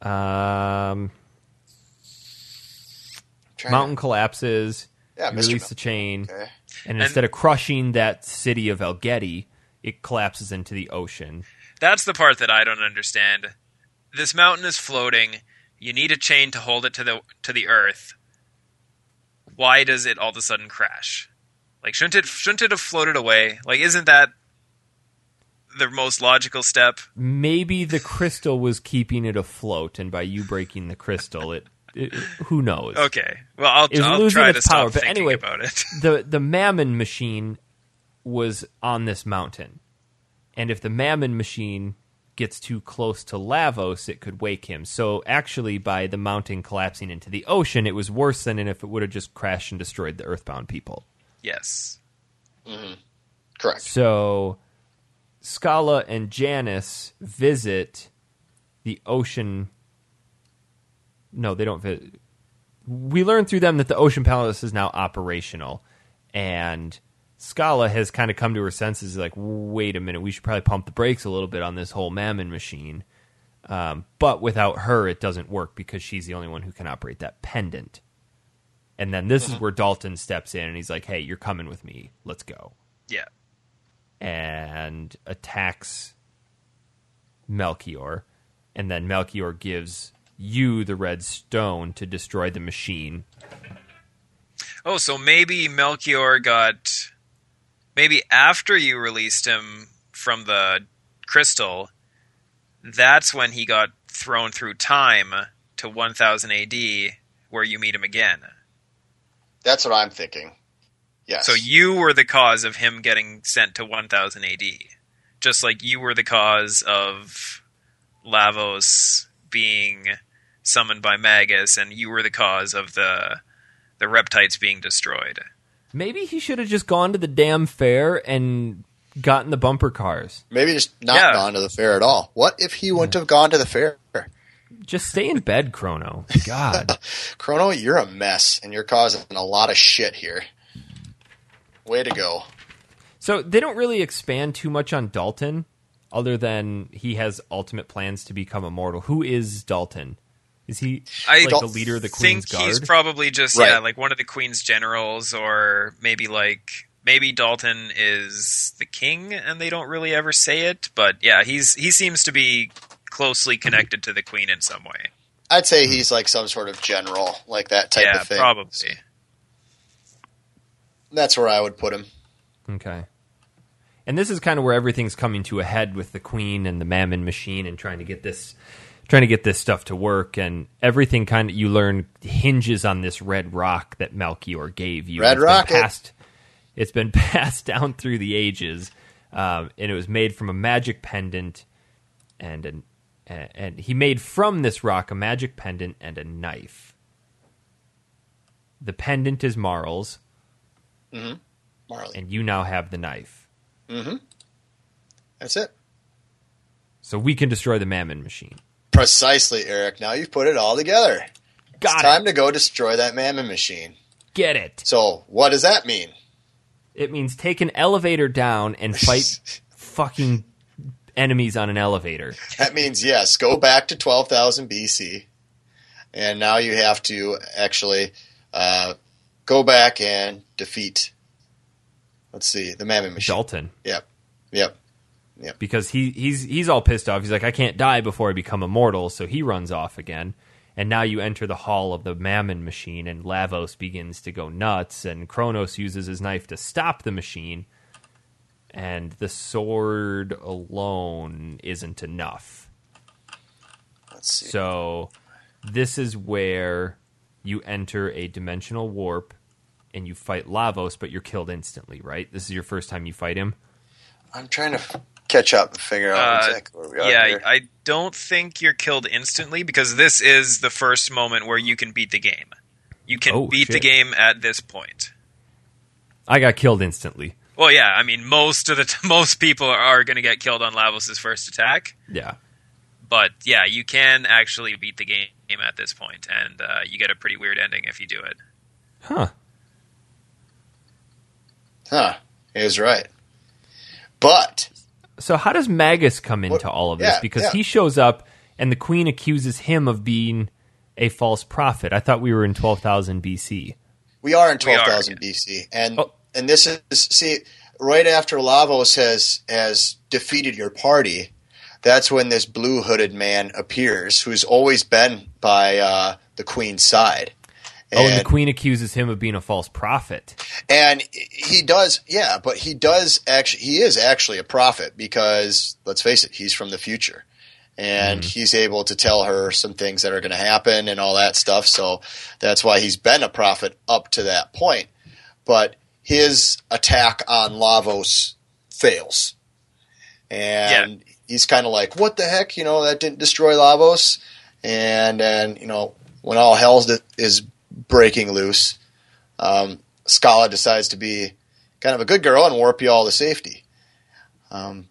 Um, Trying mountain collapses. Yeah, you Mr. release the chain. Okay. And instead of crushing that city of Algetty, it collapses into the ocean. that's the part that I don't understand. This mountain is floating. You need a chain to hold it to the to the earth. Why does it all of a sudden crash? Like shouldn't it shouldn't it have floated away? Like isn't that the most logical step? Maybe the crystal was keeping it afloat, and by you breaking the crystal, it, it who knows? Okay. Well, I'll, It was I'll losing try its to stop power, but thinking anyway- about it. The the Mammon machine was on this mountain, and if the Mammon machine gets too close to Lavos, it could wake him. So actually, by the mountain collapsing into the ocean, it was worse than if it would have just crashed and destroyed the Earthbound people. yes. Mm-hmm. Correct. So Schala and Janus visit the ocean. No, they don't visit. We learn through them that the Ocean Palace is now operational, and Schala has kind of come to her senses. Like, wait a minute, we should probably pump the brakes a little bit on this whole Mammon machine. Um, but without her, it doesn't work because she's the only one who can operate that pendant. And then this is where Dalton steps in, and he's like, "Hey, you're coming with me. Let's go." Yeah. and attacks Melchior, and then Melchior gives you the red stone to destroy the machine. Oh, so maybe Melchior got maybe after you released him from the crystal, that's when he got thrown through time to 1000 AD where you meet him again. That's what I'm thinking. Yes. So you were the cause of him getting sent to 1000 AD. Just like you were the cause of Lavos being summoned by Magus and you were the cause of the the reptites being destroyed. Maybe he should have just gone to the damn fair and gotten the bumper cars. Maybe just not Yeah. gone to the fair at all. What if he wouldn't have gone to the fair? Just stay in bed, Chrono. God. Chrono, you're a mess, and you're causing a lot of shit here. Way to go. So they don't really expand too much on Dalton, other than he has ultimate plans to become immortal. Who is Dalton? Is he I like the leader of the think Queen's he's probably just Right. yeah, like one of the queen's generals, or maybe like maybe Dalton is the king, and they don't really ever say it. But yeah, he's he seems to be closely mm-hmm. connected to the queen in some way. I'd say he's like some sort of general, like that type yeah, of thing. probably. That's where I would put him. Okay. And this is kind of where everything's coming to a head with the Queen and the Mammon machine and trying to get this trying to get this stuff to work and everything kind of you learn hinges on this red rock that Melchior gave you. Red passed- it's been passed down through the ages, um, and it was made from a magic pendant, and an, and and he made from this rock a magic pendant and a knife. The pendant is Marl's, Marley. and you now have the knife. That's it. So we can destroy the Mammon machine. Precisely, Eric. Now you've put it all together. Got it's it. time to go destroy that mammon machine. Get it. So, what does that mean? It means take an elevator down and fight fucking enemies on an elevator. That means yes, go back to 12,000 BC and now you have to actually uh, go back and defeat. Let's see, the Mammon Machine. Dalton. Yep, yep. Because he he's he's all pissed off. He's like, I can't die before I become immortal, so he runs off again. And now you enter the hall of the Mammon machine, and Lavos begins to go nuts, and Kronos uses his knife to stop the machine, and the sword alone isn't enough. Let's see. So this is where you enter a dimensional warp and you fight Lavos, but you're killed instantly, right? This is your first time you fight him. I'm trying to catch up and figure out Uh, exactly where we are. Yeah, here. I don't think you're killed instantly because this is the first moment where you can beat the game. You can Oh, beat the game at this point. I got killed instantly. Well, yeah, I mean most of the t- most people are going to get killed on Lavos' first attack, Yeah. but yeah, you can actually beat the game at this point, and uh, you get a pretty weird ending if you do it. Huh. Huh. He was right. But So how does Magus come into What- all of this? yeah, because yeah. he shows up and the queen accuses him of being a false prophet. I thought we were in 12,000 BC. we are in We are, 12,000 BC. And Oh. and this is see right after Lavos has has defeated your party, that's when this blue hooded man appears who's always been by uh, the queen's side. Oh, and the queen accuses him of being a false prophet. And he does, yeah, but he does actually, he is actually a prophet because, let's face it, he's from the future. And mm-hmm. he's able to tell her some things that are going to happen and all that stuff. So that's why he's been a prophet up to that point. But his attack on Lavos fails. And he's kind of like, what the heck? You know, that didn't destroy Lavos. And then, you know, when all hell is breaking loose, um, Schala decides to be kind of a good girl and warp you all to safety. Um,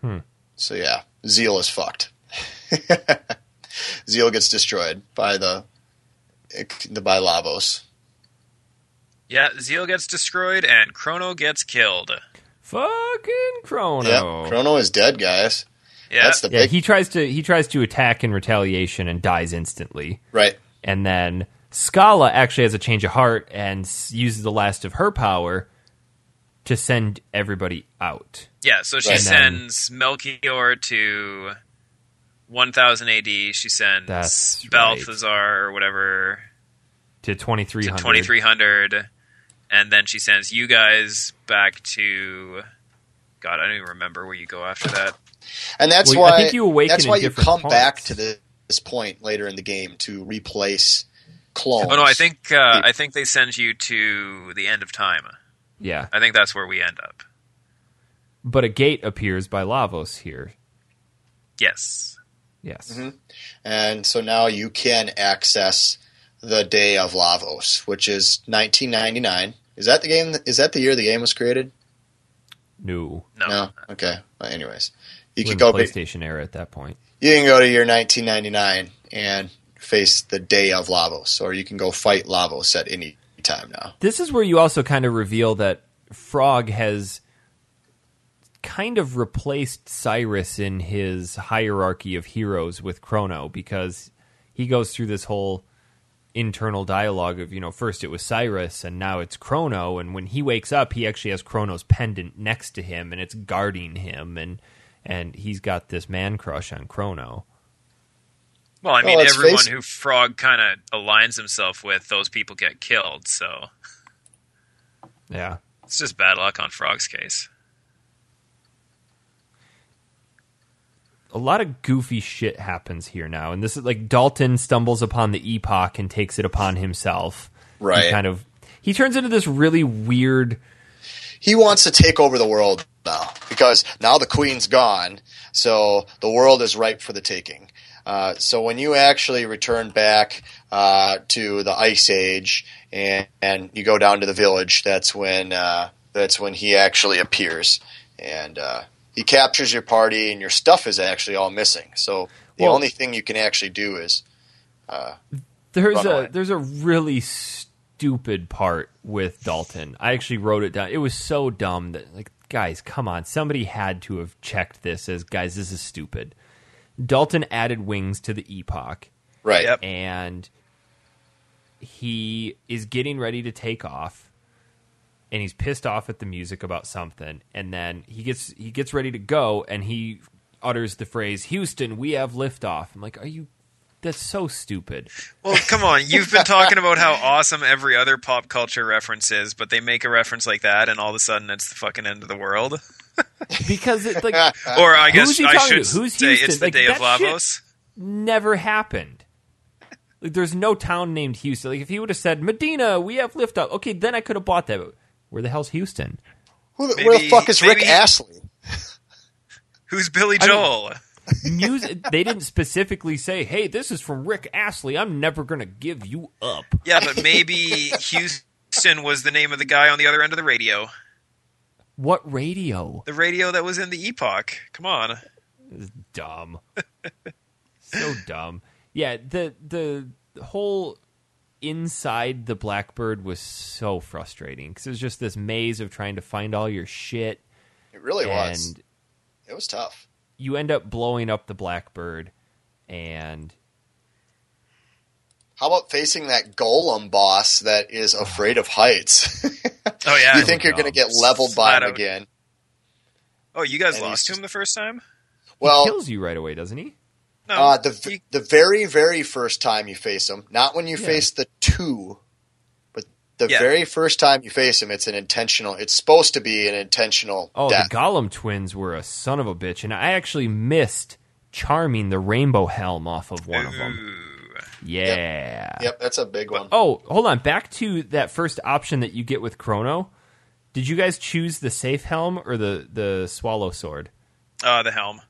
Hmm. So yeah, Zeal is fucked. Zeal gets destroyed by the the by Lavos. Yeah, Zeal gets destroyed and Chrono gets killed. Fucking Chrono. Yeah, Chrono is dead, guys. Yeah, That's the Yeah, big he tries to he tries to attack in retaliation and dies instantly. right. And then Schala actually has a change of heart and uses the last of her power to send everybody out. Yeah, so she Right. sends Melchior to 1000 AD. She sends That's right. Belthasar or whatever To to 2300. 2300. And then she sends you guys back to. God, I don't even remember where you go after that. And that's Well, I why think you awaken that's why you different come back to this, this point later in the game to replace clones. Oh no, I think uh, I think they send you to the end of time. Yeah. I think that's where we end up. But a gate appears by Lavos here. Yes. Yes. Mm-hmm. And so now you can access the Day of Lavos, which is 1999. Is that the game? Is that the year the game was created? No. No. Okay. Well, anyways, you We're can in go. the PlayStation era at that point. You can go to year 1999 and face the Day of Lavos, or you can go fight Lavos at any time now. This is where you also kind of reveal that Frog has kind of replaced Cyrus in his hierarchy of heroes with Chrono because he goes through this whole internal dialogue of, you know, first it was Cyrus and now it's Chrono and when he wakes up he actually has Chrono's pendant next to him and it's guarding him and and he's got this man crush on Chrono. Well, I mean, let's everyone face who Frog kind of aligns himself with, those people get killed. So Yeah. it's just bad luck on Frog's case. a lot of goofy shit happens here now, and this is like Dalton stumbles upon the epoch and takes it upon himself. Right. He kind of he turns into this really weird. he wants to take over the world now because now the queen's gone, so the world is ripe for the taking. Uh, so when you actually return back uh, to the ice age and, and you go down to the village, that's when uh, that's when he actually appears and uh, he captures your party and your stuff is actually all missing. So the Well- only thing you can actually do is There's Run a there's a really stupid part with Dalton. I actually wrote it down. It was so dumb that like guys, come on, somebody had to have checked this as guys. This is stupid. Dalton added wings to the epoch, Right. Yep. and he is getting ready to take off and he's pissed off at the music about something and then he gets he gets ready to go and he utters the phrase Houston we have liftoff I'm like are you that's so stupid Well, come on. You've been talking about how awesome every other pop culture reference is, but they make a reference like that, and all of a sudden it's the fucking end of the world. Because it like Or I guess Who's he I should to? Who's say Houston? it's the Like, day of that shit- Lavos. never happened like there's no town named Houston like if he would have said Medina we have lift up. okay then I could have bought that but where the hell's Houston Who the, where the fuck is Rick Astley? Who's Billy I mean- Joel? music they didn't specifically say hey this is from rick astley i'm never gonna give you up yeah, but maybe Houston was the name of the guy on the other end of the radio. What radio The radio that was in the Epoch. Come on. This is dumb so dumb yeah the the whole inside the blackbird was so frustrating because it was just this maze of trying to find all your shit It really was. and It was tough. you end up blowing up the blackbird and How about facing that golem boss that is afraid of heights? Oh yeah. you think you're going to get leveled by him out. again? Oh, you guys And lost to him the first time? Well, he kills you right away doesn't he No. uh, the he- the very very first time you face him, not when you Yeah. face the two, but the Yeah. very first time you face him, it's an intentional. It's supposed to be an intentional Oh, death. the Golem twins were a son of a bitch, and I actually missed charming the rainbow helm off of one of them. Ooh. Yeah. Yep, that's a big one. Oh, hold on. Back to that first option that you get with Chrono. Did you guys choose the safe helm or the the swallow sword? Uh, the helm.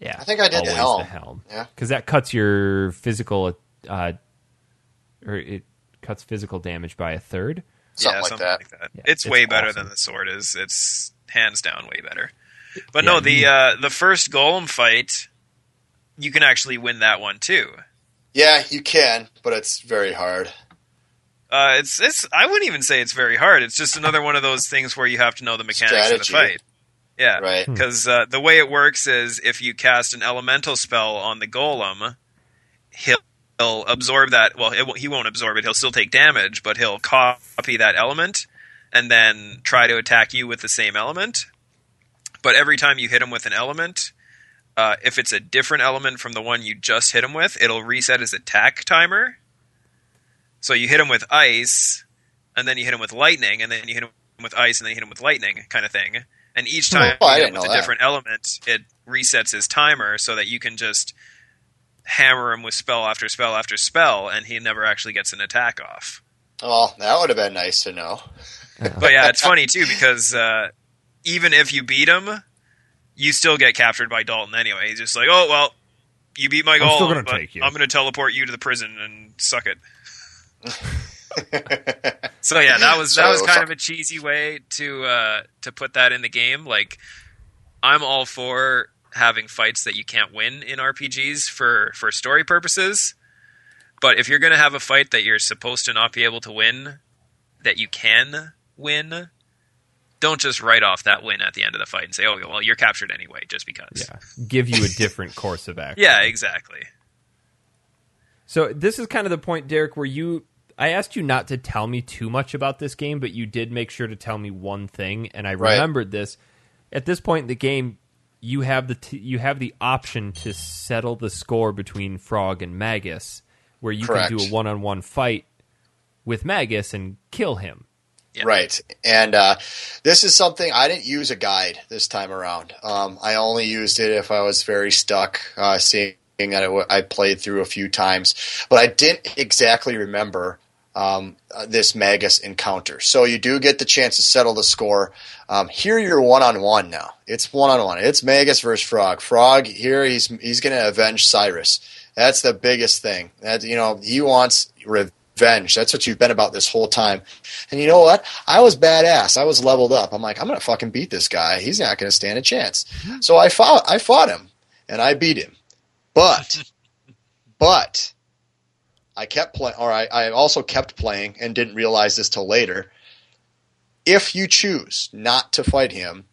Yeah, I think I did the helm. The helm. Yeah. because that cuts your physical, uh, or it cuts physical damage by a third. Something yeah, like something that. like that. Yeah, it's, it's way better than the sword is. It's hands down way better. But Yeah, no, the uh, the first golem fight, you can actually win that one too. Yeah, you can, but it's very hard. Uh, it's it's. I wouldn't even say it's very hard. It's just another one of those things where you have to know the mechanics of the fight. Yeah, Right. because uh, the way it works is if you cast an elemental spell on the golem, he'll, he'll absorb that. Well, it, he won't absorb it. He'll still take damage, but he'll copy that element and then try to attack you with the same element. But every time you hit him with an element, uh, if it's a different element from the one you just hit him with, it'll reset his attack timer. So you hit him with ice, and then you hit him with lightning, and then you hit him with ice, and then you hit him with lightning, kind of thing. And each time Oh, you hit him with know a that. different element, it resets his timer so that you can just hammer him with spell after spell after spell, and he never actually gets an attack off. Oh, that would have been nice to know. But yeah, it's funny too because uh, even if you beat him, you still get captured by Dalton anyway. He's just like, oh well, you beat my I'm goal, gonna but take you." I'm going to teleport you to the prison and suck it. So yeah, that was that So, was kind fuck- of a cheesy way to uh, to put that in the game. Like, I'm all for having fights that you can't win in RPGs for for story purposes. But if you're going to have a fight that you're supposed to not be able to win, that you can win, don't just write off that win at the end of the fight and say, "Oh, well, you're captured anyway," just because. Yeah, give you a different course of action. Yeah, exactly. So this is kind of the point, Derek, where you I asked you not to tell me too much about this game, but you did make sure to tell me one thing, and I Right. remembered this. At this point in the game, you have the t- you have the option to settle the score between Frog and Magus, where you Correct. can do a one on one fight with Magus and kill him. Yeah. Right. And uh, this is something I didn't use a guide this time around. Um, I only used it if I was very stuck, uh, seeing that w- I played through a few times. But I didn't exactly remember um, uh, this Magus encounter. So you do get the chance to settle the score. Um, here you're one on one now. It's one on one. It's Magus versus Frog. Frog here he's he's going to avenge Cyrus. That's the biggest thing. That you know he wants revenge. That's what you've been about this whole time. And you know what? I was badass. I was leveled up. I'm like, I'm gonna fucking beat this guy. He's not gonna stand a chance. So I fought. I fought him, and I beat him. But, but, I kept playing. Or I, I also kept playing and didn't realize this till later. If you choose not to fight him,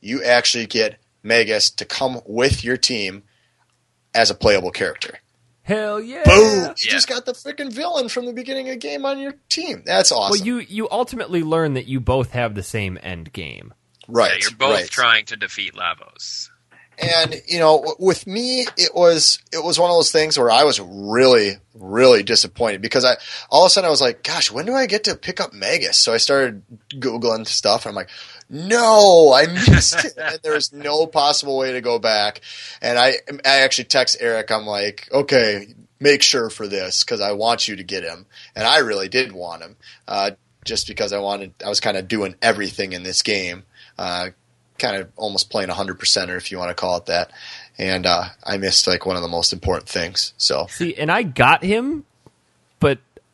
you actually get Magus to come with your team as a playable character. Hell yeah! Boom! You Yeah. just got the freaking villain from the beginning of the game on your team. That's awesome. Well, you you ultimately learn that you both have the same end game. right? Yeah, you're both right. trying to defeat Lavos. And you know, with me, it was it was one of those things where I was really, really disappointed because I all of a sudden I was like, "Gosh, when do I get to pick up Magus?" So I started googling stuff, and I'm like, "No, I missed it." And there's no possible way to go back. And I I actually text Eric. I'm like, "Okay, make sure for this because I want you to get him." And I really did want him, uh, just because I wanted. I was kind of doing everything in this game. Uh, kind of almost playing hundred percenter if you want to call it that. And uh, I missed like one of the most important things. So See, and I got him, but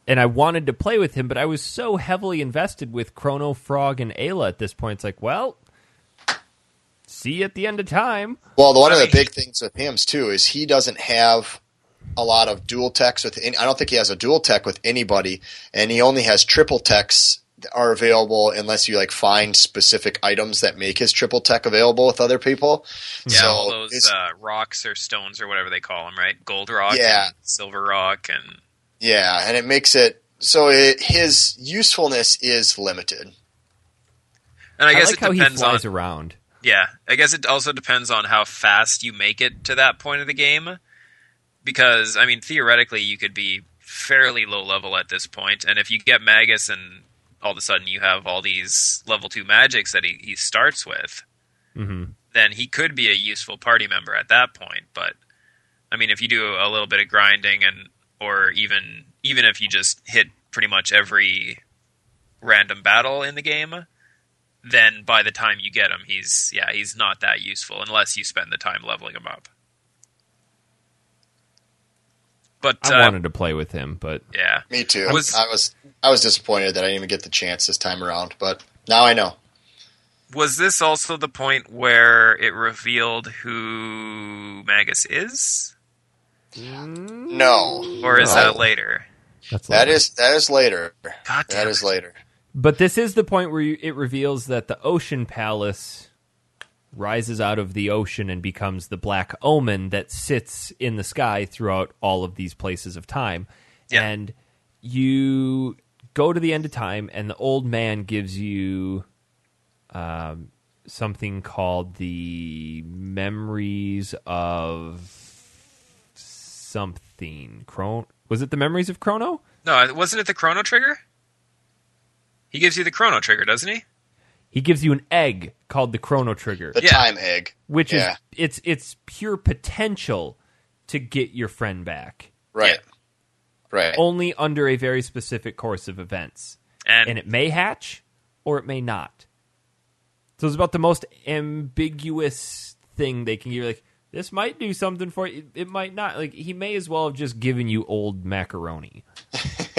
and I wanted to play with him, but I was so heavily invested with Chrono, Frog, and Ayla at this point. It's like, well, see you at the end of time. well, the one of the big things with him too is he doesn't have a lot of dual techs with. Any, I don't think he has a dual tech with anybody, and he only has triple techs that are available unless you like find specific items that make his triple tech available with other people. Yeah, so all those uh, rocks or stones or whatever they call them, right? Gold rock, Yeah. and silver rock, and yeah, and it makes it so it, his usefulness is limited. and I I, guess like it how he depends on flies around. Yeah, I guess it also depends on how fast you make it to that point of the game. Because, I mean, theoretically, you could be fairly low level at this point, and if you get Magus and all of a sudden you have all these level 2 magics that he, he starts with, hmm then he could be a useful party member at that point. But, I mean, if you do a little bit of grinding, and or even even if you just hit pretty much every random battle in the game, then by the time you get him, he's yeah, he's not that useful unless you spend the time leveling him up. But I uh, wanted to play with him, but yeah, Me too. Was- I was I was disappointed that I didn't even get the chance this time around, but now I know. was this also the point where it revealed who Magus is, No, or is No. that later? that's that later. is that is later. God damn That it. is later. But this is the point where you, it reveals that the Ocean Palace rises out of the ocean and becomes the Black Omen that sits in the sky throughout all of these places of time. Yeah. And you go to the end of time, and the old man gives you um, something called the Memories of something. Chron- was it the Memories of Chrono? No, uh, wasn't it the Chrono Trigger? He gives you the Chrono Trigger, doesn't he? He gives you an egg called the Chrono Trigger. The Yeah. time egg. which Yeah. is it's it's pure potential to get your friend back Right. Right. only under a very specific course of events And, and it may hatch or it may not so it's about the most ambiguous thing they can give you like this might do something for you it might not like he may as well have just given you old macaroni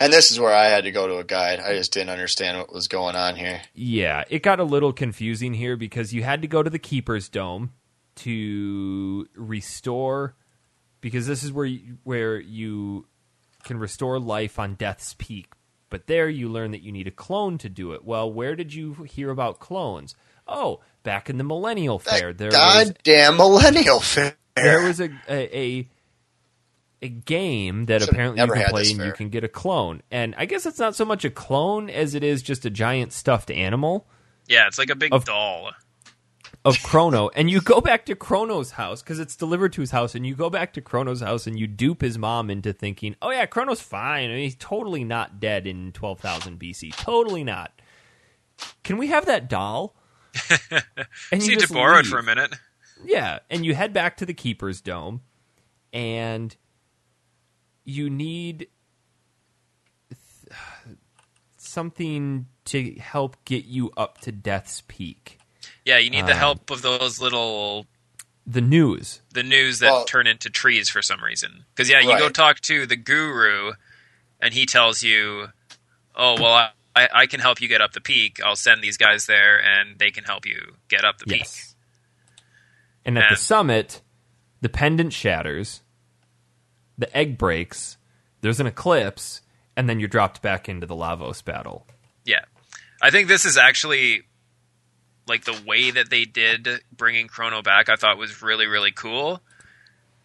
and this is where I had to go to a guide. I just didn't understand what was going on here. Yeah, it got a little confusing here because you had to go to the Keeper's Dome to restore because this is where you, where you can restore life on Death's Peak. But there you learn that you need a clone to do it. Well, where did you hear about clones? Oh, back in the Millennial Fair, That there was goddamn millennial fair. there was a a, a, a game that Should've apparently you can play this and you can get a clone. And I guess it's not so much a clone as it is just a giant stuffed animal yeah, it's like a big Of- doll. of Chrono. and you go back to Chrono's house because it's delivered to his house, and you go back to Chrono's house and you dupe his mom into thinking, "Oh yeah, Chrono's fine. I mean, he's totally not dead in twelve thousand BC. Totally not." Can we have that doll? And Just need to borrow it leave. for a minute. Yeah, and you head back to the Keeper's Dome, and you need th- something to help get you up to Death's Peak. Yeah, you need the Uh, help of those little The news. the news that Well- turn into trees for some reason. Because yeah, you go talk to the guru, and he tells you, "Oh well, I, I, can help you get up the peak. I'll send these guys there, and they can help you get up the peak." And at the summit, the pendant shatters, the egg breaks, there's an eclipse, and then you're dropped back into the Lavos battle. Yeah, I think this is actually like the way that they did bringing Chrono back. I thought was really really cool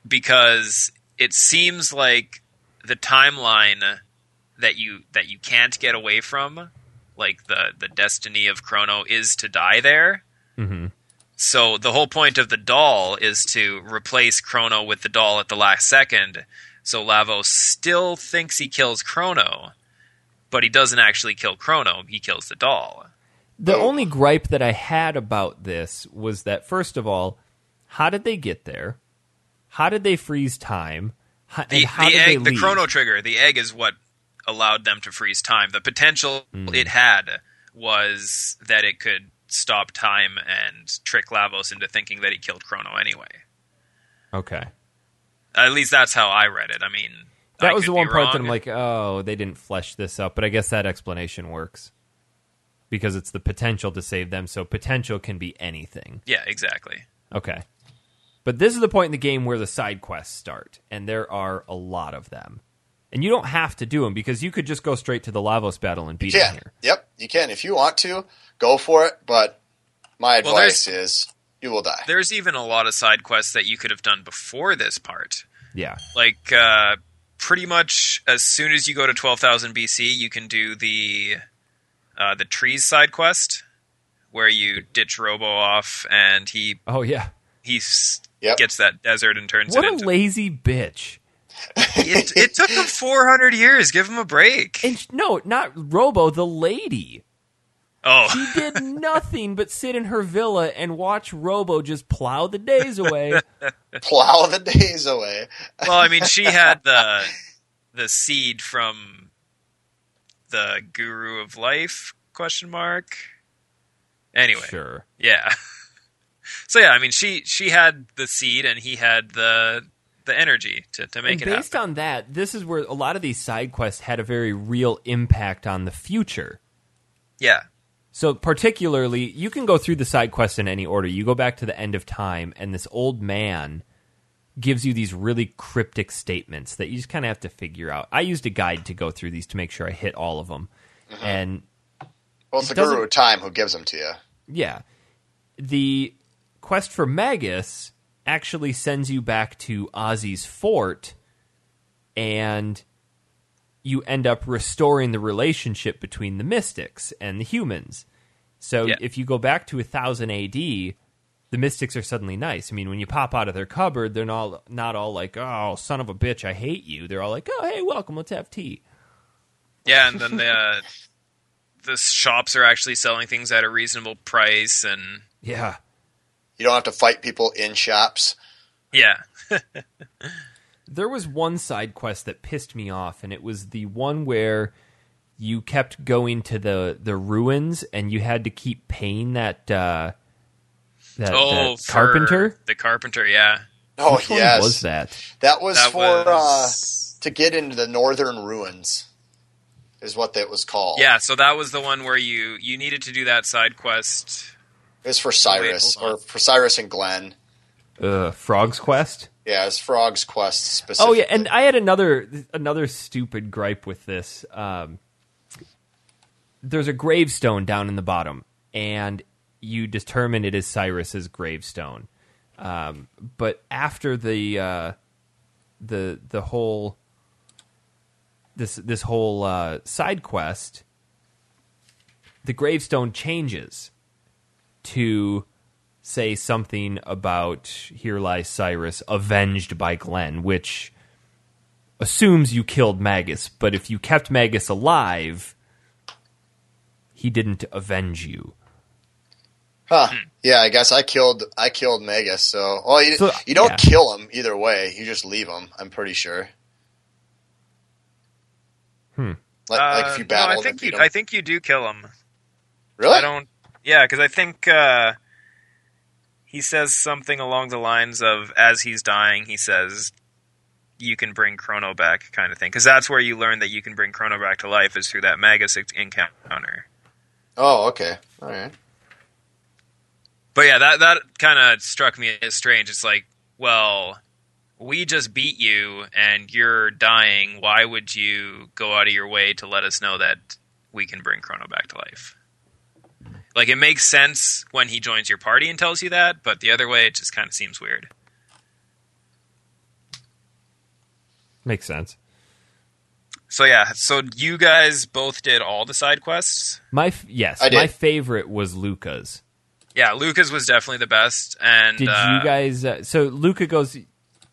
because it seems like the timeline that you that you can't get away from, like the the destiny of Chrono is to die there. hmm So the whole point of the doll is to replace Chrono with the doll at the last second. So Lavos still thinks he kills Chrono, but he doesn't actually kill Chrono. He kills the doll. The only gripe that I had about this was that first of all, how did they get there? How did they freeze time? How, The, and how the did egg, they the? Chrono trigger, the egg is what allowed them to freeze time. The potential Hmm. it had was that it could stop time and trick Lavos into thinking that he killed Chrono anyway. Okay. At least that's how I read it. I mean, That I was the one part that. I'm like, oh, they didn't flesh this up, but I guess that explanation works. Because it's the potential to save them, so potential can be anything. yeah, exactly. Okay. But this is the point in the game where the side quests start, and there are a lot of them. And you don't have to do them because you could just go straight to the Lavos battle and beat him can. here. Yep, you can. If you want to, go for it. But my Well, advice is you will die. There's even a lot of side quests that you could have done before this part. Yeah. Like, uh, pretty much as soon as you go to 12,000 BC, you can do the uh, the trees side quest, where you ditch Robo off and he Oh yeah. he Yep. gets that desert and turns What it a into. lazy bitch. It, it took him 400 years. Give him a break. And sh- no, not Robo, the lady. Oh, She did nothing but sit in her villa and watch Robo just plow the days away. Plow the days away. well, I mean, she had the the seed from the Guru of Life question mark. Anyway, Sure. yeah. So yeah, I mean, she she had the seed and he had the the energy to, to make and it based happen. on that, this is where a lot of these side quests had a very real impact on the future. yeah, So particularly, you can go through the side quests in any order. You go back to the end of time, and this old man gives you these really cryptic statements that you just kind of have to figure out. I used a guide to go through these to make sure I hit all of them. Mm-hmm. And Well, it's the Guru of Time who gives them to you. yeah, the quest for Magus actually sends you back to Ozzie's fort, and you end up restoring the relationship between the mystics and the humans. So Yeah. if you go back to 1000 AD, the mystics are suddenly nice. I mean, when you pop out of their cupboard, they're not not all like, "Oh, son of a bitch, I hate you." They're all like, "Oh, hey, welcome. Let's have tea." yeah, and then the uh, the shops are actually selling things at a reasonable price, and Yeah. You don't have to fight people in shops. yeah, There was one side quest that pissed me off, and it was the one where you kept going to the the ruins, and you had to keep paying that uh, that, oh, that carpenter. the carpenter, yeah, Oh Which one yes, was that? that was that for was Uh, to get into the northern ruins. Is what that was called. yeah. So that was the one where you you needed to do that side quest. It was for Cyrus hold on. or for Cyrus and Glenn. Uh, Frog's Quest. Yeah, it's Frog's Quest specifically. Oh yeah, and I had another another stupid gripe with this. Um, there's a gravestone down in the bottom, and you determine it is Cyrus's gravestone. Um, but after the uh, the the whole this this whole uh, side quest, the gravestone changes to say something about here lies Cyrus avenged by Glenn, which assumes you killed Magus, but if you kept Magus alive, he didn't avenge you. Huh. Yeah, I guess I killed I killed Magus. So, well, you, So, you don't yeah. kill him either way. You just leave him. I'm pretty sure. Hmm. Like, like if you Uh, battle no, I think you him. I think you do kill him. really? I don't. Yeah, because I think uh, he says something along the lines of, as he's dying, he says, "You can bring Chrono back," kind of thing. Because that's where you learn that you can bring Chrono back to life is through that Magus encounter. Oh, okay. All right. But yeah, that that kind of struck me as strange. It's like, well, we just beat you and you're dying. Why would you go out of your way to let us know that we can bring Chrono back to life? Like it makes sense when he joins your party and tells you that, but the other way it just kind of seems weird. Makes sense. So yeah, so you guys both did all the side quests. My f- yes, I did. my favorite was Lucca's. Yeah, Lucca's was definitely the best. And Did uh, you guys? Uh, so Lucca goes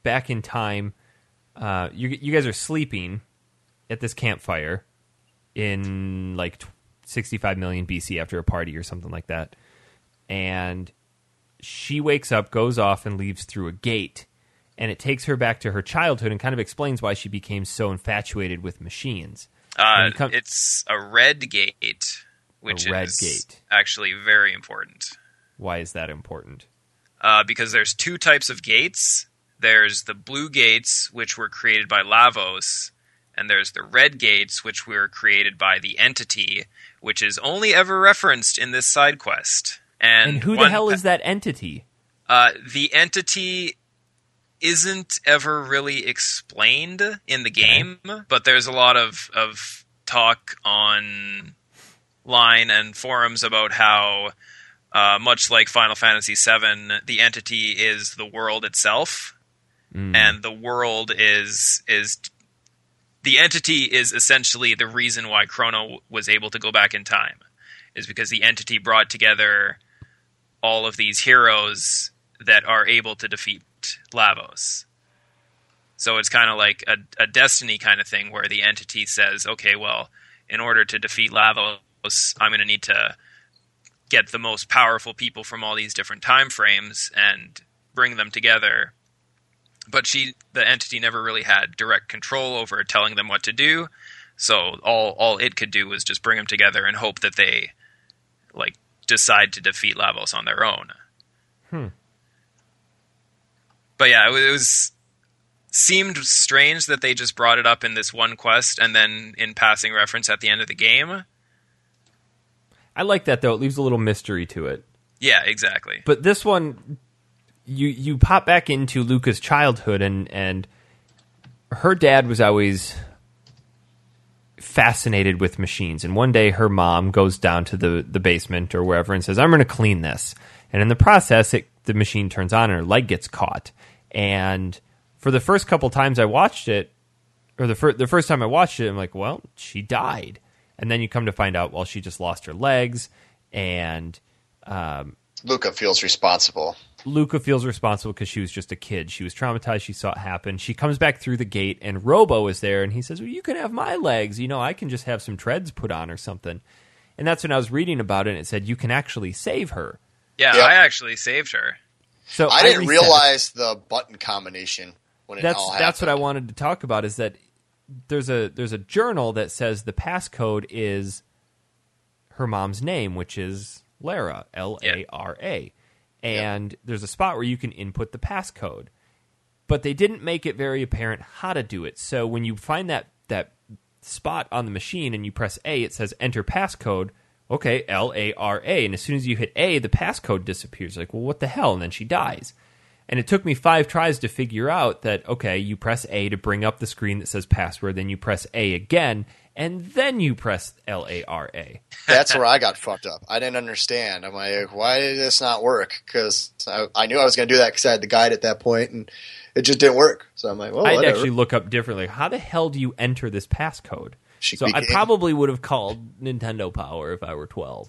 back in time. Uh, you you guys are sleeping at this campfire in like tw- 65 million BC after a party or something like that, and she wakes up, goes off, and leaves through a gate, and it takes her back to her childhood and kind of explains why she became so infatuated with machines. Uh, come- it's a red gate, which A red is gate. actually very important Why is that important? uh, because there's two types of gates. There's the blue gates, which were created by Lavos, and there's the red gates, which were created by the entity, which is only ever referenced in this side quest. And, And who the hell pa- is that entity? Uh, the entity isn't ever really explained in the game, but there's a lot of, of talk online and forums about how, uh, much like Final Fantasy VII, the entity is the world itself, Mm. and the world is is the entity is essentially the reason why Chrono was able to go back in time, is because the entity brought together all of these heroes that are able to defeat Lavos. So it's kind of like a, a destiny kind of thing where the entity says, okay, well, in order to defeat Lavos, I'm going to need to get the most powerful people from all these different time frames and bring them together. But she, the entity, never really had direct control over telling them what to do. So all all it could do was just bring them together and hope that they like decide to defeat Lavos on their own. Hmm. But yeah, it was, it was seemed strange that they just brought it up in this one quest and then in passing reference at the end of the game. I like that though; it leaves a little mystery to it. Yeah, exactly. But this one, you you pop back into Lucca's childhood, and and her dad was always fascinated with machines. And one day, her mom goes down to the the basement or wherever and says, "I'm going to clean this." And in the process, it, the machine turns on, and her leg gets caught. And for the first couple times I watched it, or the fir- the first time I watched it, I'm like, "Well, she died." And then you come to find out, well, she just lost her legs, and um, Lucca feels responsible. Lucca feels responsible because she was just a kid. She was traumatized. She saw it happen. She comes back through the gate, and Robo is there, and he says, "Well, you can have my legs. You know, I can just have some treads put on or something." And that's when I was reading about it, and it said you can actually save her. Yeah, Yep. I actually saved her. So I didn't reset. realize the button combination when it that's all that's what I wanted to talk about. Is that there's a there's a journal that says the passcode is her mom's name, which is Lara, L A R A, and there's a spot where you can input the passcode, but they didn't make it very apparent how to do it. So when you find that that spot on the machine and you press A, it says enter passcode. Okay, L A R A, and as soon as you hit A, the passcode disappears. Like, well, what the hell? And then she dies. And it took me five tries to figure out that, okay, you press A to bring up the screen that says password, then you press A again, and then you press L A R A. That's where I got fucked up. I didn't understand. I'm like, why did this not work? Because I, I knew I was going to do that because I had the guide at that point, and it just didn't work. So I'm like, well, I'd whatever. actually look up differently. How the hell do you enter this passcode? She so I probably would have called Nintendo Power if I were 12.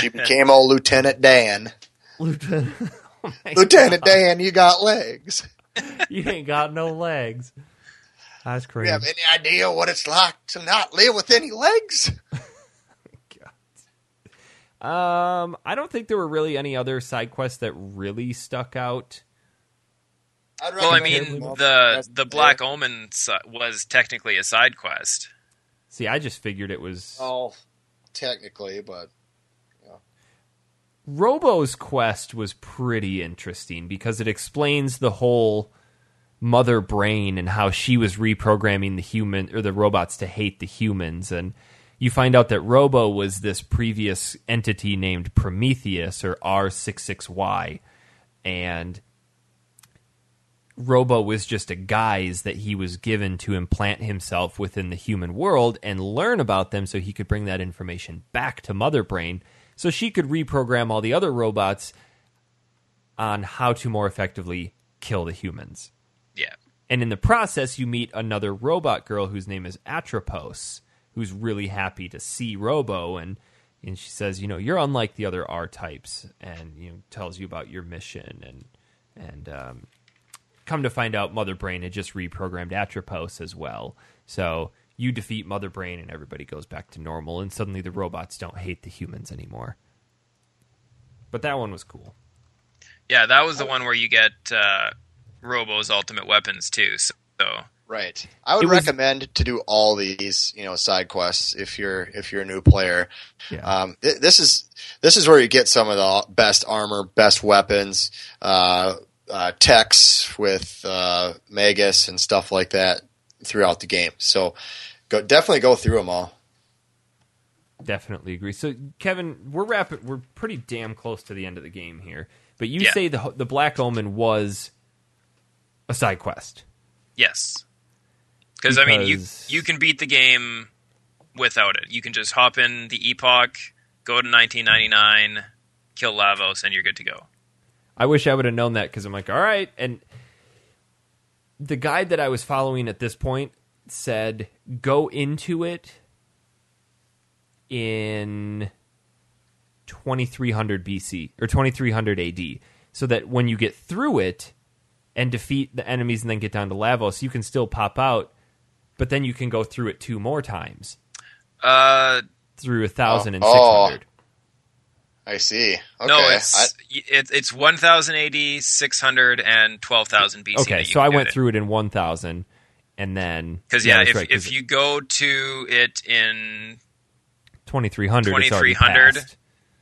she became old Lieutenant Dan. Lieutenant, oh Lieutenant God. Dan, you got legs. You ain't got no legs. Ice Do you have any idea what it's like to not live with any legs? Um, I don't think there were really any other side quests that really stuck out. I'd Well, I mean, the the Black Omen was technically a side quest. See, I just figured it was Oh, technically, but Robo's quest was pretty interesting because it explains the whole mother brain and how she was reprogramming the human or the robots to hate the humans and you find out that Robo was this previous entity named Prometheus or R66Y and Robo was just a guise that he was given to implant himself within the human world and learn about them so he could bring that information back to Mother Brain so she could reprogram all the other robots on how to more effectively kill the humans. Yeah, And in the process, you meet another robot girl whose name is Atropos, who's really happy to see Robo, and and she says, you know, you're unlike the other R types, and you know, tells you about your mission, and and um, come to find out, Mother Brain had just reprogrammed Atropos as well. So you defeat Mother Brain, and everybody goes back to normal, and suddenly the robots don't hate the humans anymore. But that one was cool. Yeah, that was the one where you get uh, Robo's ultimate weapons too. So, Right. I would was- recommend to do all these, you know, side quests if you're if you're a new player. Yeah. Um, th- this is this is where you get some of the best armor, best weapons, uh, uh, techs with uh, Magus and stuff like that throughout the game. So go definitely go through them all. Definitely agree. So, Kevin, we're rapid. We're pretty damn close to the end of the game here. But you Yeah. say the the Black Omen was a side quest. yes, because I mean, you you can beat the game without it. You can just hop in the Epoch, go to 1999, kill Lavos, and you're good to go. I wish I would have known that because I'm like, all right. And the guide that I was following at this point said go into it in 2300 BC or 2300 AD, so that when you get through it and defeat the enemies and then get down to Lavos, you can still pop out, but then you can go through it two more times Uh, through a thousand and Oh. six hundred. I see. Okay. no, I- it's it, it's 1000 AD, 600, and 12,000 BC. Okay, so I went through it in 1000 and then because yeah, that's if right, 'cause if you go to it in 2300 it's already 2300, passed.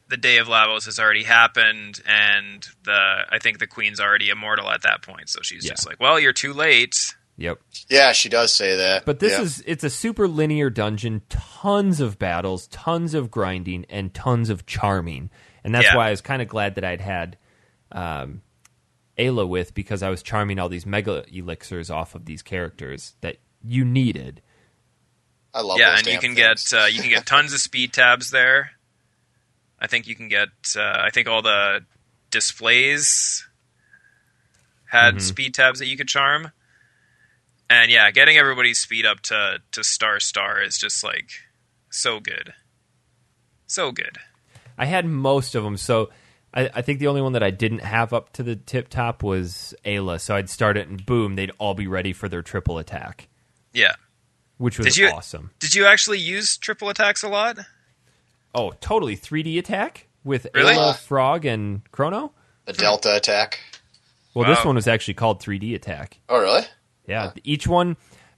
The day of Lavos has already happened, and the I think the queen's already immortal at that point. So she's Yeah. just like, "Well, you're too late." Yep. yeah, she does say that. But this Yeah. is it's a super linear dungeon, tons of battles, tons of grinding, and tons of charming. And that's Yeah. why I was kind of glad that I'd had um, Ayla with because I was charming all these mega elixirs off of these characters that you needed. I love that. yeah, those and you can things. get uh, you can get tons of speed tabs there. I think you can get. Uh, I think all the displays had Mhm. speed tabs that you could charm. And yeah, getting everybody's speed up to to star star is just like so good, so good. I had most of them, so I, I think the only one that I didn't have up to the tip top was Ayla. So I'd start it and boom, they'd all be ready for their triple attack, Yeah. which was Did you- awesome. Did you actually use triple attacks a lot? Oh, totally 3D attack with Really? Ayla, Frog, and Chrono. the Delta attack. Well, this one was actually called 3D attack. Oh, really? Yeah, each one,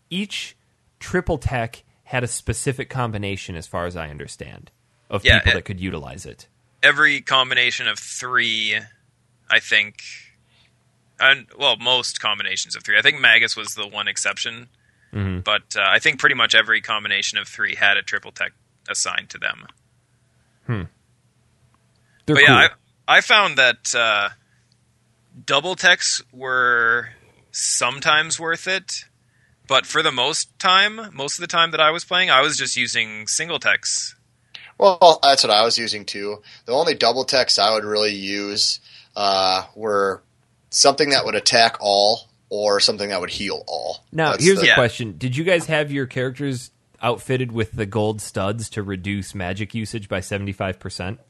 each triple tech had a specific combination, as far as I understand, of Yeah, people it- that could utilize it. Every combination of three, I think, and well, most combinations of three. I think Magus was the one exception, Mhm. but uh, I think pretty much every combination of three had a triple tech assigned to them. They're but cool. yeah, I, I found that uh, double techs were sometimes worth it, but for the most time, most of the time that I was playing, I was just using single techs. Well, that's what I was using too. The only double techs I would really use uh, were something that would attack all or something that would heal all. now, That's here's the- a question: Did you guys have your characters outfitted with the gold studs to reduce magic usage by seventy five percent?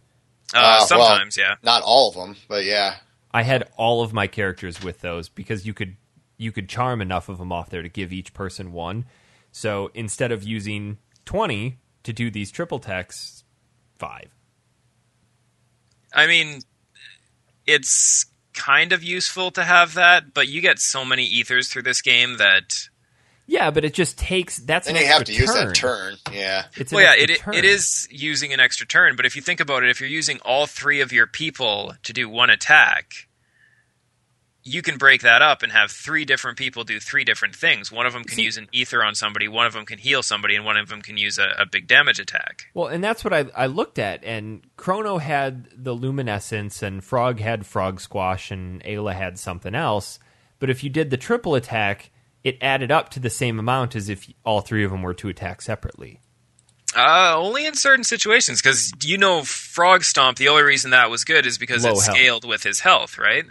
Uh, Uh, well- sometimes, yeah. Not all of them, but yeah. I had all of my characters with those because you could you could charm enough of them off there to give each person one. So instead of using twenty to do these triple techs, five. I mean, it's kind of useful to have that, but you get so many ethers through this game that Yeah, but it just takes that's Then an you have to extra use that turn. Yeah. It's well, yeah, it turn. it is using an extra turn. But if you think about it, if you're using all three of your people to do one attack, you can break that up and have three different people do three different things. One of them can See- use an ether on somebody, one of them can heal somebody, and one of them can use a, a big damage attack. Well, and that's what I, I looked at. And Chrono had the luminescence, and Frog had Frog Squash, and Ayla had something else. But if you did the triple attack, it added up to the same amount as if all three of them were to attack separately. Uh, only in certain situations, because you know, Frog Stomp. The only reason that was good is because Low it health. scaled with his health, right?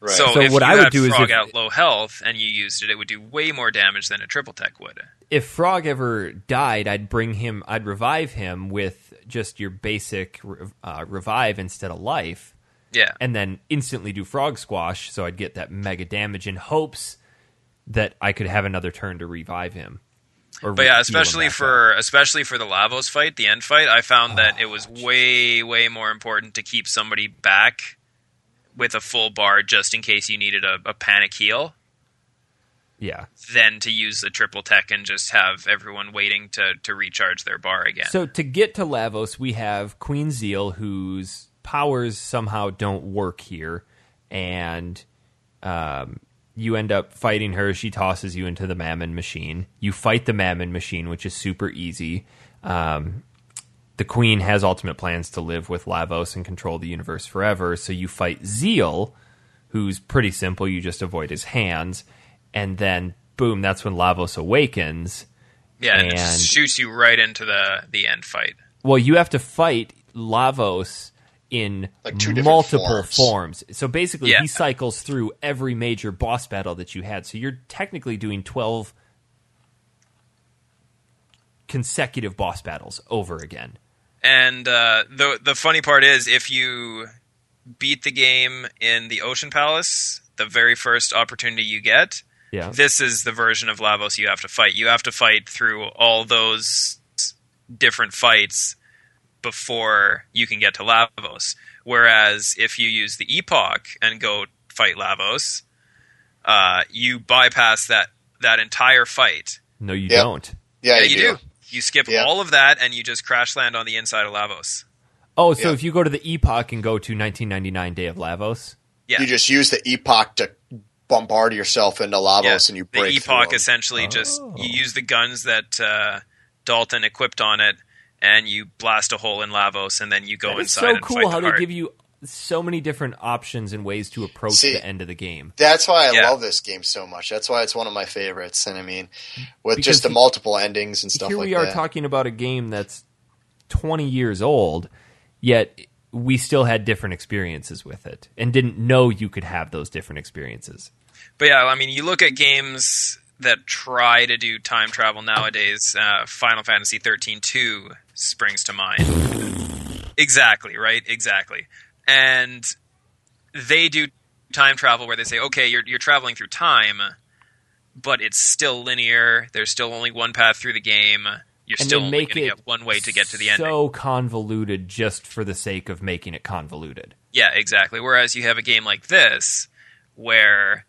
Right. So, So if what you I would had do is Frog if- out low health and you used it, it would do way more damage than a triple tech would. if Frog ever died, I'd bring him, I'd revive him with just your basic uh, revive instead of life, Yeah. and then instantly do Frog Squash, so I'd get that mega damage in hopes that I could have another turn to revive him. Or But re- yeah, especially back up. for especially for the Lavos fight, the end fight, I found that it was way way more important to keep somebody back with a full bar just in case you needed a, a panic heal yeah. than to use the triple tech and just have everyone waiting to to recharge their bar again. So to get to Lavos, we have Queen Zeal, whose powers somehow don't work here, and um, you end up fighting her. She tosses you into the Mammon machine. You fight the Mammon machine, which is super easy. Um, the Queen has ultimate plans to live with Lavos and control the universe forever. So you fight Zeal, who's pretty simple. You just avoid his hands, and then boom, that's when Lavos awakens. yeah, and, it and- shoots you right into the the end fight. Well, you have to fight Lavos in Like two multiple forms. forms. So basically, Yeah. he cycles through every major boss battle that you had. So you're technically doing 12 consecutive boss battles over again. And uh, the the funny part is, if you beat the game in the Ocean Palace, the very first opportunity you get, Yeah. this is the version of Lavos you have to fight. You have to fight through all those different fights before you can get to Lavos. Whereas if you use the Epoch and go fight Lavos, uh, you bypass that that entire fight. No, you Yep. don't. Yeah, Yeah, you, you do. do. You skip Yeah. all of that and you just crash land on the inside of Lavos. Oh, so Yeah. if you go to the Epoch and go to 1999 Day of Lavos, Yeah. You just use the epoch to bombard yourself into Lavos, and you break. the epoch through 'em. essentially just Oh. you use the guns that uh, Dalton equipped on it, and you blast a hole in Lavos, and then you go That is inside so and cool fight how the they give you so many different options and ways to approach See, the end of the game. That's why I Yeah. love this game so much. That's why it's one of my favorites. And I mean, with Because just the he- multiple endings and stuff here like we are that. talking about a game that's 20 years old yet we still had different experiences with it and didn't know you could have those different experiences But yeah, I mean, you look at games that try to do time travel nowadays. Uh, Final Fantasy thirteen two springs to mind. exactly right, exactly, and they do time travel where they say, okay, you're you're traveling through time, but it's still linear. There's still only one path through the game. You're and still they only make it one way to get to the end. so ending. convoluted just for the sake of making it convoluted Yeah, exactly. Whereas you have a game like this where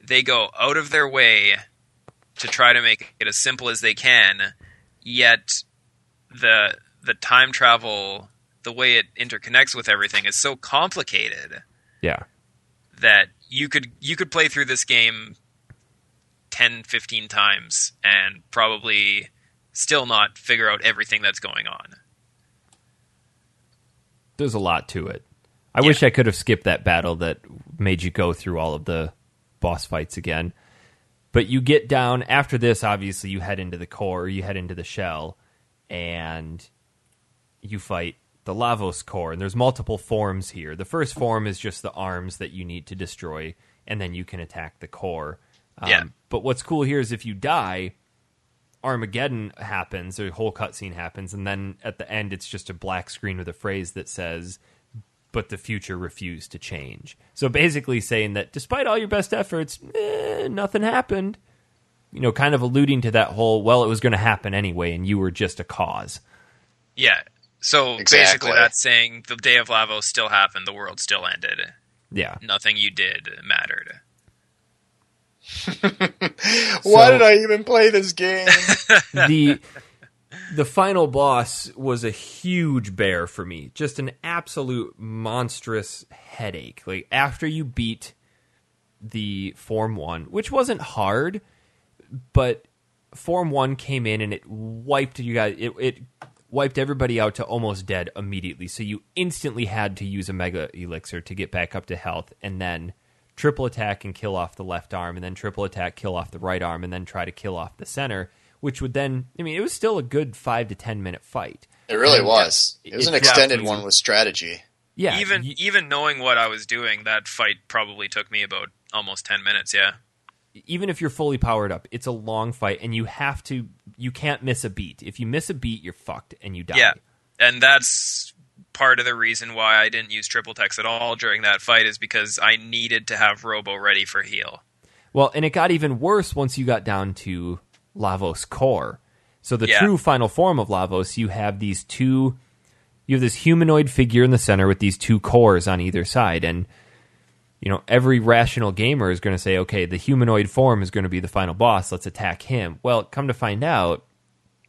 they go out of their way to try to make it as simple as they can, yet the the time travel, the way it interconnects with everything is so complicated yeah that you could you could play through this game 10 15 times and probably still not figure out everything that's going on. there's a lot to it i Yeah. wish i could have skipped that battle that made you go through all of the boss fights again but you get down after this obviously you head into the core or you head into the shell and you fight the Lavos core, and there's multiple forms here. The first form is just the arms that you need to destroy, and then you can attack the core. Um, Yeah. But what's cool here is if you die, Armageddon happens, a whole cutscene happens, and then at the end it's just a black screen with a phrase that says, "But the future refused to change." So basically saying that despite all your best efforts, eh, nothing happened. You know, kind of alluding to that whole, well, it was going to happen anyway, and you were just a cause. Yeah. So Exactly. basically that's saying the day of Lavos still happened, the world still ended. Yeah. Nothing you did mattered. Why So- did I even play this game? the the final boss was a huge bear for me. Just an absolute monstrous headache. Like after you beat the Form 1, which wasn't hard, but Form 1 came in and it wiped you guys it, it wiped everybody out to almost dead immediately. So you instantly had to use a mega elixir to get back up to health and then triple attack and kill off the left arm and then triple attack kill off the right arm and then try to kill off the center, which would then I mean it was still a good 5 to 10 minute fight. It really And was. It was it an dropped extended you- one with strategy. Yeah, even y- even knowing what I was doing, that fight probably took me about almost ten minutes. Yeah, even if you're fully powered up, it's a long fight, and you have to. You can't miss a beat. If you miss a beat, you're fucked, and you die. yeah, and that's part of the reason why I didn't use triple techs at all during that fight is because I needed to have Robo ready for heal. Well, and it got even worse once you got down to Lavos Core. So the Yeah. true final form of Lavos, you have these two. You have this humanoid figure in the center with these two cores on either side, and you know every rational gamer is going to say, "Okay, the humanoid form is going to be the final boss. Let's attack him." Well, come to find out,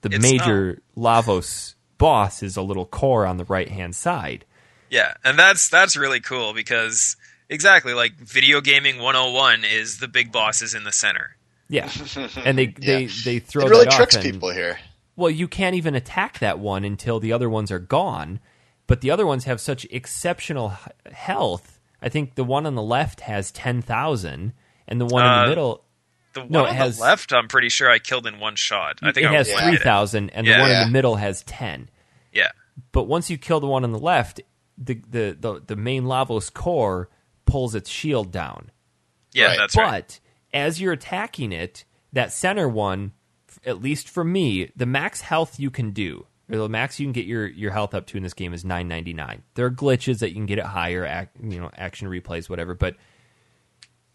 the It's major Lavos boss is a little core on the right hand side. Yeah, and that's that's really cool because exactly like video gaming 101 is the big bosses in the center. Yeah, and they they they throw It really that off tricks and- people here. well, you can't even attack that one until the other ones are gone. But the other ones have such exceptional health. I think the one on the left has ten thousand, and the one in Uh, the middle The one No, on has- the left, I'm pretty sure I killed in one shot. I think it I has three thousand, three hit it. thousand, and the Yeah. one in the middle has ten. Yeah, But once you kill the one on the left, the the the, the main Lavos core pulls its shield down. yeah, Right. that's but right. as you're attacking it, that center one, at least for me, the max health you can do, or the max you can get your, your health up to in this game is 999. There are glitches that you can get it higher, ac you know, action replays, whatever. But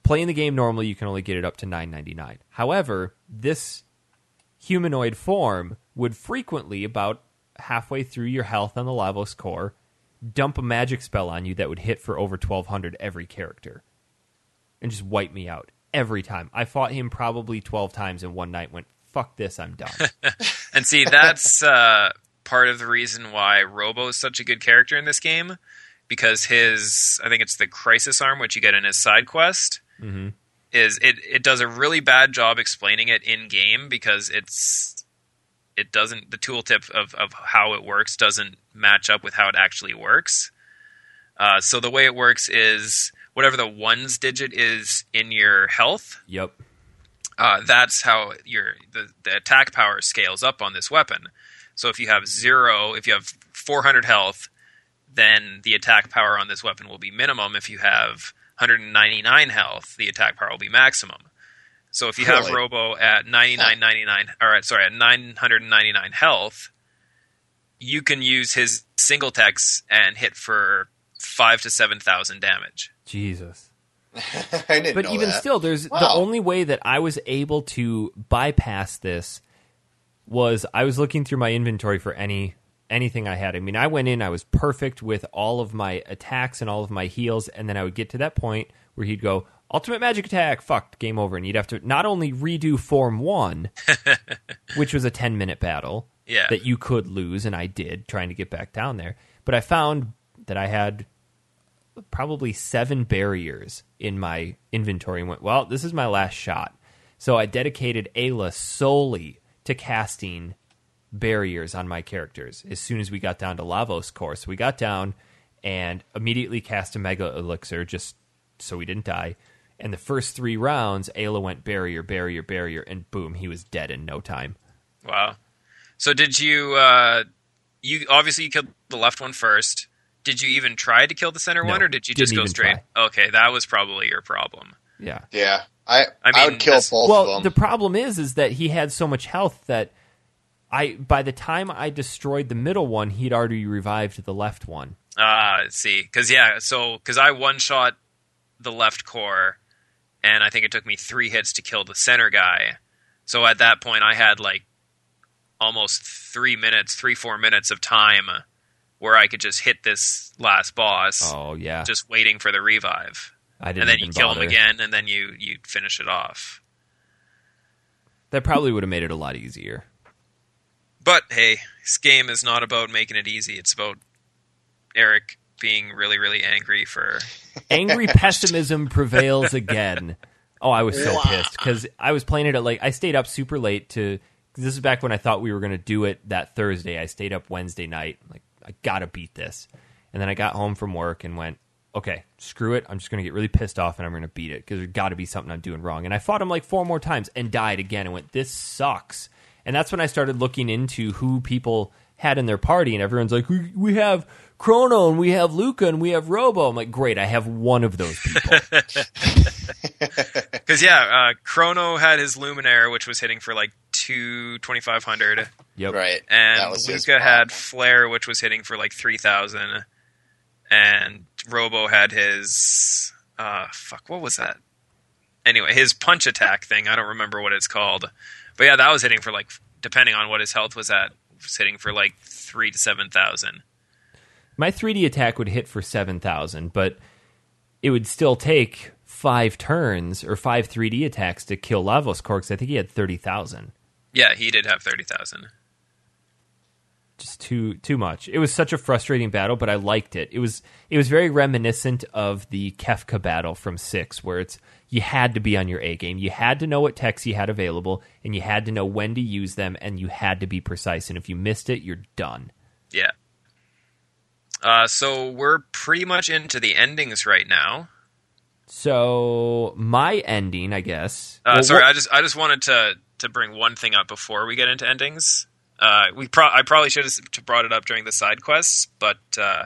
playing the game normally, you can only get it up to 999. However, this humanoid form would frequently, about halfway through your health on the Lavos core, dump a magic spell on you that would hit for over 1200 every character and just wipe me out every time. I fought him probably 12 times in one night, went, fuck this, I'm done. And see, that's uh, part of the reason why Robo is such a good character in this game, because his, I think it's the Crisis Arm, which you get in his side quest, Mhm. is it, it does a really bad job explaining it in game because it's it doesn't the tooltip of, of how it works doesn't match up with how it actually works. Uh, so the way it works is whatever the ones digit is in your health, yep. uh, that's how your the, the attack power scales up on this weapon. So if you have zero, if you have 400 health, then the attack power on this weapon will be minimum. If you have 199 health, the attack power will be maximum. So if you have Really? Robo at 99.99, all right, sorry, at 999 health, you can use his single techs and hit for five to seven thousand damage. Jesus. I didn't But know even that. still, there's the only way that I was able to bypass this was I was looking through my inventory for any anything I had. I mean, I went in, I was perfect with all of my attacks and all of my heals, and then I would get to that point where he'd go, Ultimate magic attack, fucked, game over. And you'd have to not only redo form one, which was a 10 minute battle Yeah. that you could lose, and I did trying to get back down there, but I found that I had probably seven barriers in my inventory and went, well, this is my last shot. So I dedicated Ayla solely to casting barriers on my characters as soon as we got down to Lavos course. We got down and immediately cast a mega elixir just so we didn't die. And the first three rounds, Ayla went barrier, barrier, barrier, and boom, he was dead in no time. Wow. So did you? Uh, you obviously you killed the left one first. Did you even try to kill the center No, one, or did you just go even straight? Okay, that was probably your problem. Yeah. Yeah, I I I, would kill that's- both well, of the problem is, is that he had so much health that I, by the time I destroyed the middle one, he'd already revived the left one. Ah, see, because yeah, so because I one shot the left core, and I think it took me three hits to kill the center guy. So at that point, I had like almost three minutes, three four minutes of time where I could just hit this last boss, Oh yeah, just waiting for the revive, I didn't. and then you kill bother. him again, and then you you finish it off. That probably would have made it a lot easier. But hey, this game is not about making it easy. It's about Eric being really, really angry for. Angry pessimism prevails again. Oh, I was so pissed because I was playing it at like I stayed up super late to. This is back when I thought we were going to do it that Thursday. I stayed up Wednesday night. Like I gotta beat this, and then I got home from work and went, okay, screw it. I'm just going to get really pissed off and I'm going to beat it because there's got to be something I'm doing wrong. And I fought him like four more times and died again and went, this sucks. And that's when I started looking into who people had in their party, and everyone's like, "We, we have Chrono and we have Lucca and we have Robo." I'm like, "Great, I have one of those people." Because yeah, uh, Chrono had his Luminaire, which was hitting for like two twenty five hundred, yep. Right. And was Lucca had. Flare, which was hitting for like three thousand, and Robo had his uh fuck, what was that? Anyway, his punch attack thing. I don't remember what it's called, but yeah, that was hitting for like depending on what his health was at, was hitting for like three to seven thousand. My 3D attack would hit for 7,000, but it would still take five turns or five 3D attacks to kill Lavos Corks. I think he had 30,000. Yeah, he did have thirty thousand. Just too too much. It was such a frustrating battle, but I liked it. It was it was very reminiscent of the Kefka battle from 6 where it's you had to be on your A game. You had to know what techs you had available and you had to know when to use them and you had to be precise and if you missed it, you're done. Yeah. Uh, so we're pretty much into the endings right now. So, my ending, I guess. Uh, Well, sorry, what- I just I just wanted to to bring one thing up before we get into endings. Uh, we pro- I probably should have brought it up during the side quests, but uh,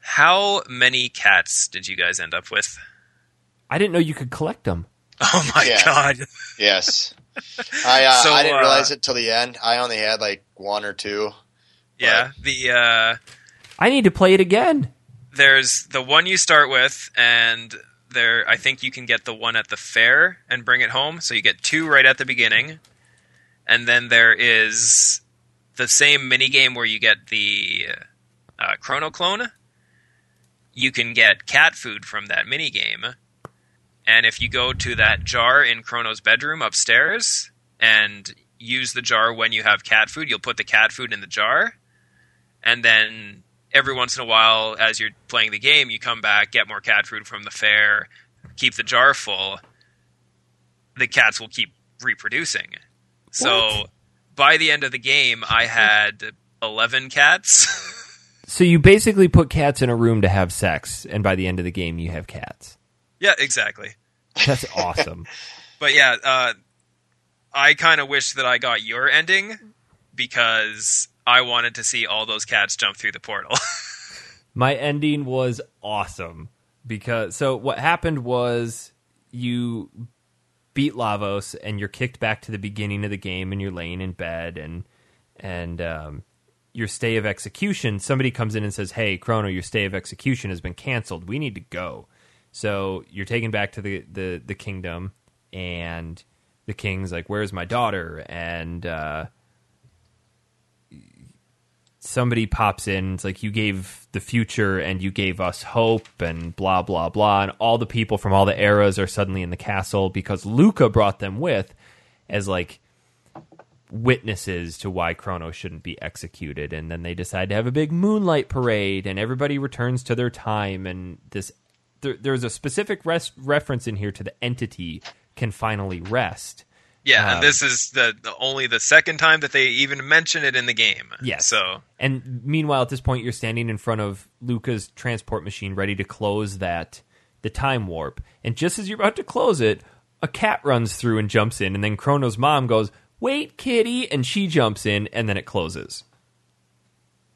how many cats did you guys end up with? I didn't know you could collect them. Oh my Yeah. god! Yes. I uh, So, I didn't uh, realize it till the end. I only had like one or two. Yeah, the uh, I need to play it again. there's the one you start with, and there I think you can get the one at the fair and bring it home. So you get two right at the beginning, and then there is the same mini game where you get the uh, chrono clone. You can get cat food from that mini game, and if you go to that jar in Chrono's bedroom upstairs and use the jar when you have cat food, you'll put the cat food in the jar, and then every once in a while, as you're playing the game, you come back, get more cat food from the fair, keep the jar full. The cats will keep reproducing. So? By the end of the game, I had 11 cats. So you basically put cats in a room to have sex, and by the end of the game, you have cats. yeah, exactly. That's awesome. But yeah, uh, I kind of wish that I got your ending because I wanted to see all those cats jump through the portal. My ending was awesome because so what happened was you beat Lavos and you're kicked back to the beginning of the game and you're laying in bed and and um, your stay of execution somebody comes in and says hey chrono your stay of execution has been canceled. We need to go. So you're taken back to the the, the kingdom and the king's like where's my daughter? And uh, somebody pops in it's like you gave the future and you gave us hope and blah blah blah. And all the people from all the eras are suddenly in the castle because lucca brought them with as like witnesses to why chrono shouldn't be executed. And then they decide to have a big moonlight parade and everybody returns to their time. And this there, there's a specific res- reference in here to the entity can finally rest yeah, Um, and this is the, the only the second time that they even mention it in the game. Yes. So And meanwhile, at this point, you're standing in front of Lucca's transport machine, ready to close that the time warp. And just as you're about to close it, a cat runs through and jumps in, and then Chrono's mom goes, "Wait, kitty!" and she jumps in, and then it closes.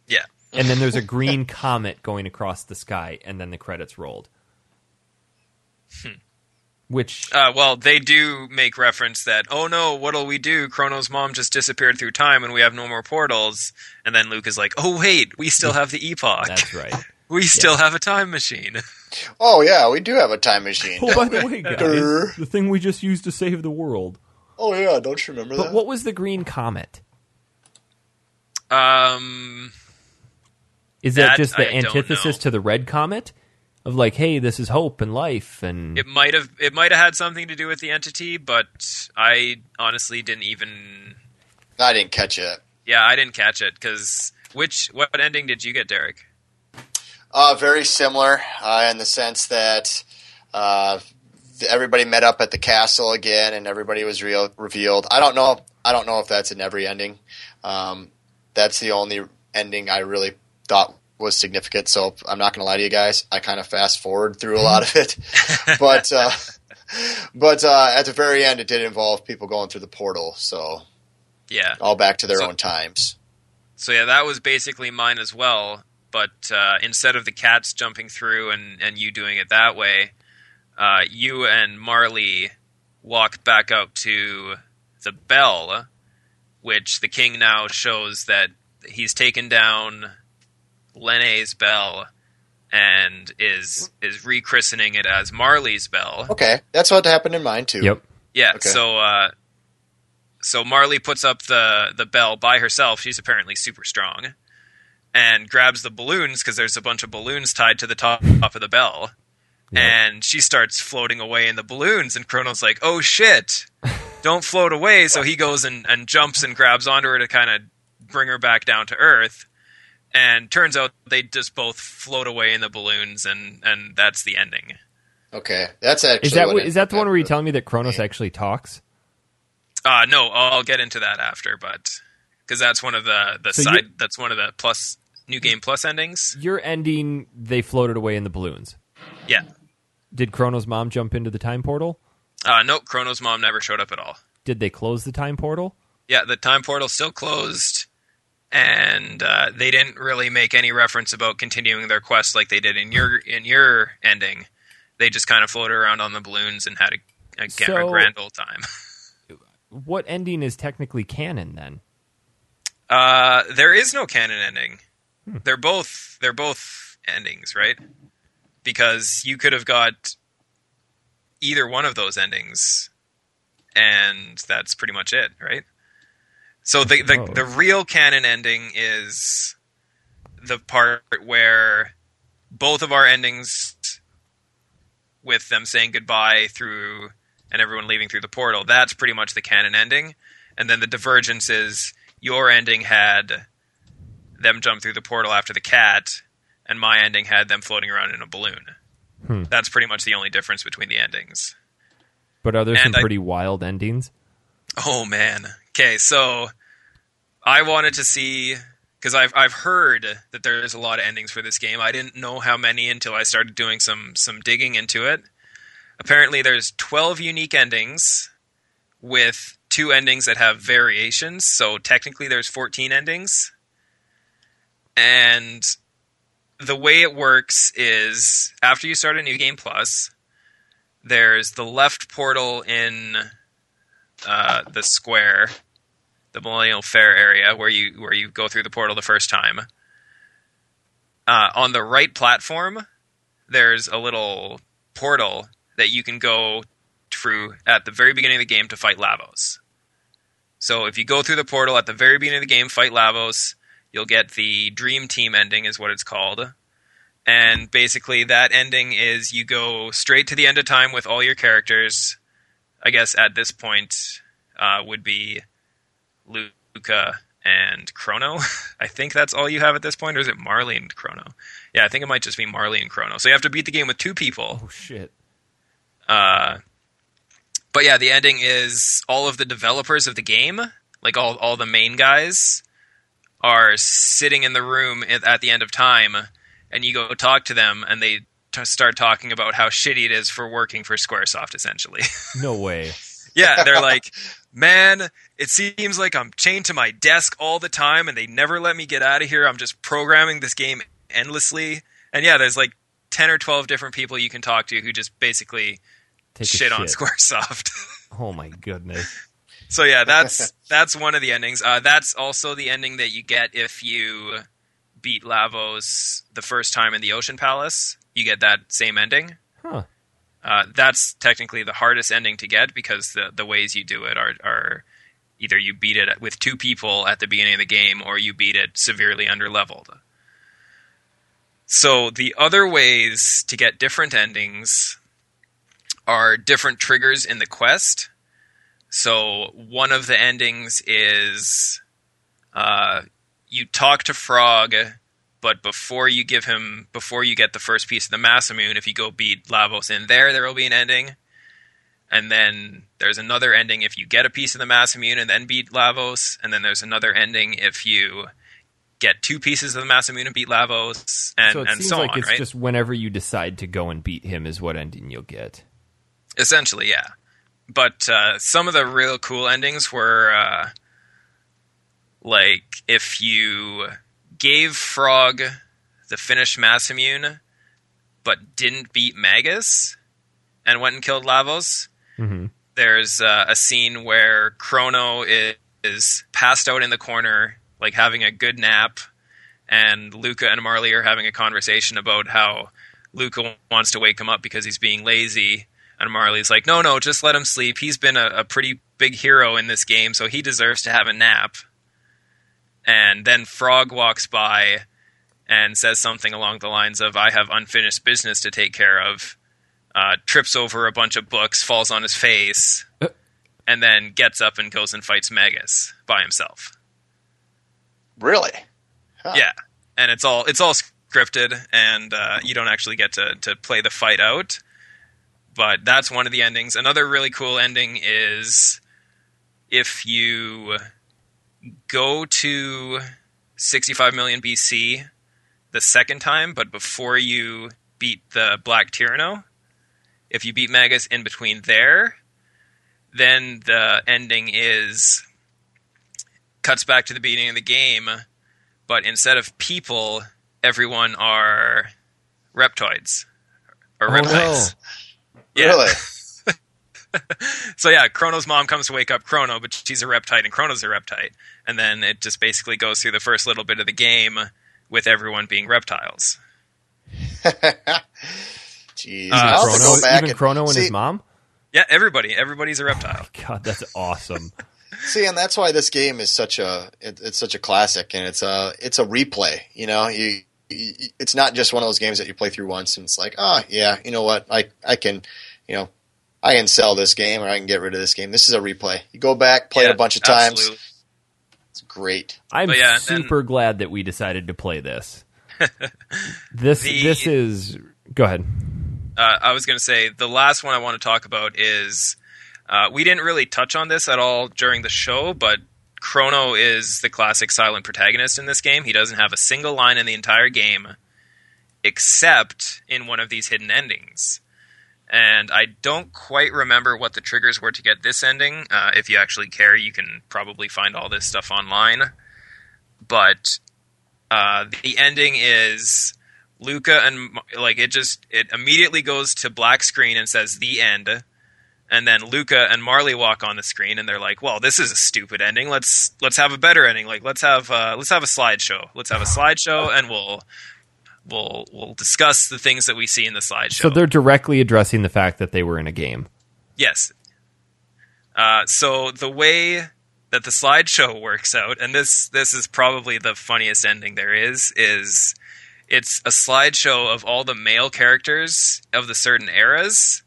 yeah, And then there's a green comet going across the sky, and then the credits rolled. Which Uh, well, they do make reference that, oh no, what'll we do? Chrono's mom just disappeared through time and we have no more portals. And then Luke is like, oh wait, we still have the epoch. that's right. we still have a time machine. Oh yeah, we do have a time machine. Oh, by the way, guys, the thing we just used to save the world. Oh yeah, don't you remember But that? what was the green comet? Um, Is that, That just the I antithesis to the red comet? Of like, hey, this is hope and life, and it might have it might have had something to do with the entity, but I honestly didn't even. I didn't catch it. Yeah, I didn't catch it because which what ending did you get, Derek? Uh, very similar uh, in the sense that uh, everybody met up at the castle again, and everybody was real- revealed. I don't know. I don't know if that's in every ending. Um, that's the only ending I really thought was significant. So I'm not going to lie to you guys. I kind of fast forward through a lot of it, but uh, but uh, at the very end, it did involve people going through the portal. So Yeah. all back to their So- own times. So yeah, that was basically mine as well. But uh, instead of the cats jumping through and, and you doing it that way, uh, you and Marle walk back up to the bell, which the king now shows that he's taken down Leene's bell and is is rechristening it as Marle's bell. Okay, that's what happened in mine too. Yep. Yeah. Okay. So uh, so Marle puts up the the bell by herself. She's apparently super strong, and grabs the balloons because there's a bunch of balloons tied to the top of the bell. Yep. And she starts floating away in the balloons, and Chrono's like, "Oh shit, don't float away!" So he goes and, and jumps and grabs onto her to kind of bring her back down to earth. And turns out they just both float away in the balloons, and and that's the ending. Okay, that's actually Is that what what- is that the one where you're telling me that Kronos actually talks? Uh no, I'll get into that after, but because that's one of the the So side. That's one of the plus new game plus endings. Your ending, they floated away in the balloons. Yeah. Did Chrono's mom jump into the time portal? Uh, nope, Chrono's mom never showed up at all. Did they close the time portal? Yeah, the time portal still closed, and uh, they didn't really make any reference about continuing their quest like they did in your in your ending. They just kind of floated around on the balloons and had a, a, So- a grand old time. What ending is technically canon then? Uh, there is no canon ending. They're both they're both endings, right? Because you could have got either one of those endings, and that's pretty much it, right? So the the, Oh. the real canon ending is the part where both of our endings, with them saying goodbye through and everyone leaving through the portal, that's pretty much the canon ending. And then the divergence is your ending had them jump through the portal after the cat, and my ending had them floating around in a balloon. Hmm. That's pretty much the only difference between the endings. But are there some I- pretty wild endings? Oh man. Okay, so I wanted to see because I've I've heard that there's a lot of endings for this game. I didn't know how many until I started doing some some digging into it. Apparently, there's 12 unique endings with two endings that have variations. So technically, there's 14 endings. And the way it works is after you start a new game plus, there's the left portal in uh, the square, the Millennial Fair area where you where you go through the portal the first time. Uh, on the right platform, there's a little portal that you can go through at the very beginning of the game to fight Lavos. So if you go through the portal at the very beginning of the game, fight Lavos, you'll get the Dream Team ending, is what it's called. And basically, that ending is you go straight to the end of time with all your characters. I guess at this point uh, would be Lucca and Chrono. I think that's all you have at this point, or is it Marle and Chrono? Yeah, I think it might just be Marle and Chrono. So you have to beat the game with two people. Oh shit! Uh, but yeah, the ending is all of the developers of the game, like all all the main guys, are sitting in the room at, at the end of time, and you go talk to them, and they t- start talking about how shitty it is for working for SquareSoft, essentially. No way. yeah, they're like, man, it seems like I'm chained to my desk all the time, and they never let me get out of here. I'm just programming this game endlessly, and yeah, there's like ten or twelve different people you can talk to who just basically Take a shit, on SquareSoft. Oh my goodness. so yeah, that's that's one of the endings. Uh, that's also the ending that you get if you beat Lavos the first time in the Ocean Palace. You get that same ending. Huh. Uh, that's technically the hardest ending to get because the the ways you do it are are either you beat it with two people at the beginning of the game or you beat it severely under leveled. So the other ways to get different endings are different triggers in the quest. So one of the endings is uh, you talk to Frog, but before you give him, before you get the first piece of the Masamune, if you go beat Lavos in there, there will be an ending. And then there's another ending if you get a piece of the Masamune and then beat Lavos. And then there's another ending if you get two pieces of the Masamune and beat Lavos, and so it and seems so like on, it's right? just whenever you decide to go and beat him is what ending you'll get. Essentially, yeah. But uh, some of the real cool endings were uh, like if you gave Frog the finished Masamune, but didn't beat Magus, and went and killed Lavos, hmm there's uh, a scene where Chrono is, is passed out in the corner, like having a good nap, and Lucca and Marle are having a conversation about how Lucca wants to wake him up because he's being lazy, and Marle's like, "No, no, just let him sleep. He's been a, a pretty big hero in this game, so he deserves to have a nap." And then Frog walks by and says something along the lines of, "I have unfinished business to take care of." Uh, trips over a bunch of books, falls on his face, Uh. and then gets up and goes and fights Magus by himself. Really? Huh. Yeah, and it's all it's all scripted, and uh, you don't actually get to to play the fight out. But that's one of the endings. Another really cool ending is if you go to 65 million BC the second time, but before you beat the Black Tyranno, if you beat Magus in between there, then the ending is cuts back to the beginning of the game, but instead of people, everyone are reptoids or Oh, reptiles. Yeah. Really? So yeah, Chrono's mom comes to wake up Chrono, but she's a reptite and Chrono's a reptite, and then it just basically goes through the first little bit of the game with everyone being reptiles. Jeez. Uh, I'll Chrono, go back even and- Chrono and see, his mom. Yeah, everybody, everybody's a reptile. God, that's awesome. See, and that's why this game is such a it, it's such a classic, and it's a it's a replay. You know, you, you it's not just one of those games that you play through once and it's like, oh yeah, you know what, I I can, you know, I can sell this game or I can get rid of this game. This is a replay. You go back, play Yeah, it a bunch of times. absolutely. It's great. I'm But yeah, and then- super glad that we decided to play this. this The- this is go ahead. Uh, I was going to say the last one I want to talk about is uh, we didn't really touch on this at all during the show, but Chrono is the classic silent protagonist in this game. He doesn't have a single line in the entire game, except in one of these hidden endings. And I don't quite remember what the triggers were to get this ending. Uh, if you actually care, you can probably find all this stuff online. But uh, the ending is Lucca and like it just it immediately goes to black screen and says the end, and then Lucca and Marle walk on the screen and they're like, "Well, this is a stupid ending. Let's let's have a better ending. Like let's have uh, let's have a slideshow. Let's have a slideshow and we'll we'll we'll discuss the things that we see in the slideshow." So they're directly addressing the fact that they were in a game. Yes. Uh, so the way that the slideshow works out, and this this is probably the funniest ending there is, is it's a slideshow of all the male characters of the certain eras,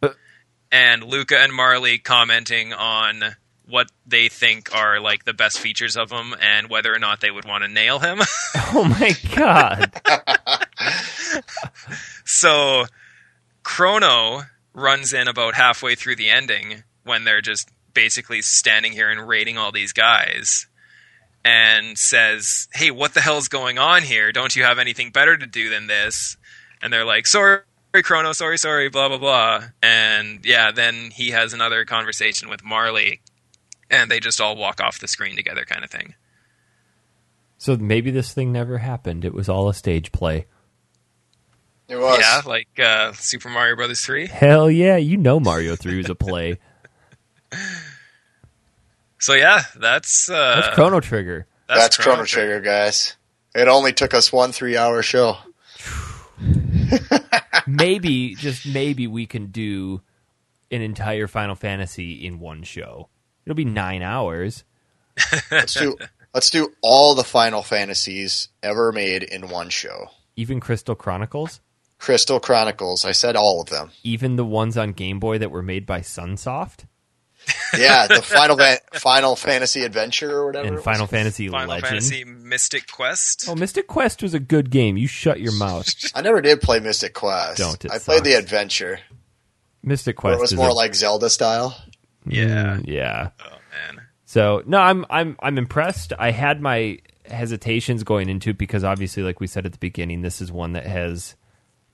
and Lucca and Marle commenting on what they think are like the best features of him and whether or not they would want to nail him. Oh my god. So Chrono runs in about halfway through the ending when they're just basically standing here and raiding all these guys and says, Hey, what the hell's going on here? Don't you have anything better to do than this? And they're like, Sorry, Chrono, sorry, sorry, blah, blah, blah. And yeah, then he has another conversation with Marle and they just all walk off the screen together, kind of thing. so maybe this thing never happened. It was all a stage play. It was. Yeah, like uh, Super Mario Brothers 3. Hell yeah, you know Mario 3 was a play. So yeah, that's uh, That's Chrono Trigger. That's, Chrono Trigger, guys. It only took us one three-hour show. maybe, just maybe we can do an entire Final Fantasy in one show. It'll be 9 hours. Let's do let's do all the Final Fantasies ever made in one show. Even Crystal Chronicles, Crystal Chronicles. I said all of them. even the ones on Game Boy that were made by Sunsoft Yeah, the Final Fa- Final Fantasy Adventure or whatever. and. Final Fantasy Final Legend. Fantasy Mystic Quest. Oh, Mystic Quest was a good game. You shut your mouth. I never did play Mystic Quest. Don't, it I played the. Adventure. Mystic Where Quest it was more a- like Zelda style. Yeah. Mm, yeah. Oh man. So no, I'm I'm I'm impressed. I had my hesitations going into it because obviously, like we said at the beginning, this is one that has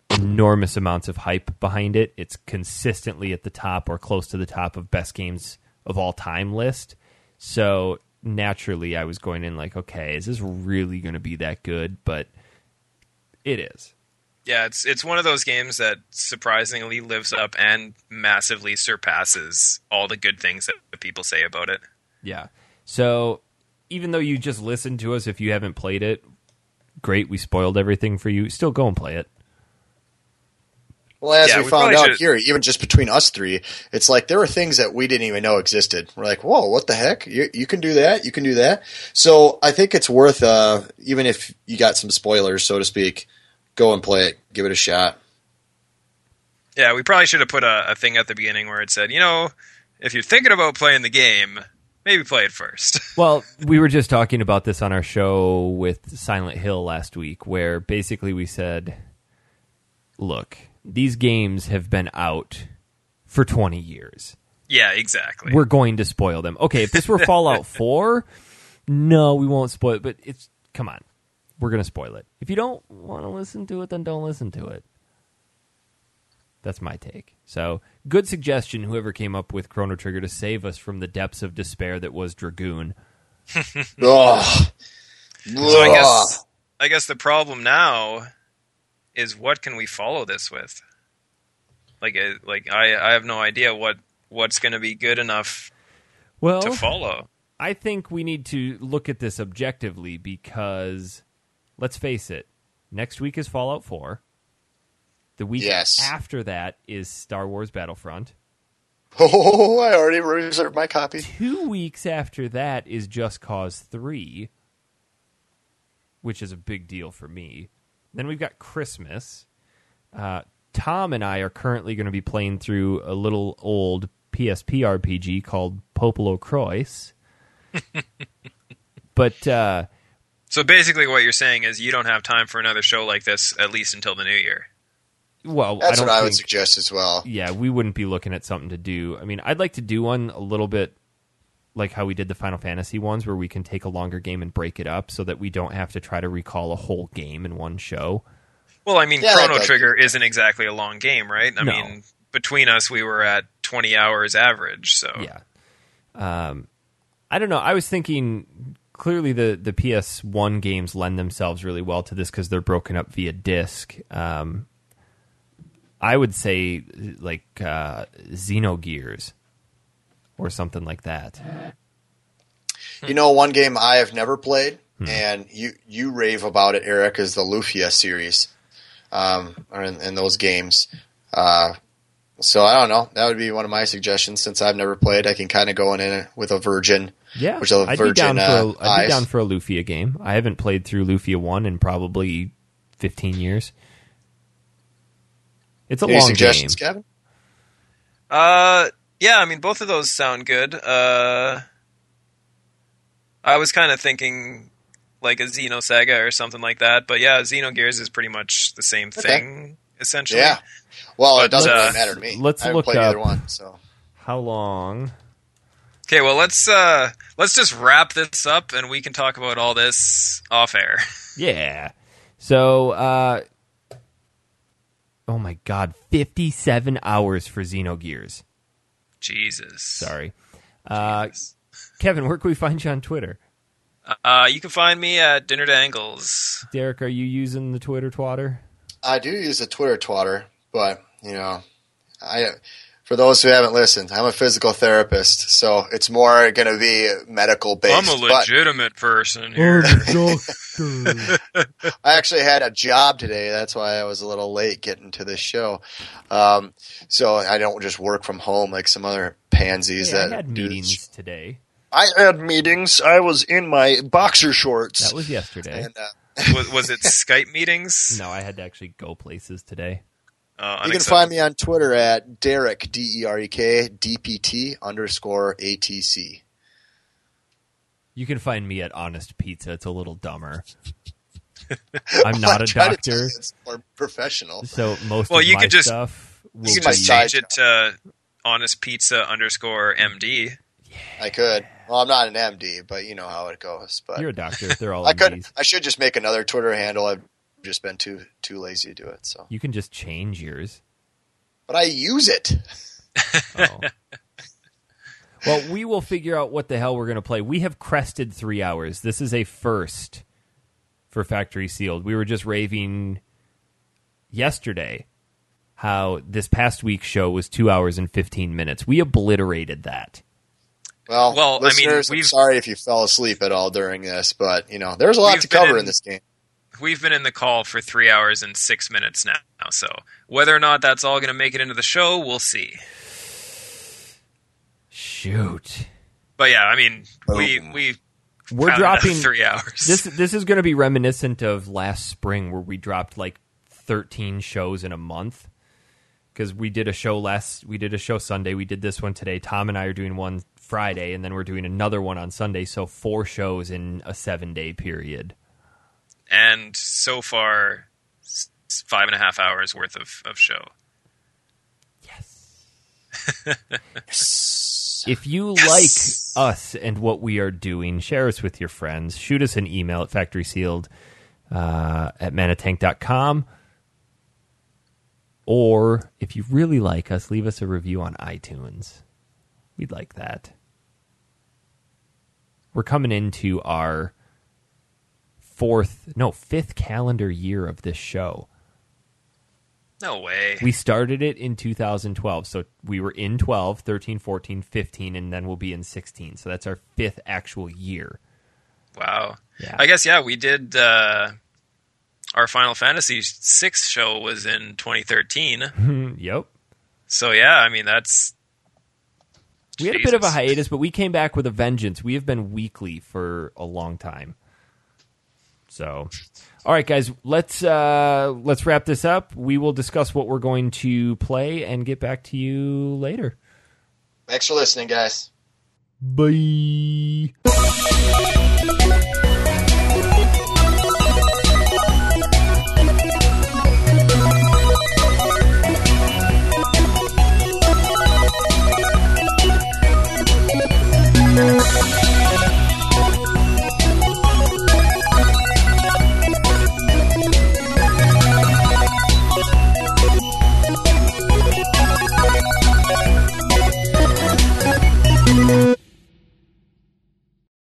enormous amounts of hype behind it. It's consistently at the top or close to the top of best games of all time list. So naturally I was going in like, okay, is this really going to be that good? But it is. Yeah, it's it's one of those games that surprisingly lives up and massively surpasses all the good things that people say about it. Yeah. So even though you just listened to us, if you haven't played it, great. We spoiled everything for you. Still go and play it. Well, as Yeah, we, we found out should- here, even just between us three, it's like there were things that we didn't even know existed. We're like, whoa, what the heck? You, you can do that? You can do that? So I think it's worth, uh, even if you got some spoilers, so to speak, go and play it. Give it a shot. Yeah, we probably should have put a, a thing at the beginning where it said, you know, if you're thinking about playing the game, maybe play it first. Well, we were just talking about this on our show with Silent Hill last week, where basically we said, look, these games have been out for 20 years. yeah, exactly. We're going to spoil them. Okay, if this were Fallout 4, no, we won't spoil it, but it's, come on, we're going to spoil it. If you don't want to listen to it, then don't listen to it. That's my take. So, good suggestion, whoever came up with Chrono Trigger to save us from the depths of despair that was Dragoon. Ugh. So I guess I guess the problem now is what can we follow this with? Like, uh, like I, I have no idea what what's going to be good enough Well, to follow. I think we need to look at this objectively because let's face it, next week is Fallout 4. The week Yes. after that is Star Wars Battlefront. Oh, I already reserved my copy. Two weeks after that is Just Cause 3, which is a big deal for me. Then we've got Christmas. Uh, Tom and I are currently going to be playing through a little old PSP RPG called PoPoLoCrois. but uh, So basically, what you're saying is you don't have time for another show like this at least until the new year. well, That's I don't what I would suggest as well. yeah, we wouldn't be looking at something to do. I mean, I'd like to do one a little bit like how we did the Final Fantasy ones, where we can take a longer game and break it up, so that we don't have to try to recall a whole game in one show. Well, I mean, Yeah, Chrono does- Trigger isn't exactly a long game, right? I No. mean, between us, we were at 20 hours average. So Yeah. Um, I don't know. I was thinking clearly the the PS One games lend themselves really well to this because they're broken up via disc. Um, I would say like uh, Xenogears or something like that. You know, one game I have never played, Hmm. and you you rave about it, Eric, is the Lufia series, um, or in, in those games. Uh, so I don't know. That would be one of my suggestions. Since I've never played, I can kind of go in it with a virgin. Yeah, Which are I'd be virgin, down for uh, a, I'd be down for a Lufia game. I haven't played through Lufia one in probably fifteen years. It's a Any long suggestions, game. Kevin? Uh, yeah, I mean, both of those sound good. Uh, I was kind of thinking like a Xenosaga or something like that, but yeah, Xenogears is pretty much the same Okay. thing essentially. Yeah. Well, But, it doesn't uh, really matter to me. let's I haven't look played up- either one. So How long? Okay, well let's uh let's just wrap this up and we can talk about all this off air. Yeah. So, uh, oh my God, 57 hours for Xenogears. Jesus. Sorry. Uh, Kevin, where can we find you on Twitter? Uh, you can find me at Dinner Dangles. Derek, are you using the Twitter twatter? I do use the Twitter twatter, but you know, I for those who haven't listened, I'm a physical therapist, so it's more going to be medical based. I'm a but legitimate person here. I actually had a job today. That's why I was a little late getting to this show. Um, so I don't just work from home like some other pansies Yeah, I that had do- meetings today. I had meetings. I was in my boxer shorts. That was yesterday. and, uh, was, was it Skype meetings? No, I had to actually go places today. Uh, you can find me on Twitter at Derek D E R E K D P T underscore A T C. You can find me at Honest Pizza. It's a little dumber. I'm not a I try doctor, you It's more professional. so most Well, of you my could just- stuff will You can just change it to Honest Pizza underscore MD. I could. Well, I'm not an MD, but you know how it goes. But You're a doctor. They're all I could. I should just make another Twitter handle. I've just been too too lazy to do it. So, You can just change yours. but I use it. Oh. Well, we will figure out what the hell we're going to play. We have crested three hours. This is a first for Factory Sealed. We were just raving yesterday how this past week's show was two hours and 15 minutes. We obliterated that. Well, Well, I mean, listeners, I'm sorry if you fell asleep at all during this, but you know, there's a lot to cover in- in this game. We've been in the call for three hours and six minutes now, so whether or not that's all going to make it into the show, we'll see. Shoot. But yeah, I mean, oh. we Boom. we We're dropping three hours. this this is going to be reminiscent of last spring where we dropped like 13 shows in a month because we did a show last we did a show sunday we did this one today tom and i are doing one friday and then we're doing another one on sunday so four shows in a seven day period and so far, five and a half hours worth of, of show. Yes. If you Yes! like us and what we are doing share us with your friends shoot us an email at factory sealed uh, at manatank.com or if you really like us leave us a review on itunes we'd like that we're coming into our fourth no fifth calendar year of this show No way. we started it in 2012 so we were in 12 13 14 15 and then we'll be in 16 so that's our fifth actual year Wow. Yeah. I guess yeah, we did. Uh, our Final Fantasy VI show was in 2013. yep So yeah, I mean that's. we had a bit of a hiatus but we came back with a vengeance we have been weekly for a long time so all right guys let's uh let's wrap this up. We will discuss what we're going to play and get back to you later. Thanks for listening, guys. bye